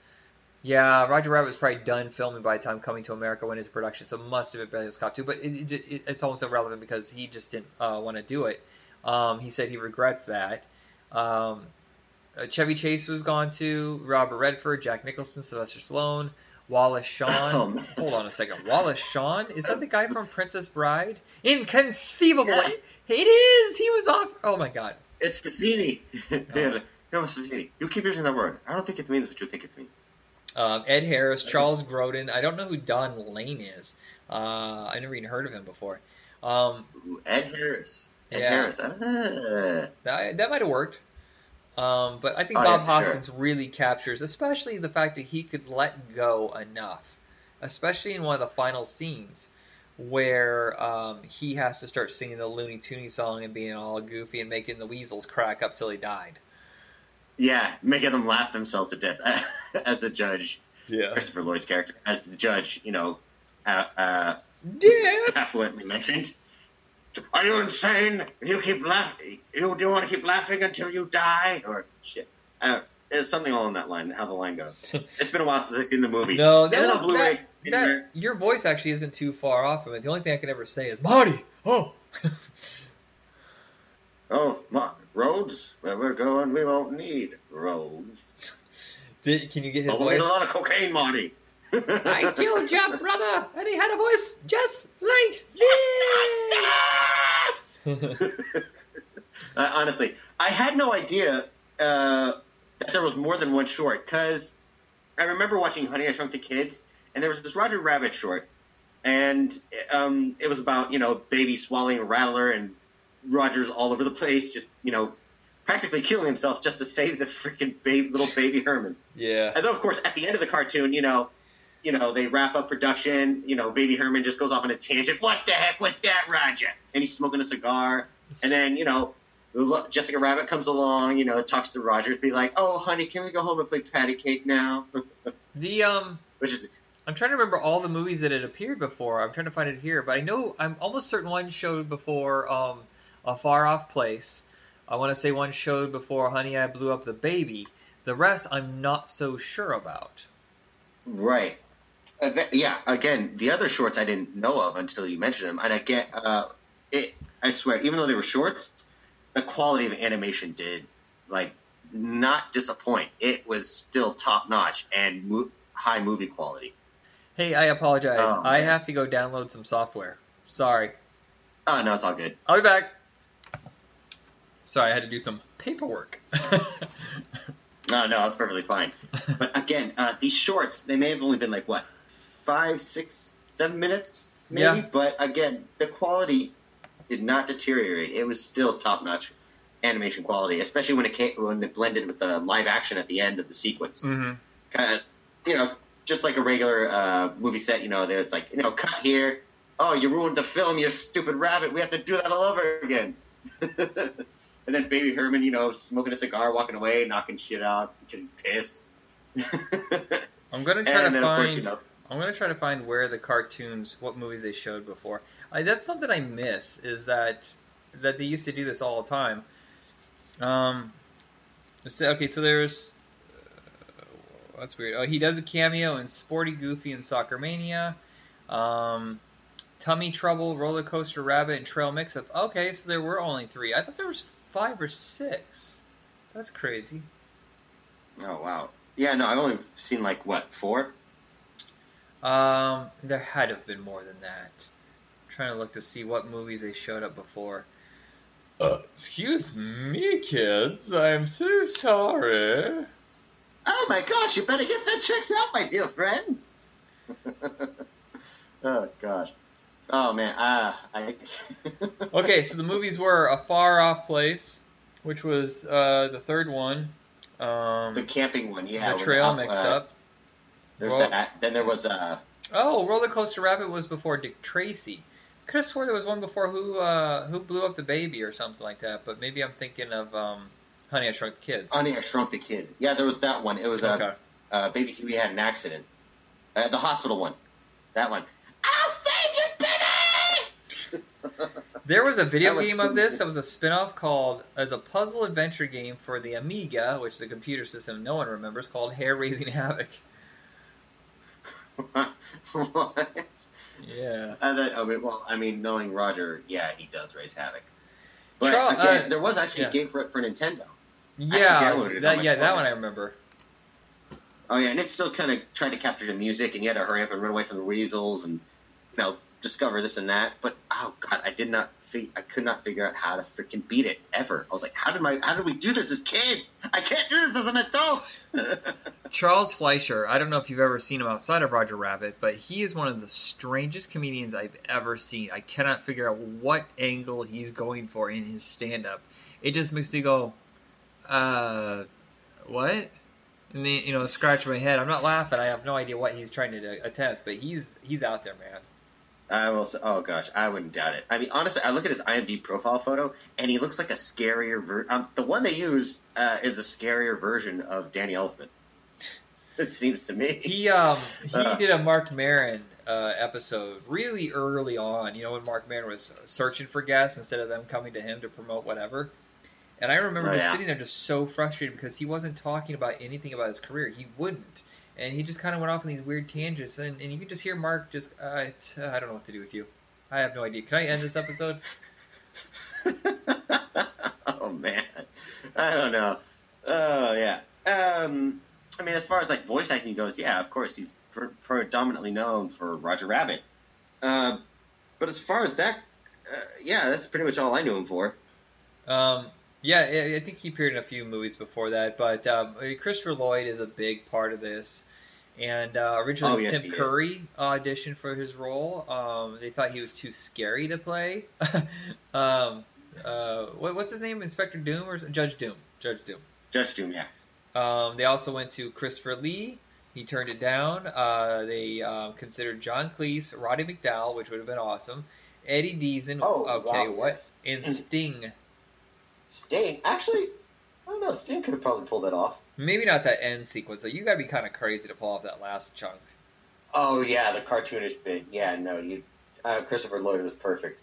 Yeah, Roger Rabbit was probably done filming by the time Coming to America went into production, so must have been Beverly Hills Cop 2. But it, it, it's almost irrelevant because he just didn't uh, want to do it. Um, he said he regrets that. Um, uh, Chevy Chase was gone too. Robert Redford, Jack Nicholson, Sylvester Stallone, Wallace Shawn. Oh, man. Hold on a second. Wallace Shawn? Is that the guy from Princess Bride? Inconceivable. Yeah. It is. He was off. Oh my god. It's Vizzini. yeah, no, it's Vizzini. You keep using that word. I don't think it means what you think it means. Um, Ed Harris, Charles Grodin. I don't know who Don Lane is. Uh, I never even heard of him before. Um, Ed Harris. Ed Yeah. Harris. Ah. that, that might have worked. Um, but I think Oh, Bob yeah, for sure. Hoskins really captures, especially the fact that he could let go enough, especially in one of the final scenes where um, he has to start singing the Looney Tooney song and being all goofy and making the weasels crack up till he died. Yeah, making them laugh themselves to death as the judge, Yeah. Christopher Lloyd's character, as the judge, you know, uh, uh, affluently mentioned. Are you insane? You keep laughing. You do you want to keep laughing until you die, or shit. Uh, it's something along that line. How the line goes. It's been a while since I've seen the movie. No, that was that, that, your voice actually isn't too far off from it. The only thing I can ever say is Marty. Oh. Oh, Ma- roads. Where we're going, we won't need roads. Did, can you get his But need voice? a lot of cocaine, Marty. I killed your brother, and he had a voice just like this. Uh, honestly, I had no idea uh, that there was more than one short because I remember watching Honey I Shrunk the Kids, and there was this Roger Rabbit short, and um, it was about you know baby swallowing a rattler and Roger's all over the place, just you know practically killing himself just to save the freaking baby, little baby Herman. yeah. And then of course at the end of the cartoon, you know. You know, they wrap up production. You know, Baby Herman just goes off on a tangent. What the heck was that, Roger? And he's smoking a cigar. And then, you know, Jessica Rabbit comes along, you know, talks to Rogers, be like, "Oh, honey, can we go home and play patty cake now?" The um, Which is I'm trying to remember all the movies that had appeared before. I'm trying to find it here, but I know I'm almost certain one showed before um, a far off place. I want to say one showed before Honey I Blew Up the Baby. The rest I'm not so sure about. right. Uh, th- yeah. Again, the other shorts I didn't know of until you mentioned them, and I get uh, it. I swear, even though they were shorts, the quality of animation did like not disappoint. It was still top notch and mo- high movie quality. Hey, I apologize. Oh, I have to go download some software. Sorry. Oh no, it's all good. I'll be back. Sorry, I had to do some paperwork. No, no, that's perfectly fine. But again, uh, these shorts, they may have only been like, what, five, six, seven minutes, maybe? Yeah. But again, the quality did not deteriorate. It was still top notch animation quality, especially when it came when it blended with the live action at the end of the sequence. hmm Because, you know, just like a regular uh, movie set, you know, there it's like, you know, cut here. Oh, you ruined the film, you stupid rabbit. We have to do that all over again. and then Baby Herman, you know, smoking a cigar, walking away, knocking shit out because he's pissed. I'm gonna try and to then, of course, find. you know, I'm gonna try to find where the cartoons, what movies they showed before. I, that's something I miss is that that they used to do this all the time. Um, so, okay, so there's uh, that's weird. Oh, he does a cameo in Sporty Goofy and Soccer Mania. Um, Tummy Trouble, Roller Coaster Rabbit, and Trail Mix Up. Okay, so there were only three. I thought there was five or six. That's crazy. Oh wow. Yeah, no, I've only seen like what four. Um, there had to have been more than that. I'm trying to look to see what movies they showed up before. Uh, excuse me, kids. I'm so sorry. Oh my gosh, you better get that checked out, my dear friend. oh gosh. Oh man, ah, I. Okay, so the movies were A Far Off Place, which was uh, the third one. Um, the camping one, yeah. the Trail uh, Mix uh, Up. There's Roll- that. Then there was uh. Oh, Roller Coaster Rabbit was before Dick Tracy. Could have swore there was one before who uh, who blew up the baby or something like that, but maybe I'm thinking of um, Honey I Shrunk the Kids. Honey, I Shrunk the Kid. Yeah, there was that one. It was uh, Okay. uh, Baby Huey had an accident. Uh, the hospital one. That one. I'll save you, Benny! There was a video was game so of this good. that was a spin-off called as a puzzle adventure game for the Amiga, which is a computer system no one remembers, called Hare Raising Havoc. What? Yeah. That, I mean, well, I mean, knowing Roger, yeah, he does raise havoc. But Charles- again, uh, there was actually yeah. a game for it for Nintendo. Yeah, downloaded it on that, yeah, that one I remember. Oh yeah, and it still kind of tried to capture the music, and you had to hurry up and run away from the weasels, and you know, discover this and that. But oh god, I did not, fi- I could not figure out how to freaking beat it ever. I was like, how did my, how did we do this as kids? I can't do this as an adult. Charles Fleischer, I don't know if you've ever seen him outside of Roger Rabbit, but he is one of the strangest comedians I've ever seen. I cannot figure out what angle he's going for in his stand up. It just makes me go, uh, what? And then, you know, scratch my head. I'm not laughing. I have no idea what he's trying to attempt, but he's he's out there, man. I will say, oh gosh, I wouldn't doubt it. I mean, honestly, I look at his IMDb profile photo, and he looks like a scarier ver- um, The one they use uh, is a scarier version of Danny Elfman. It seems to me. He um he Uh. did a Marc Maron uh, episode really early on. You know when Marc Maron was searching for guests instead of them coming to him to promote whatever. And I remember Oh, just yeah. sitting there just so frustrated because he wasn't talking about anything about his career. He wouldn't, and he just kind of went off on these weird tangents. And, and you could just hear Mark just uh, it's, uh, I don't know what to do with you. I have no idea. Can I end this episode? oh man, I don't know. Oh yeah. Um, I mean, as far as like voice acting goes, yeah, of course he's pre- predominantly known for Roger Rabbit. Uh, but as far as that, uh, yeah, that's pretty much all I knew him for. Um, yeah, I think he appeared in a few movies before that, but um, Christopher Lloyd is a big part of this. And uh, originally, Oh, yes, Tim he is. Curry auditioned for his role. Um, they thought he was too scary to play. um, uh, what, what's his name? Inspector Doom or Judge Doom? Judge Doom. Judge Doom, yeah. Um, they also went to Christopher Lee. He turned it down. Uh, they um, considered John Cleese, Roddy McDowall, which would have been awesome. Eddie Deezen. Oh, okay, wow, what? yes. And Sting. Sting. Actually, I don't know. Sting could have probably pulled that off. Maybe not that end sequence. Though. You got to be kind of crazy to pull off that last chunk. Oh yeah, the cartoonish bit. Yeah, no, you. Uh, Christopher Lloyd was perfect.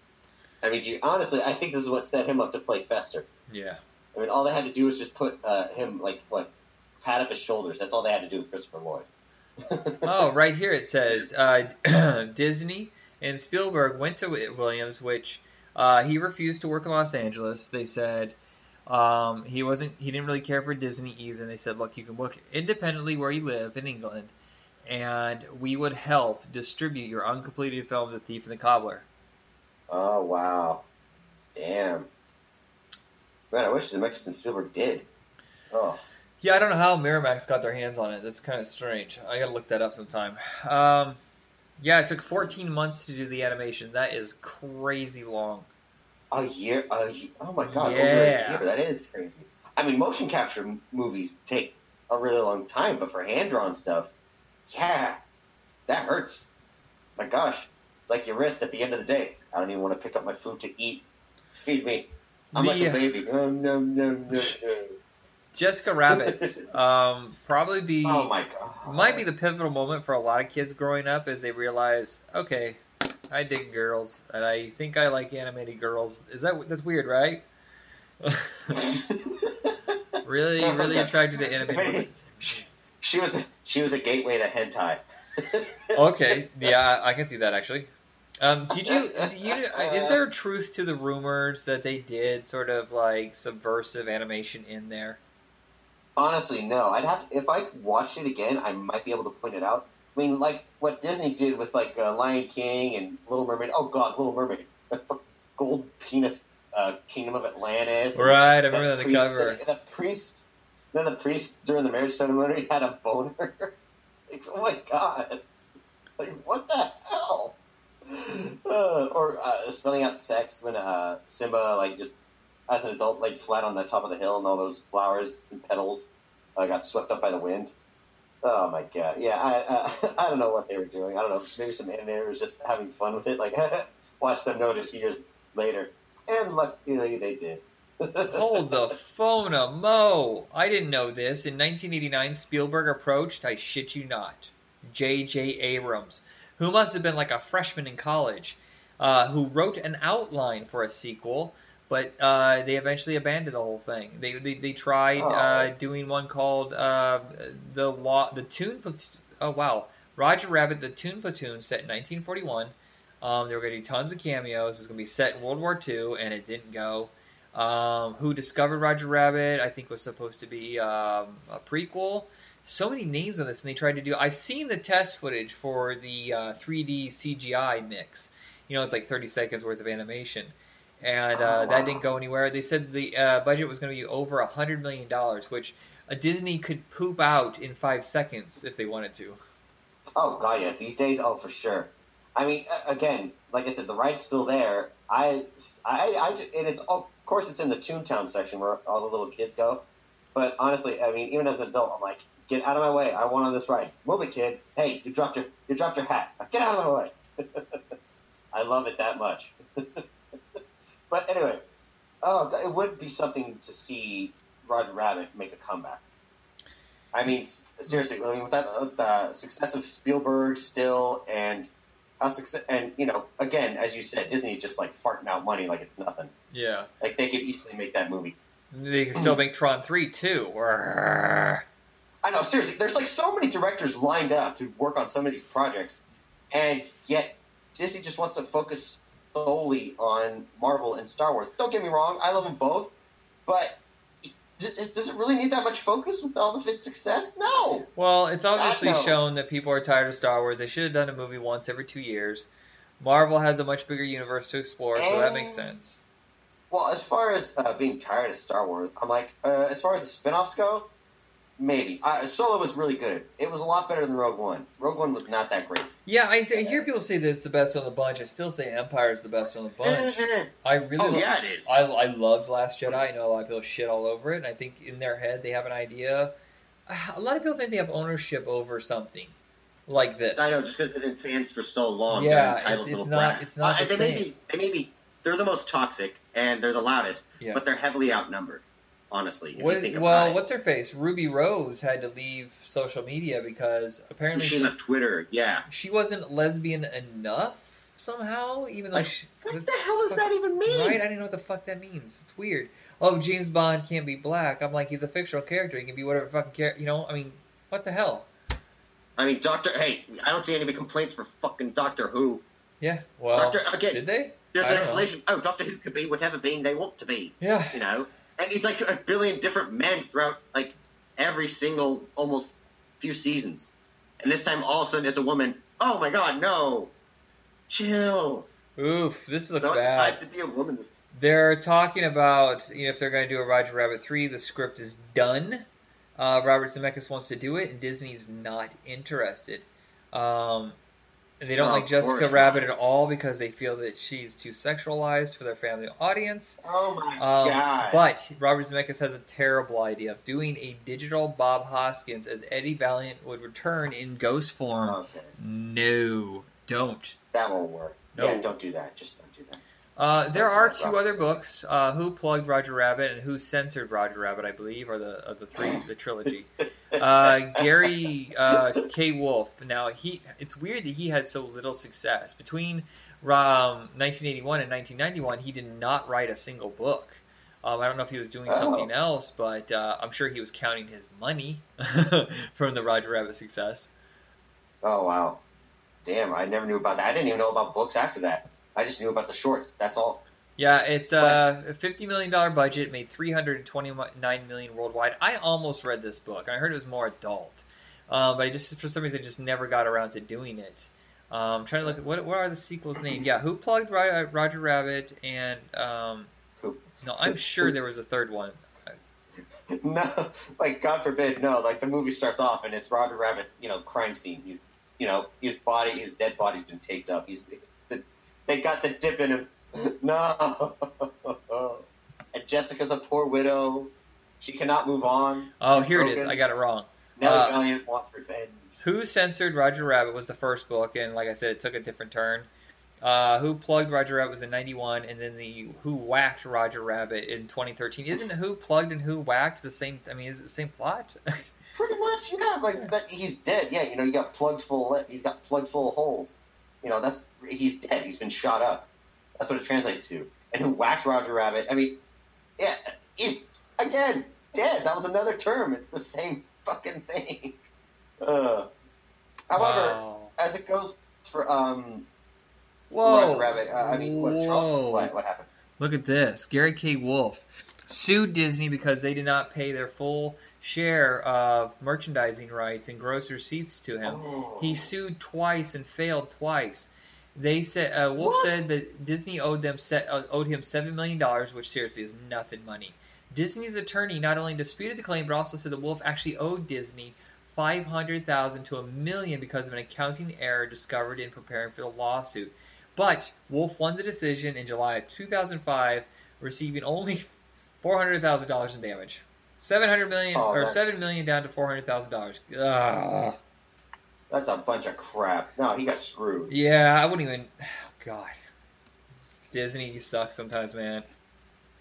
I mean, gee, honestly, I think this is what set him up to play Fester. Yeah. I mean, all they had to do was just put uh, him like what, pat up his shoulders. That's all they had to do with Christopher Lloyd. Oh, right here it says uh, Disney and Spielberg went to Williams, which uh, he refused to work in Los Angeles. They said um, he wasn't. He didn't really care for Disney either. They said, look, you can work independently where you live in England, and we would help distribute your uncompleted film, The Thief and the Cobbler. Oh wow, damn. Man, I wish Zemeckis and Spielberg did. Oh, Yeah, I don't know how Miramax got their hands on it. That's kind of strange. I gotta look that up sometime. Um, yeah, it took 14 months to do the animation. That is crazy long. a year. A, oh my god, over a year. That is crazy. I mean, motion capture movies take a really long time, but for hand drawn stuff, yeah, that hurts. My gosh, it's like your wrist at the end of the day. I don't even want to pick up my food to eat. Feed me. I'm like a baby. Nom, nom, nom, nom, nom. Jessica Rabbit, um, probably be Oh my god. might be the pivotal moment for a lot of kids growing up as they realize, okay, I dig girls and I think I like animated girls. Is that that's weird, right? really, really attracted to animated. she, she was a, she was a gateway to hentai. Okay, yeah, I can see that actually. Um, did you? do you is there truth to the rumors that they did sort of like subversive animation in there? Honestly, no. I'd have to, if I watched it again, I might be able to point it out. I mean, like what Disney did with like uh, Lion King and Little Mermaid. Oh God, Little Mermaid, the f- Gold Penis uh, Kingdom of Atlantis. Right, I remember that, the priest- cover. The, the priest, then the priest during the marriage ceremony had a boner. like, oh my God, like what the hell? Uh, or uh, spelling out sex when uh, Simba like just as an adult laid flat on the top of the hill and all those flowers and petals uh, got swept up by the wind. Oh my god! Yeah, I uh, I don't know what they were doing. I don't know. Maybe some animator was just having fun with it. Like, watch them notice years later, and luckily they did. Hold the phone a mo! I didn't know this. In 1989, Spielberg approached, I shit you not, J.J. Abrams, who must have been like a freshman in college, uh, who wrote an outline for a sequel, but uh, they eventually abandoned the whole thing. They they, they tried uh, Oh. doing one called uh, the law the Toon oh wow Roger Rabbit the Toon Platoon set in 1941. Um, they were going to do tons of cameos. It's going to be set in World War II, and it didn't go. Um, Who Discovered Roger Rabbit, I think was supposed to be um, a prequel. So many names on this, and they tried to do. I've seen the test footage for the uh, 3D CGI mix. You know, it's like 30 seconds worth of animation, and uh, Oh, that didn't go anywhere. They said the uh, budget was going to be over a hundred million dollars, which a Disney could poop out in five seconds if they wanted to. Oh god, yeah. These days, oh for sure. I mean, again, like I said, the ride's still there. I, I, I and it's of course it's in the Toontown section where all the little kids go. But honestly, I mean, even as an adult, I'm like, get out of my way. I want on this ride. Move it, kid. Hey, you dropped your you dropped your hat. Get out of my way. I love it that much. but anyway, oh, it would be something to see Roger Rabbit make a comeback. I mean, seriously. I mean, with that, uh, the success of Spielberg still, and how success, and you know, again, as you said, Disney just like farting out money like it's nothing. Yeah, Like they could easily make that movie. they can still make Tron three too. I know, seriously. There's like so many directors lined up to work on some of these projects, and yet Disney just wants to focus solely on Marvel and Star Wars. Don't get me wrong, I love them both, but does does it really need that much focus with all of its success? No. Well, it's obviously shown that people are tired of Star Wars. They should have done a movie once every two years. Marvel has a much bigger universe to explore, so that makes sense. Well, as far as uh, being tired of Star Wars, I'm like, uh, as far as the spin-offs go, maybe. Uh, Solo was really good. It was a lot better than Rogue One. Rogue One was not that great. Yeah, I, I hear people say that it's the best one of the bunch. I still say Empire is the best one of the bunch. I really, oh lo- yeah, it is. I, I loved Last Jedi. I know a lot of people shit all over it, and I think in their head they have an idea. A lot of people think they have ownership over something like this. I know, just because they've been fans for so long. Yeah, they're entitled it's- it's little not- brats. it's not Uh, the they may be, they may be, they're the most toxic and they're the loudest, Yeah. but they're heavily outnumbered. Honestly, if you What, well, what's her face? Ruby Rose had to leave social media because apparently she left Twitter. Yeah. she wasn't lesbian enough somehow, even though Like, she. What the hell does fuck- that even mean? Right? I didn't know what the fuck that means. It's weird. Oh, James Bond can't be black. I'm like, he's a fictional character. He can be whatever fucking character. You know? I mean, what the hell? I mean, Doctor. Hey, I don't see any complaints for fucking Doctor Who. Yeah. Well, Doctor again. did they? There's an don't know. explanation. Oh, Doctor Who could be whatever being they want to be. Yeah. You know, and he's like a billion different men throughout like every single almost few seasons. And this time, all of a sudden, it's a woman. Oh my God, no! Chill. Oof, this looks so bad. decides to be a woman this They're talking about you know if they're going to do a Roger Rabbit three, the script is done. Uh, Robert Zemeckis wants to do it, and Disney's not interested. Um, and they don't like Jessica Rabbit not. at all because they feel that she's too sexualized for their family audience. Oh my Um, god! but Robert Zemeckis has a terrible idea of doing a digital Bob Hoskins as Eddie Valiant would return in ghost form. okay, No, don't. that won't work. No. Yeah, don't do that. Just don't do that. Uh, there are two other books. Uh, who plugged Roger Rabbit and who censored Roger Rabbit, I believe, are the of the three the trilogy. Uh, Gary uh, K. Wolf. Now he, it's weird that he had so little success between um, 1981 and 1991. He did not write a single book. Um, I don't know if he was doing Oh. something else, but uh, I'm sure he was counting his money from the Roger Rabbit success. Oh wow. damn, I never knew about that. I didn't even know about books after that. I just knew about the shorts. That's all. Yeah, it's uh, a fifty million dollar budget, made three hundred and twenty nine million worldwide. I almost read this book. I heard it was more adult, um, but I just for some reason I just never got around to doing it. Um, I'm trying to look at what what are the sequels named? Yeah, Who Plugged Roger Rabbit and um, Who- no, I'm sure there was a third one. no, like God forbid, no. Like the movie starts off and it's Roger Rabbit's, you know, crime scene. He's, you know, his body, his dead body's been taped up. He's, they got the dip in him. No. And Jessica's a poor widow. She cannot move on. Oh, She's here it is. I got it wrong. Nellie uh, Valiant wants revenge. Who Censored Roger Rabbit was the first book, and like I said, it took a different turn. Uh, Who Plugged Roger Rabbit was in 91, and then the Who Whacked Roger Rabbit in 2013. Isn't Who Plugged and Who Whacked the same? I mean, is it the same plot? Pretty much, yeah. Like that, he's dead. Yeah, you know, he got plugged full. He's got plugged full of holes. You know, that's he's dead. He's been shot up. That's what it translates to. And who whacked Roger Rabbit? I mean, yeah, he's again dead. That was another term. It's the same fucking thing. Uh, however, Wow. as it goes for um Whoa. Roger Rabbit, uh, I mean, what. Charles? What, what happened? Look at this. Gary K. Wolf sued Disney because they did not pay their full share of merchandising rights and gross receipts to him. Oh. He sued twice and failed twice. They said uh, Wolf What? said that Disney owed them se- uh, owed him seven million dollars, which seriously is nothing money. Disney's attorney not only disputed the claim, but also said that Wolf actually owed Disney five hundred thousand to a million because of an accounting error discovered in preparing for the lawsuit. But Wolf won the decision in July of 2005, receiving only four hundred thousand dollars in damage. Seven hundred million Oh, or seven million down to four hundred thousand dollars. That's a bunch of crap. No, he got screwed. Yeah, I wouldn't even. Oh, God, Disney, you suck sometimes, man.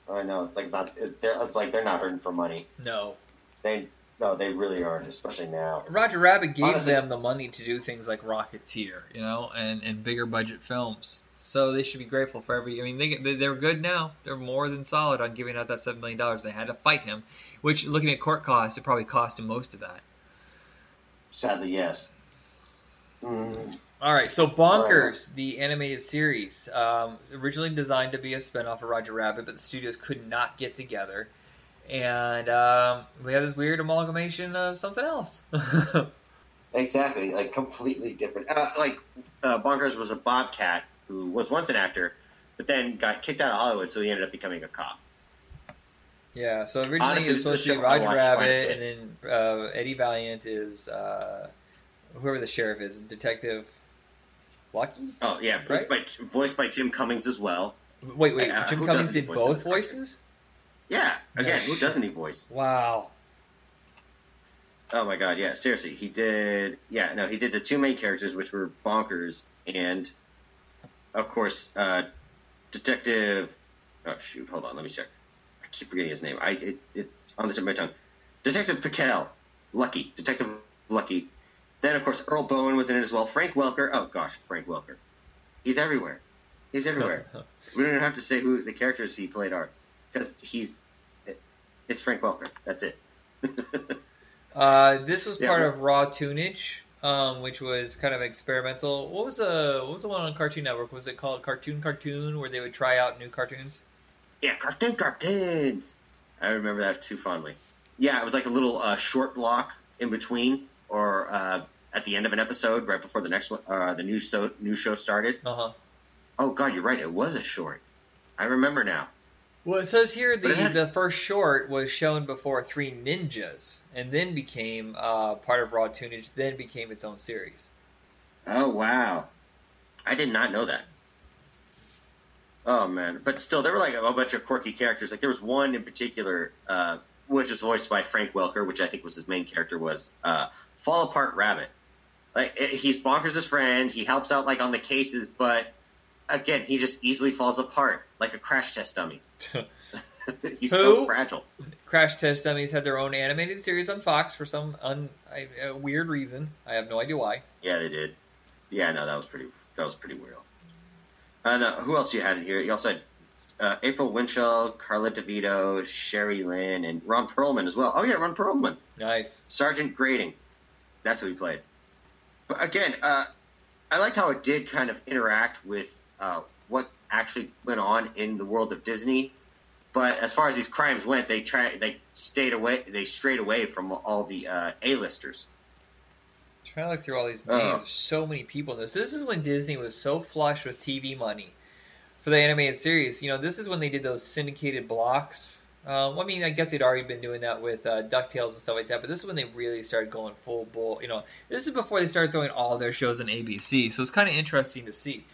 I know. It's like not. It, it's like they're not hurting for money. No, They no, they really aren't, especially now. Roger Rabbit gave Honestly- them the money to do things like Rocketeer, you know, and and bigger budget films. So they should be grateful for every. I mean, they they- they're good now. They're more than solid on giving out that seven million dollars. They had to fight him, which looking at court costs, it probably cost him most of that. Sadly, yes. Mm, All right, so Bonkers, the animated series, um, originally designed to be a spinoff of Roger Rabbit, but the studios could not get together, and um, we have this weird amalgamation of something else. exactly, like completely different. Uh, like uh, Bonkers was a bobcat who was once an actor, but then got kicked out of Hollywood, so he ended up becoming a cop. yeah, so originally Honestly, it was supposed to be Roger watched quite a Rabbit, and then uh, Eddie Valiant is uh, whoever the sheriff is, Detective Lucky. Oh yeah, voiced by voiced by Jim Cummings as well. Wait, wait, Uh, Jim Cummings did both voices. Yeah, again, Yeah, who doesn't he voice? Wow. Oh my god, yeah, seriously, he did. Yeah, no, he did the two main characters, which were Bonkers and, of course, uh, Detective. Oh shoot, hold on, let me check. I keep forgetting his name. I it, it's on the tip of my tongue. Detective Piquel, Lucky, Detective Lucky. Then of course Earl Boen was in it as well. Frank Welker. Oh gosh, Frank Welker. He's everywhere. He's everywhere. we don't even have to say who the characters he played are, because he's. It, it's Frank Welker. That's it. Uh, this was Yeah, part well- of Raw Toonage, um, which was kind of experimental. What was the what was the one on Cartoon Network? Was it called Cartoon Cartoon, where they would try out new cartoons? Yeah, cartoon cartoons. I remember that too fondly. Yeah, it was like a little uh, short block in between, or uh, at the end of an episode, right before the next one, uh, the new show new show started. Uh huh. Oh God, you're right. It was a short. I remember now. Well, it says here the had- the first short was shown before Three Ninjas, and then became uh, part of Raw Toonage, then became its own series. Oh wow, I did not know that. Oh man, but still, there were like a bunch of quirky characters. Like there was one in particular, uh, which was voiced by Frank Welker, which I think was his main character, was uh, Fall Apart Rabbit. Like it- he's Bonkers' friend. He helps out like on the cases, but again, he just easily falls apart like a crash test dummy. he's so fragile. Crash Test Dummies had their own animated series on Fox for some un, I, uh, weird reason. I have no idea why. Yeah, they did. Yeah, no, that was pretty. That was pretty weird. And uh, who else you had in here? You also had uh, April Winchell, Karla DeVito, Sherry Lynn, and Ron Perlman as well. Oh yeah, Ron Perlman, Nice. Sergeant Grading. That's who he played. But again, uh, I liked how it did kind of interact with uh, what actually went on in the world of Disney. But as far as these crimes went, they try they stayed away they strayed away from all the uh, A-listers. Trying to look through all these Oh. names. So many people in this. This is when Disney was so flush with TV money for the animated series. You know, this is when they did those syndicated blocks. Um, I mean, I guess they'd already been doing that with uh, Ducktales and stuff like that, but this is when they really started going full bull. You know, this is before they started throwing all their shows on ABC, so it's kind of interesting to see.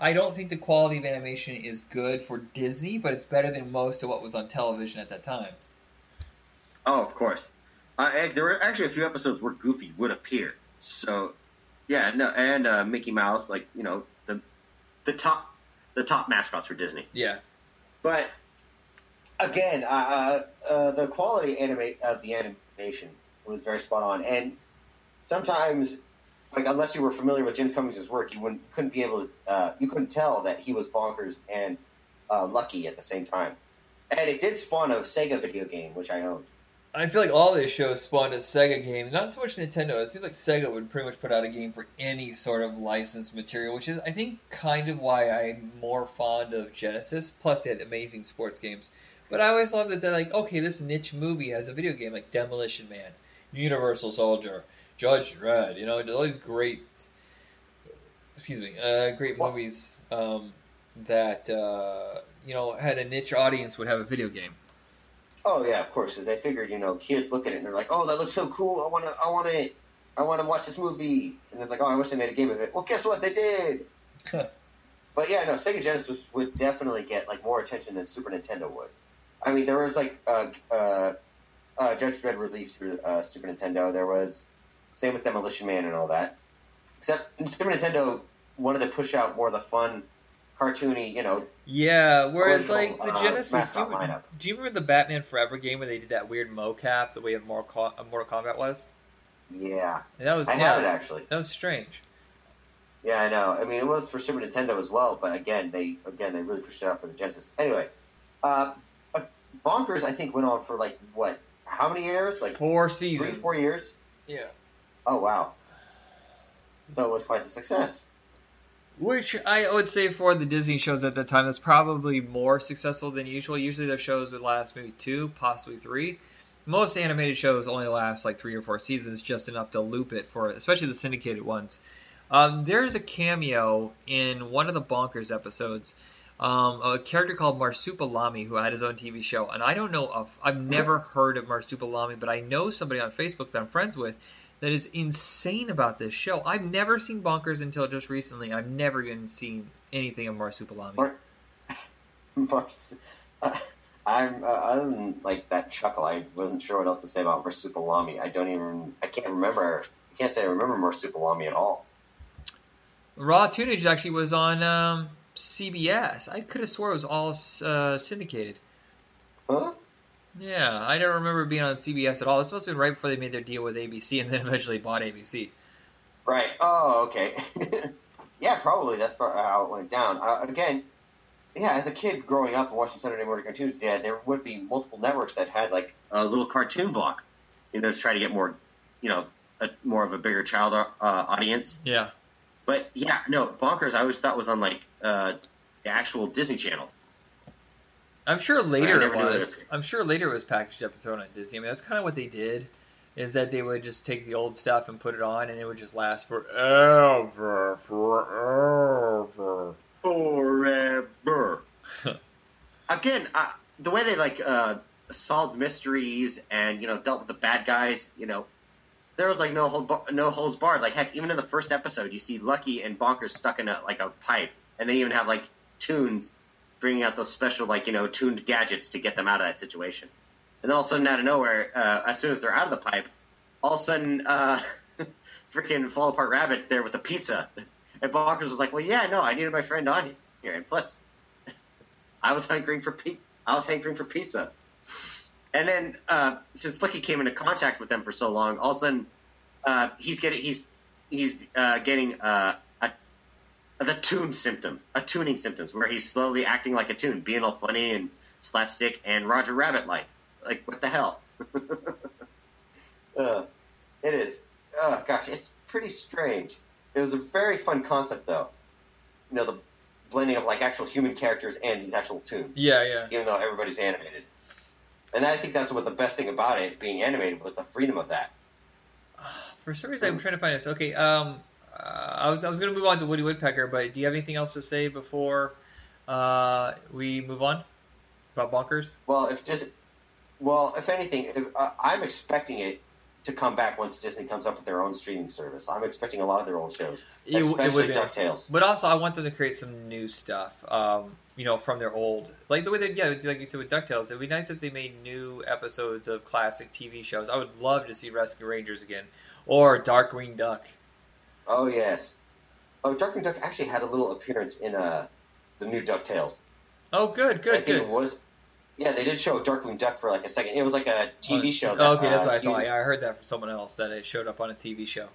I don't think the quality of animation is good for Disney, but it's better than most of what was on television at that time. Oh, of course. Uh, and there were actually a few episodes where Goofy would appear. So, yeah, no, and uh, Mickey Mouse, like you know, the the top the top mascots for Disney. Yeah. But again, uh, uh, the quality animate of the animation was very spot on, and sometimes, like unless you were familiar with Jim Cummings' work, you wouldn't couldn't be able to uh, you couldn't tell that he was bonkers and uh, lucky at the same time. And it did spawn a Sega video game, which I owned. I feel like all these shows spawned a Sega game, not so much Nintendo. It seems like Sega would pretty much put out a game for any sort of licensed material, which is, I think, kind of why I'm more fond of Genesis. Plus, they had amazing sports games. But I always love that they're like, okay, this niche movie has a video game like Demolition Man, Universal Soldier, Judge Dredd, you know, all these great, excuse me, uh, great Well- movies um, that, uh, you know, had a niche audience would have a video game. Oh yeah, of course, because they figured you know kids look at it and they're like, oh, that looks so cool. I want to, I want to, I want to watch this movie. And it's like, oh, I wish they made a game of it. Well, guess what? They did. but yeah, no, Sega Genesis would definitely get like more attention than Super Nintendo would. I mean, there was like uh, uh, uh, Judge Dredd released for uh, Super Nintendo. There was same with Demolition Man and all that. Except Super Nintendo wanted to push out more of the fun, cartoony, you know, Yeah, whereas Original, like the uh, Genesis, do you, lineup. do you remember the Batman Forever game where they did that weird mocap the way of Mortal, Co- uh, Mortal Kombat was? yeah. And that was I yeah, have it actually. that was strange. Yeah, I know. I mean, it was for Super Nintendo as well, but again, they again they really pushed it out for the Genesis. Anyway, uh, uh, Bonkers I think went on for like what? How many years? Like Four seasons, three, four years. Yeah. Oh wow! So it was quite the success. Which I would say for the Disney shows at the time, that's probably more successful than usual. Usually their shows would last maybe two, possibly three. Most animated shows only last like three or four seasons, just enough to loop it for, especially the syndicated ones. Um, there's a cameo in one of the Bonkers episodes. Um, a character called Marsupilami who had his own TV show, and I don't know I've never heard of Marsupilami, but I know somebody on Facebook that I'm friends with that is insane about this show. I've never seen Bonkers until just recently. I've never even seen anything of Marsupilami. Mar- Mars, uh, I'm uh, other than like that chuckle, I wasn't sure what else to say about Marsupilami. I don't even. I can't remember. I can't say I remember Marsupilami at all. Raw Toonage actually was on um, CBS. I could have swore it was all uh, syndicated. Huh? Yeah, I don't remember being on CBS at all. This must have been right before they made their deal with ABC and then eventually bought ABC. Right. Oh, okay. yeah, probably that's how it went down. Uh, again, yeah, as a kid growing up and watching Saturday morning cartoons, yeah, there would be multiple networks that had like, A little cartoon block, you know, to try to get more, you know, a, more of a bigger child uh, audience. Yeah. But yeah, no, Bonkers I always thought was on like uh, the actual Disney Channel. I'm sure later it was. I'm sure later it was packaged up and thrown on Disney. I mean, that's kind of what they did. Is that they would just take the old stuff and put it on, and it would just last forever, forever. Forever. Again, uh, the way they like uh, solved mysteries and you know dealt with the bad guys, you know, there was like no hold no holds barred. Like heck, even in the first episode, you see Lucky and Bonkers stuck in a like a pipe, and they even have like tunes bringing out those special like you know tuned gadgets to get them out of that situation. And then all of a sudden, out of nowhere, uh, as soon as they're out of the pipe, all of a sudden, uh, freaking fall apart rabbits there with a pizza. And Bonkers was like, "Well, yeah, no, I needed my friend on here, and plus, I was hankering for I was hankering for pizza." And then, uh, since Lucky came into contact with them for so long, all of a sudden, uh, he's getting he's he's uh, getting uh, the tune symptom, a tuning symptoms, where he's slowly acting like a tune, being all funny and slapstick and Roger Rabbit like. Like what the hell? uh, it is. Oh gosh, it's pretty strange. it was a very fun concept though. You know, the blending of like actual human characters and these actual tunes, Yeah, yeah. even though everybody's animated. And I think that's what the best thing about it being animated was the freedom of that. For some reason, I'm trying to find this. Okay, um, uh, I was I was gonna move on to Woody Woodpecker, but do you have anything else to say before uh, we move on about Bonkers? Well, if just well, if anything, if, uh, I'm expecting it to come back once Disney comes up with their own streaming service. I'm expecting a lot of their old shows, It, it especially nice. Ducktales. But also, I want them to create some new stuff. Um, you know, from their old, like the way they, yeah, like you said with Ducktales. It'd be nice if they made new episodes of classic TV shows. I would love to see Rescue Rangers again, or Darkwing Duck. Oh yes. Oh, Darkwing Duck actually had a little appearance in uh the new Ducktales. Oh, good, good, I think good. it was. Yeah, they did show Darkwing Duck for like a second. It was like a TV show. That, Oh, okay, that's uh, what I thought. Yeah, I heard that from someone else that it showed up on a TV show.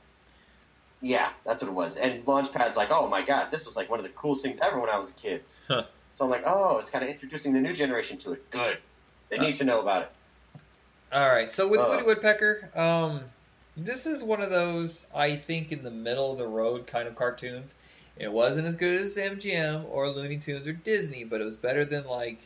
Yeah, that's what it was. And Launchpad's like, oh my god, this was like one of the coolest things ever when I was a kid. Huh. So I'm like, oh, it's kind of introducing the new generation to it. Good. They need to know about it. All right, so with Uh. Woody Woodpecker, um, this is one of those I think in the middle of the road kind of cartoons. It wasn't as good as MGM or Looney Tunes or Disney, but it was better than like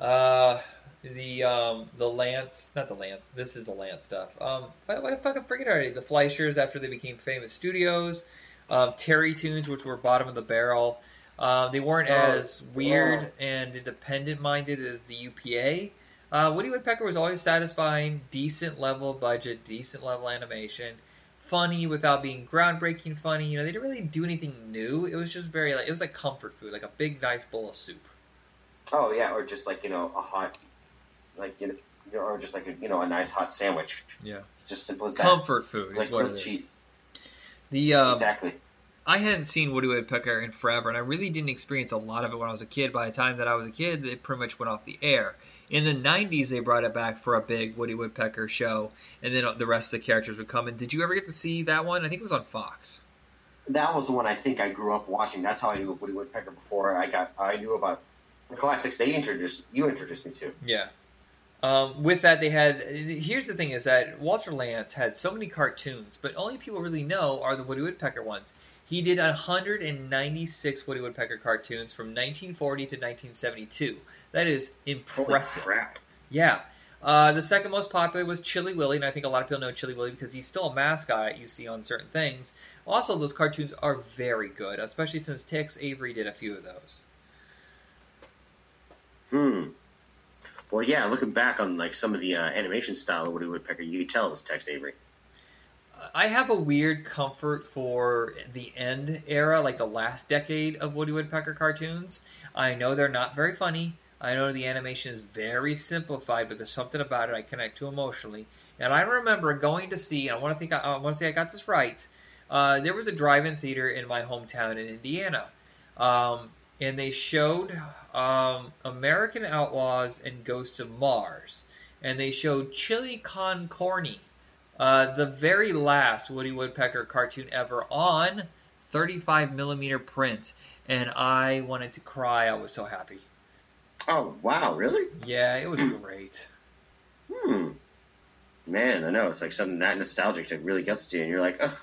uh, the um, the Lantz, not the Lantz. This is the Lantz stuff. Um, I, I fucking forget already. The Fleischers after they became famous studios, um, Terrytoons, which were bottom of the barrel. Um, they weren't Oh, as weird oh. and independent minded as the UPA. Uh, Woody Woodpecker was always satisfying, decent level budget, decent level animation, funny without being groundbreaking funny. You know, they didn't really do anything new. It was just very like it was like comfort food, like a big nice bowl of soup. Oh yeah, or just like you know a hot, like you know, or just like a, you know a nice hot sandwich. Yeah. It's just simple as that. Comfort food is like what it is. cheese. The um, exactly. I hadn't seen Woody Woodpecker in forever, and I really didn't experience a lot of it when I was a kid. By the time that I was a kid, it pretty much went off the air. In the 90s, they brought it back for a big Woody Woodpecker show, and then the rest of the characters would come in. Did you ever get to see that one? I think it was on Fox. That was the one I think I grew up watching. That's how I knew of Woody Woodpecker before I got I knew about the classics they introduced you introduced me to. Yeah. Um, with that, they had. Here's the thing: is that Walter Lantz had so many cartoons, but only people really know are the Woody Woodpecker ones. He did 196 Woody Woodpecker cartoons from 1940 to 1972. That is impressive. crap. Yeah. Uh, the second most popular was Chilly Willy, and I think a lot of people know Chilly Willy because he's still a mascot you see on certain things. Also, those cartoons are very good, especially since Tex Avery did a few of those. Hmm. Well, yeah. Looking back on like some of the uh, animation style of Woody Woodpecker, you could tell it was Tex Avery. I have a weird comfort for the end era, like the last decade of Woody Woodpecker cartoons. I know they're not very funny. I know the animation is very simplified, but there's something about it I connect to emotionally. And I remember going to see, and I want to think, I want to say I got this right. Uh, there was a drive-in theater in my hometown in Indiana, um, and they showed um, American Outlaws and Ghost of Mars, and they showed Chili Con Corny. Uh, the very last Woody Woodpecker cartoon ever on 35 millimeter print, and I wanted to cry. I was so happy. Oh wow, really? Yeah, it was great. Hmm. Man, I know it's like something that nostalgic that really gets to you, and you're like, oh.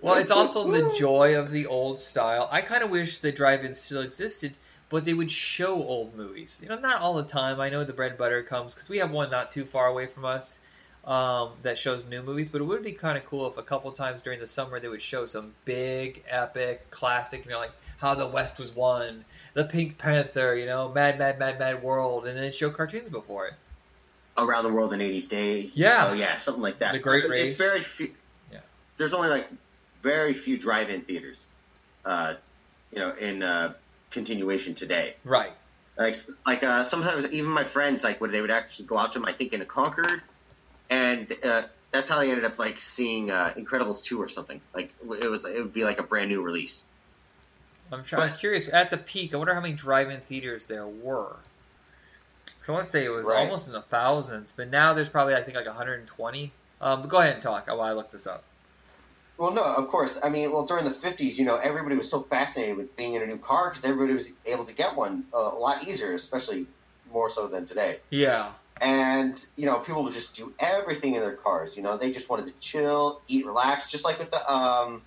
Well, it's also the joy of the old style. I kind of wish the drive-in still existed, but they would show old movies. You know, not all the time. I know the bread and butter comes because we have one not too far away from us um, that shows new movies. But it would be kind of cool if a couple times during the summer they would show some big, epic, classic. You know, like How the West Was Won, The Pink Panther. You know, Mad, Mad, Mad, Mad World, and then show cartoons before it. Around the World in 80 Days. Yeah. Oh yeah, something like that. The Great Race. It's very few. Yeah. There's only like very few drive-in theaters, uh, you know, in uh, continuation today. Right. Like like uh, sometimes even my friends like when they would actually go out to them, I think in a Concord, and uh, that's how they ended up like seeing uh, Incredibles two or something. Like it was it would be like a brand new release. I'm, trying, I'm curious. At the peak, I wonder how many drive-in theaters there were. 'Cause I want to say it was Right. almost in the thousands, but now there's probably I think like 120. Um, but go ahead and talk while I look this up. Well, no, of course. I mean, well, during the '50s, you know, everybody was so fascinated with being in a new car because everybody was able to get one uh, a lot easier, especially more so than today. Yeah. And you know, people would just do everything in their cars. You know, they just wanted to chill, eat, relax, just like with the um,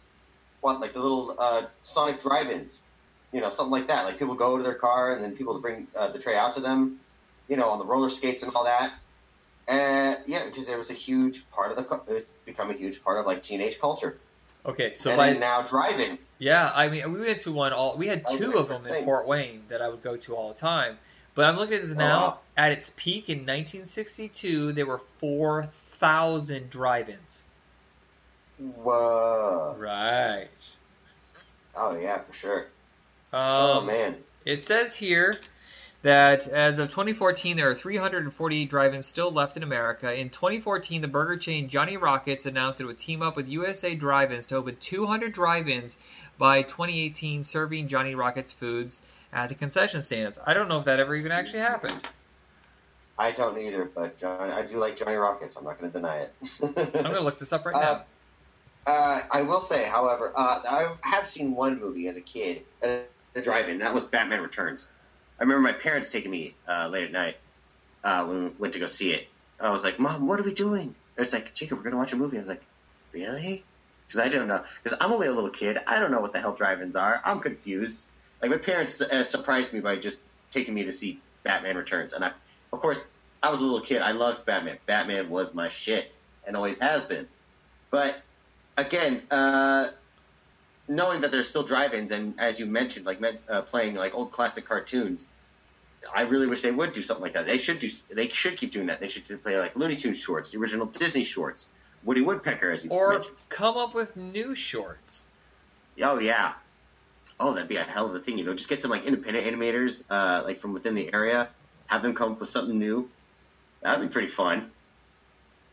what like the little uh, Sonic drive-ins, you know, something like that. Like people go to their car and then people bring uh, the tray out to them, you know, on the roller skates and all that. And yeah, because there was a huge part of the it was become a huge part of like teenage culture. Okay, so and by then now drive-ins. Yeah, I mean, we went to one all. We had two of them in thing. Fort Wayne that I would go to all the time. But I'm looking at this Oh, now. wow. At its peak in 1962, there were 4,000 drive-ins. Whoa. Right. Oh yeah, for sure. Um, oh man. It says here that as of 2014, there are 340 drive-ins still left in America. In 2014, the burger chain Johnny Rockets announced it would team up with USA Drive-ins to open 200 drive-ins by 2018, serving Johnny Rockets foods at the concession stands. I don't know if that ever even actually happened. I don't either, but John, I do like Johnny Rockets. I'm not going to deny it. I'm gonna look this up right Uh, now. Uh, I will say, however, uh, I have seen one movie as a kid at a drive-in. That was Batman Returns. I remember my parents taking me uh, late at night uh, when we went to go see it. I was like, "Mom, what are we doing?" And it's like, "Jacob, we're gonna watch a movie." I was like, "Really?" Because I don't know. Because I'm only a little kid. I don't know what the hell drive-ins are. I'm confused. Like my parents uh, surprised me by just taking me to see Batman Returns, and I, of course, I was a little kid. I loved Batman. Batman was my shit, and always has been. But again, uh, knowing that there's still drive-ins, and as you mentioned, like uh, playing like old classic cartoons, I really wish they would do something like that. They should do. They should keep doing that. They should play like Looney Tunes shorts, the original Disney shorts, Woody Woodpecker, as you Or mentioned. come up with new shorts. Oh yeah. Oh, that'd be a hell of a thing. You know, just get some like independent animators, uh, like from within the area, have them come up with something new. That'd be pretty fun.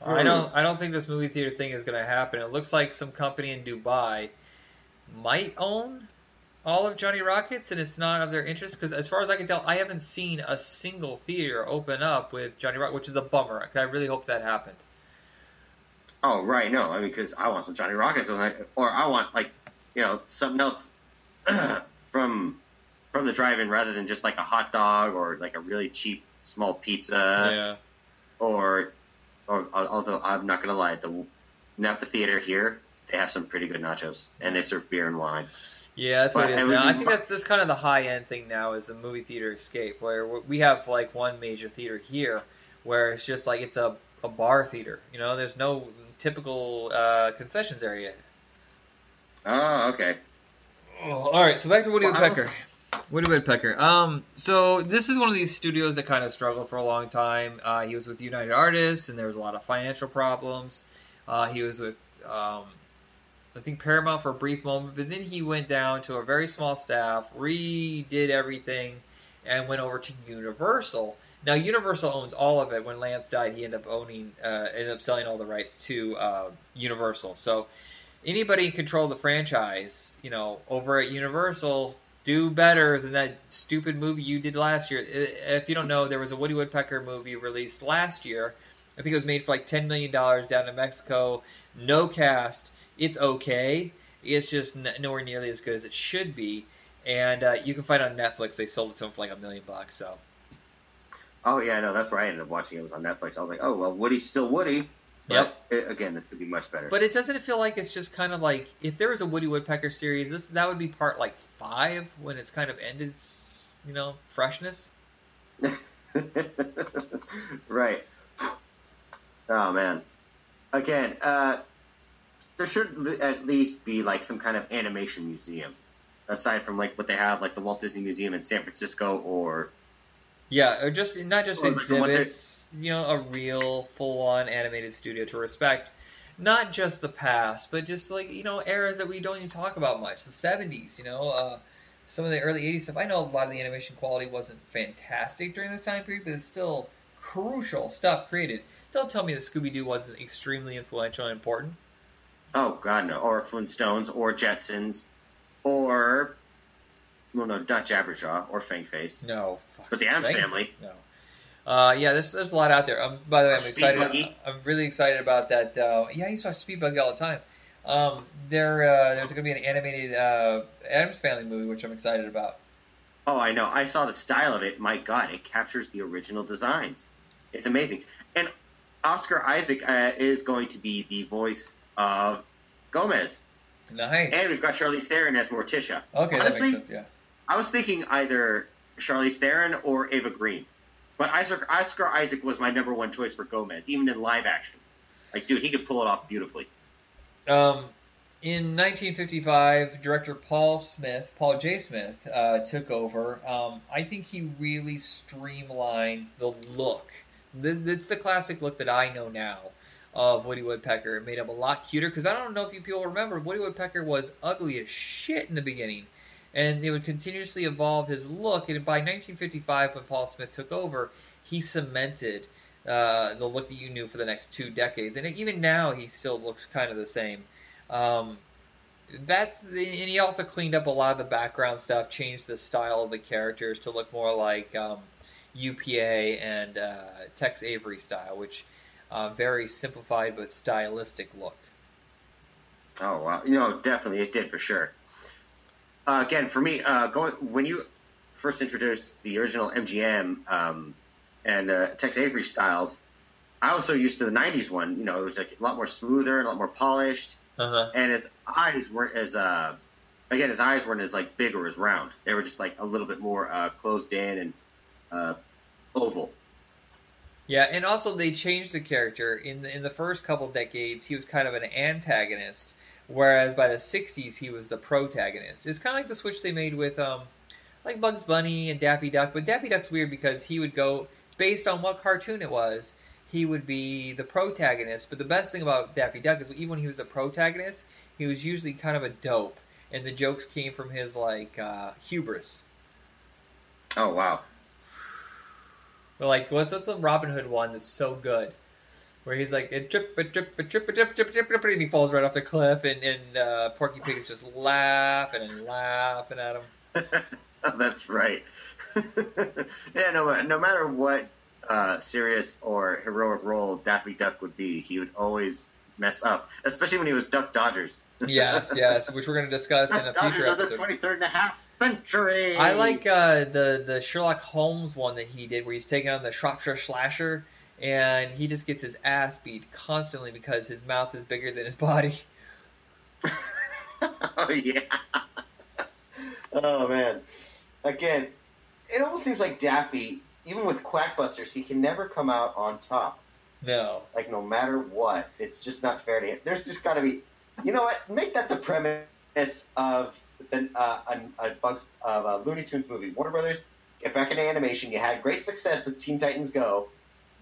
I don't. I don't think this movie theater thing is going to happen. It looks like some company in Dubai might own all of Johnny Rockets, and it's not of their interest. Because as far as I can tell, I haven't seen a single theater open up with Johnny Rock, which is a bummer. I really hope that happened. Oh right, no, I mean because I want some Johnny Rockets, or I, or I want like you know something else from from the drive-in rather than just like a hot dog or like a really cheap small pizza yeah. or or although I'm not gonna lie, the Napa Theater here they have some pretty good nachos and they serve beer and wine. Yeah, that's what it is now. I think that's that's kind of the high end thing now is the movie theater escape, where we have like one major theater here, where it's just like it's a, a bar theater. You know, there's no typical uh, concessions area. Oh, okay. Oh, all right, so back to Woody Well, Woodpecker. Woody Woodpecker. Um, so this is one of these studios that kind of struggled for a long time. Uh, he was with United Artists, and there was a lot of financial problems. Uh, he was with, um, I think Paramount for a brief moment, but then he went down to a very small staff, redid everything, and went over to Universal. Now Universal owns all of it. When Lantz died, he ended up owning, uh, ended up selling all the rights to uh, Universal. So anybody in control of the franchise, you know, over at Universal, do better than that stupid movie you did last year. If you don't know, there was a Woody Woodpecker movie released last year. I think it was made for like ten million dollars down in Mexico. No cast. It's okay. It's just nowhere nearly as good as it should be. And uh, you can find on Netflix. They sold it to him for like a million bucks. So Oh yeah, no, that's where I ended up watching. It was on Netflix. I was like, oh well, Woody's still Woody. Yep. But it, again, this could be much better. But it doesn't feel like it's just kind of like if there was a Woody Woodpecker series, this that would be part like five when it's kind of ended, you know, freshness. right. Oh man. Again, uh, there should at least be like some kind of animation museum, aside from like what they have, like the Walt Disney Museum in San Francisco, or Yeah, or just not just Or like the one that- exhibits, you know, a real full-on animated studio to respect not just the past, but just like you know eras that we don't even talk about much. The '70s, you know, uh, some of the early '80s stuff. I know a lot of the animation quality wasn't fantastic during this time period, but it's still crucial stuff created. Don't tell me that Scooby Doo wasn't extremely influential and important. oh god no, or Flintstones, or Jetsons, or well no, not Jabberjaw or Fangface, No, fuck, but the Addams you. Family. No. Uh, yeah, there's there's a lot out there. Um, by the way, I'm Speed excited. Buggy. I'm really excited about that. Uh, yeah, I used to watch Speed Buggy all the time. Um, there uh, there's going to be an animated uh, Addams Family movie, which I'm excited about. Oh, I know. I saw the style of it. My God, it captures the original designs. It's amazing. And Oscar Isaac uh, is going to be the voice of Gomez. Nice. and we've got Charlize Theron as Morticia. okay, honestly, that makes sense. I was thinking either Charlize Theron or Eva Green, but Isaac, Oscar Isaac was my number one choice for Gomez, even in live action. Like, dude, he could pull it off beautifully. Um, in 1955, director Paul Smith, Paul J. Smith, uh, took over. Um, I think he really streamlined the look. It's the classic look that I know now of Woody Woodpecker. It made him a lot cuter because I don't know if you people remember, Woody Woodpecker was ugly as shit in the beginning. And they would continuously evolve his look. And by 1955, when Paul Smith took over, he cemented uh, the look that you knew for the next two decades. And even now, he still looks kind of the same. Um, that's the, and he also cleaned up a lot of the background stuff, changed the style of the characters to look more like um, UPA and uh, Tex Avery style, which uh, very simplified but stylistic look. Oh wow, you know, definitely it did for sure. Uh, again, for me, uh, going when you first introduced the original MGM um, and uh, Tex Avery styles, I was so used to the '90s one. You know, it was like a lot more smoother, a lot more polished, Uh huh. and his eyes weren't as uh, again, his eyes weren't as like big or as round. They were just like a little bit more uh, closed in and uh, oval. Yeah, and also they changed the character in the in the first couple decades. He was kind of an antagonist, whereas by the '60s he was the protagonist. It's kind of like the switch they made with um, like Bugs Bunny and Daffy Duck. But Daffy Duck's weird because he would go based on what cartoon it was. He would be the protagonist. But the best thing about Daffy Duck is even when he was a protagonist, he was usually kind of a dope, and the jokes came from his like uh, hubris. Oh wow. But like, what's what's a Robin Hood one that's so good? Where he's like, a trip, a trip, a trip, a trip, a trip, a trip, a trip, and he falls right off the cliff, and, and uh, Porky Pig is just laughing and laughing at him. That's right. yeah, no, no matter what uh, serious or heroic role Daffy Duck would be, he would always mess up, especially when he was Duck Dodgers. Yes, yes, which we're going to discuss in a Duck Dodgers future of the 23rd and a half century. I like uh, the the Sherlock Holmes one that he did, where he's taking on the Shropshire Slasher, and he just gets his ass beat constantly because his mouth is bigger than his body. oh yeah. Oh man. Again, it almost seems like Daffy, even with Quackbusters, he can never come out on top. No. Like no matter what, it's just not fair to him. There's just got to be, you know what? Make that the premise of the, uh, a, a Bugs of a Looney Tunes movie. Warner Brothers get back into animation. You had great success with Teen Titans Go.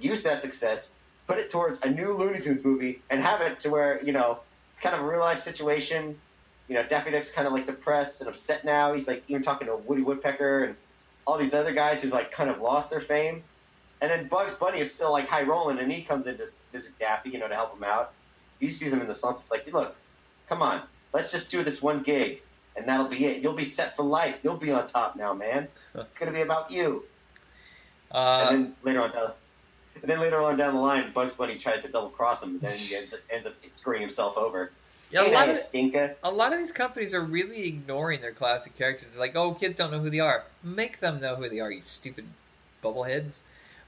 Use that success, put it towards a new Looney Tunes movie, and have it to where you know it's kind of a real life situation. You know, Daffy Duck's kind of like depressed and upset now. He's like even talking to Woody Woodpecker and all these other guys who've like kind of lost their fame. And then Bugs Bunny is still like high rolling, and he comes in to visit Daffy, you know, to help him out. He sees him in the slumps. It's like, look, come on, let's just do this one gig, and that'll be it. You'll be set for life. You'll be on top now, man. It's gonna be about you. Uh, and then later on and then later on down the line, Bugs Bunny tries to double cross him, and then he ends, ends up screwing himself over. yeah, a lot of stinker. a lot of these companies are really ignoring their classic characters. They're like, oh, kids don't know who they are. Make them know who they are, you stupid bubbleheads.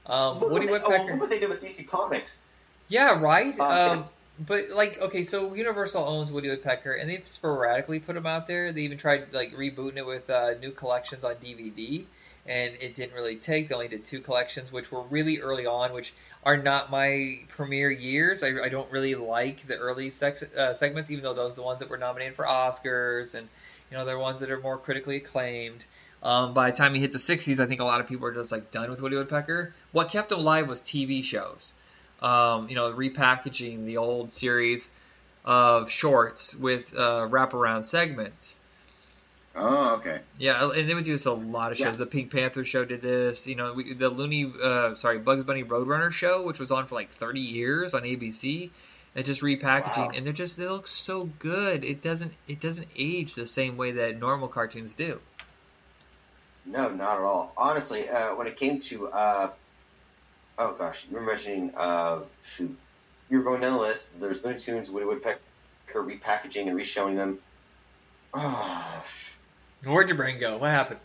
Um, Woody what they, oh, Woodpecker. look what they did with DC Comics. Yeah, right. Uh, Um, but like, okay, so Universal owns Woody Woodpecker, and they've sporadically put him out there. They even tried like rebooting it with uh, new collections on DVD, and it didn't really take. They only did two collections, which were really early on, which are not my premiere years. I, I don't really like the early sex, uh, segments, even though those are the ones that were nominated for Oscars, and you know they're ones that are more critically acclaimed. Um, by the time he hit the 60s, I think a lot of people are just like done with Woody Woodpecker. What kept him alive was TV shows um, you know, repackaging the old series of shorts with uh, wraparound segments. Oh, okay. Yeah, and they would do this a lot of shows. The Pink Panther show did this. You know, we, the Looney, uh, sorry, Bugs Bunny Roadrunner show, which was on for like 30 years on ABC, and just repackaging, Wow. and they're just they look so good. It doesn't it doesn't age the same way that normal cartoons do. No, not at all. Honestly, uh, when it came to, uh, oh gosh, you were mentioning, uh, shoot, you were going down the list. There's Looney Tunes, Woody Woodpecker repackaging and reshowing them. Oh, Where'd your brain go? What happened?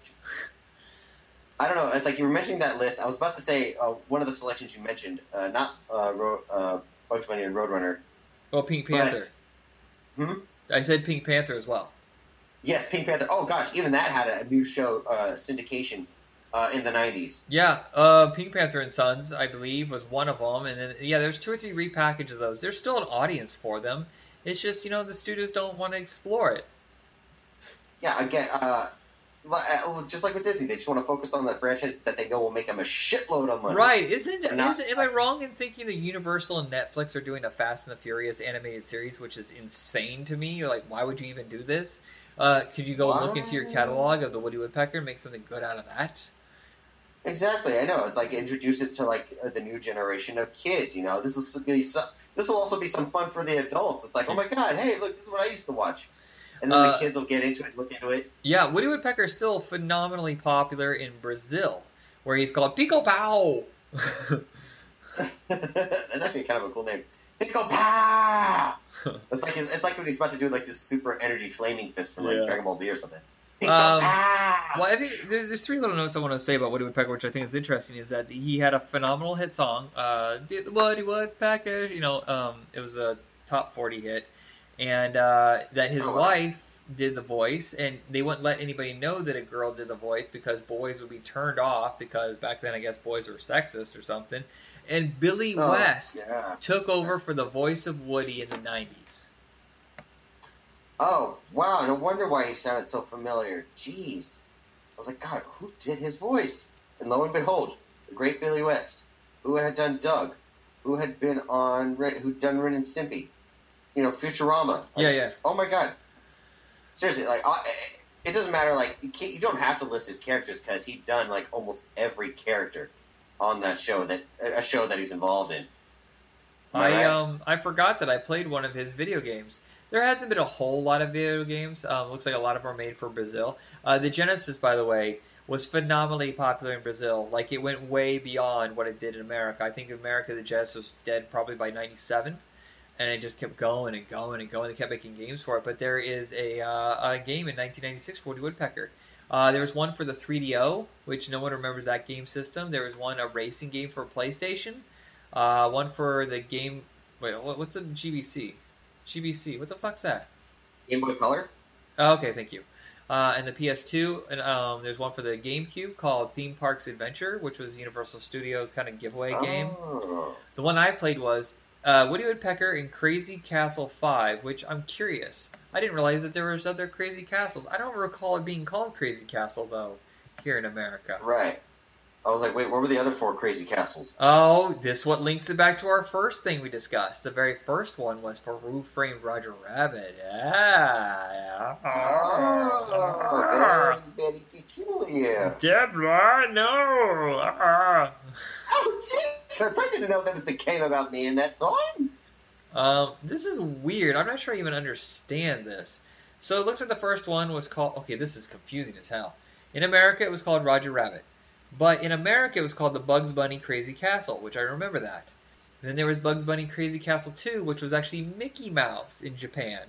I don't know. It's like you were mentioning that list. I was about to say uh, one of the selections you mentioned, uh, not uh, Ro- uh, Bugs Bunny and Roadrunner. Well, Pink But- Panther. Hmm? I said Pink Panther as well. Yes, Pink Panther. Oh gosh, even that had a new show uh, syndication uh, in the '90s. Yeah, uh, Pink Panther and Sons, I believe, was one of them, and then yeah, there's two or three repackages of those. There's still an audience for them. It's just you know the studios don't want to explore it. Yeah, again, uh, uh, just like with Disney, they just want to focus on the franchise that they know will make them a shitload of money. Right? Isn't not- isn't am I wrong in thinking that Universal and Netflix are doing a Fast and the Furious animated series, which is insane to me? Like, why would you even do this? Uh, could you go look into your catalog of the Woody Woodpecker and make something good out of that? Exactly, I know. It's like introduce it to like uh, the new generation of kids. You know, this will be some, this will also be some fun for the adults. It's like, oh my god, hey, look, this is what I used to watch, and then Uh, the kids will get into it, look into it. Yeah, Woody Woodpecker is still phenomenally popular in Brazil, where he's called Pica-Pau. That's actually kind of a cool name. Pickle Pow! It's like it's like when he's about to do like this super energy flaming fist from like Yeah. Dragon Ball Z or something. Pickle Um, Well, I think there's, there's three little notes I want to say about Woody Woodpecker, which I think is interesting. Is that he had a phenomenal hit song, uh, the Woody Woodpecker." You know, um, it was a top 40 hit, and uh, that his Oh, wow. wife did the voice, and they wouldn't let anybody know that a girl did the voice because boys would be turned off because back then I guess boys were sexist or something. And Billy Oh, West Yeah. took over for the voice of Woody in the 90s. Oh wow! No wonder why he sounded so familiar. Jeez, I was like, God, who did his voice? And lo and behold, the great Billy West, who had done Doug, who had been on, who'd done Ren and Stimpy, you know, Futurama. Yeah, yeah. Oh my God! Seriously, like, I, it doesn't matter. Like, you can't, you don't have to list his characters because he'd done like almost every character on that show that a show that he's involved in. Am I right? um I forgot that I played one of his video games. There hasn't been a whole lot of video games. Um, looks like a lot of them are made for Brazil. Uh, the Genesis, by the way, was phenomenally popular in Brazil. Like it went way beyond what it did in America. I think in America the Genesis was dead probably by '97, and it just kept going and going and going. They kept making games for it. But there is a, uh, a game in 1996 for Woody Woodpecker. Uh, there was one for the 3DO, which no one remembers that game system. There was one a racing game for PlayStation. Uh, one for the game. Wait, what's a GBC? GBC. What the fuck's that? Game Boy Color. Oh, okay, thank you. Uh, and the PS2, and um, there's one for the GameCube called Theme Parks Adventure, which was Universal Studios kind of giveaway game. Oh. The one I played was uh, Woody Woodpecker in Crazy Castle 5, which I'm curious. I didn't realize that there was other Crazy Castles. I don't recall it being called Crazy Castle though, here in America. Right. I was like, wait, what were the other four crazy castles? Oh, this what links it back to our first thing we discussed. The very first one was for Who Framed Roger Rabbit. Yeah. Oh, very, very peculiar. Deborah, no. Ah. Oh, Jesus, I didn't know there was the came about me in that song. Um, this is weird. I'm not sure I even understand this. So it looks like the first one was called. Okay, this is confusing as hell. In America, it was called Roger Rabbit, but in America, it was called the Bugs Bunny Crazy Castle, which I remember that. And then there was Bugs Bunny Crazy Castle 2, which was actually Mickey Mouse in Japan.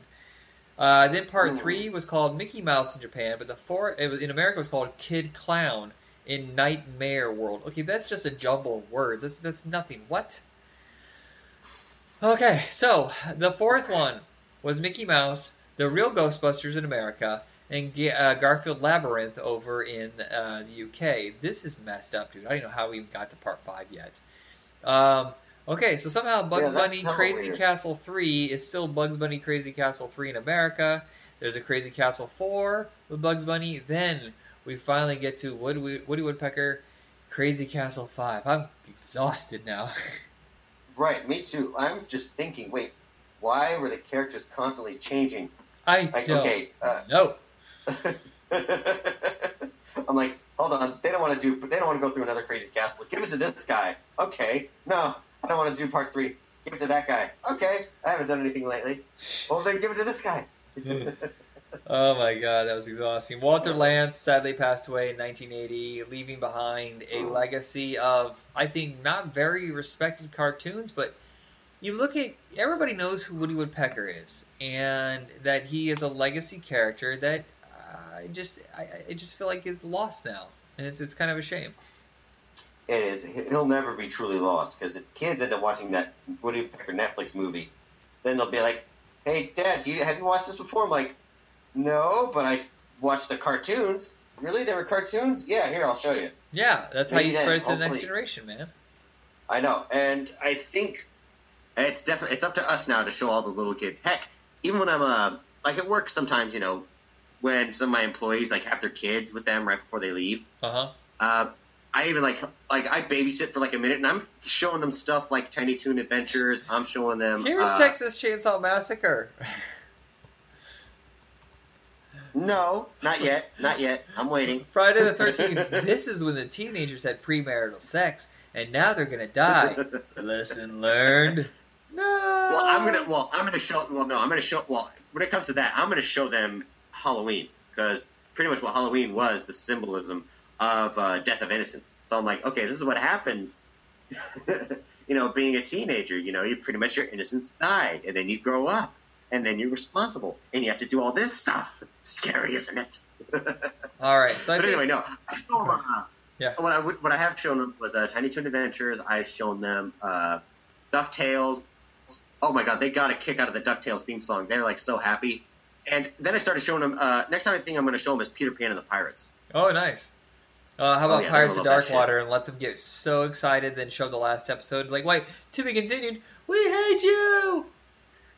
Uh, then part Ooh. three was called Mickey Mouse in Japan, but the four it was, in America it was called Kid Clown in Nightmare World. Okay, that's just a jumble of words. That's that's nothing. What? Okay, so the fourth one was Mickey Mouse, the real Ghostbusters in America, and uh, Garfield Labyrinth over in uh, the UK. This is messed up, dude. I don't even know how we even got to part five yet. Um, okay, so somehow Bugs Yeah, Bunny Crazy weird. Castle 3 is still Bugs Bunny Crazy Castle 3 in America. There's a Crazy Castle 4 with Bugs Bunny. Then we finally get to Woody, Woody Woodpecker Crazy Castle 5. I'm exhausted now. Right, me too. I'm just thinking, wait, why were the characters constantly changing? I Like, don't okay, uh, know. I'm like, hold on, they don't want to do, they don't want to go through another crazy castle. Give it to this guy. Okay, no, I don't want to do part three. Give it to that guy. Okay, I haven't done anything lately. Well, then give it to this guy. Oh my god, that was exhausting. Walter Lantz sadly passed away in 1980, leaving behind a legacy of, I think, not very respected cartoons, but you look at everybody knows who Woody Woodpecker is, and that he is a legacy character that uh, I just I, I just feel like is lost now, and it's it's kind of a shame. It is. He'll never be truly lost because if kids end up watching that Woody Woodpecker Netflix movie, then they'll be like, "Hey, Dad, you have you watched this before?" I'm like, "No, but I watched the cartoons." Really, there were cartoons? Yeah, here I'll show you. Yeah, that's how you then, spread it to the next generation, man. I know, and I think it's definitely it's up to us now to show all the little kids. Heck, even when I'm uh like at work, sometimes you know when some of my employees like have their kids with them right before they leave. Uh huh. Uh, I even like like I babysit for like a minute, and I'm showing them stuff like Tiny Toon Adventures. I'm showing them. Here's uh, Texas Chainsaw Massacre. No, not yet, not yet. I'm waiting. Friday the 13th. this is when the teenagers had premarital sex, and now they're gonna die. Lesson learned. No. Well, I'm gonna. Well, I'm gonna show. Well, no, I'm gonna show. Well, when it comes to that, I'm gonna show them Halloween because pretty much what Halloween was the symbolism of uh, death of innocence. So I'm like, okay, this is what happens. you know, being a teenager, you know, you pretty much your innocence died, and then you grow up, and then you're responsible, and you have to do all this stuff. Scary, isn't it? All right. So but anyway, no. I show them, uh, Yeah. What I would, what I have shown them was uh, Tiny Toon Adventures. I've shown them uh, Ducktales. Oh my god, they got a kick out of the Ducktales theme song. They're like so happy. And then I started showing them. Uh, next time I think I'm going to show them is Peter Pan and the Pirates. oh, nice. Uh, how Oh, about yeah, Pirates of love that Darkwater and let them get so excited, then show the last episode like, wait, to be continued. We hate you.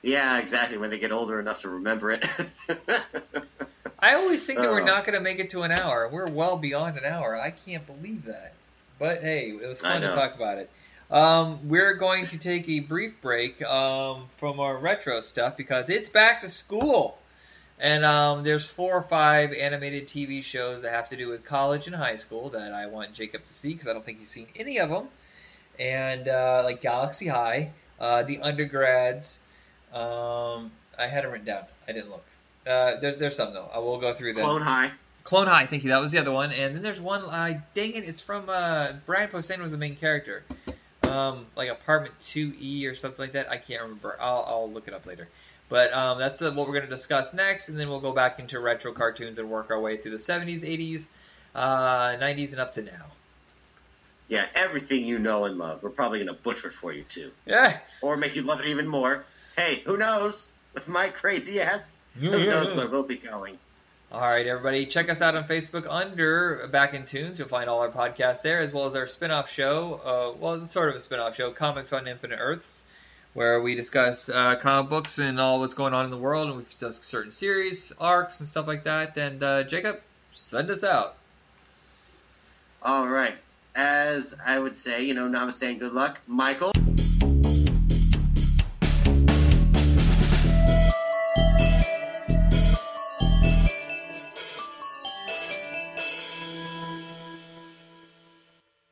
Yeah, exactly. When they get older enough to remember it. I always think that we're Oh. not going to make it to an hour. We're well beyond an hour. I can't believe that. But hey, it was fun to talk about it. Um, we're going to take a brief break um, from our retro stuff because it's back to school. And um, there's four or five animated TV shows that have to do with college and high school that I want Jacob to see because I don't think he's seen any of them. And uh, like Galaxy High, uh, the undergrads. Um, I had them written down. I didn't look. Uh, there's there's some though. I will go through them. Clone High. Clone High, thank you. That was the other one. And then there's one. Uh, dang it, it's from uh, Brian Posehn was the main character. Um, like Apartment 2E or something like that. I can't remember. I'll, I'll look it up later. But um, that's the, what we're going to discuss next, and then we'll go back into retro cartoons and work our way through the 70s, 80s, uh, 90s, and up to now. Yeah, everything you know and love. We're probably going to butcher it for you too, Yeah. or make you love it even more. Hey, who knows? With my crazy ass, who knows where we'll be going. All right, everybody, check us out on Facebook under Back in Tunes. You'll find all our podcasts there, as well as our spin-off show. Uh, well, it's sort of a spin-off show, Comics on Infinite Earths, where we discuss uh, comic books and all what's going on in the world, and we discuss certain series, arcs, and stuff like that. And uh, Jacob, send us out. All right. As I would say, you know, namaste and good luck. Michael.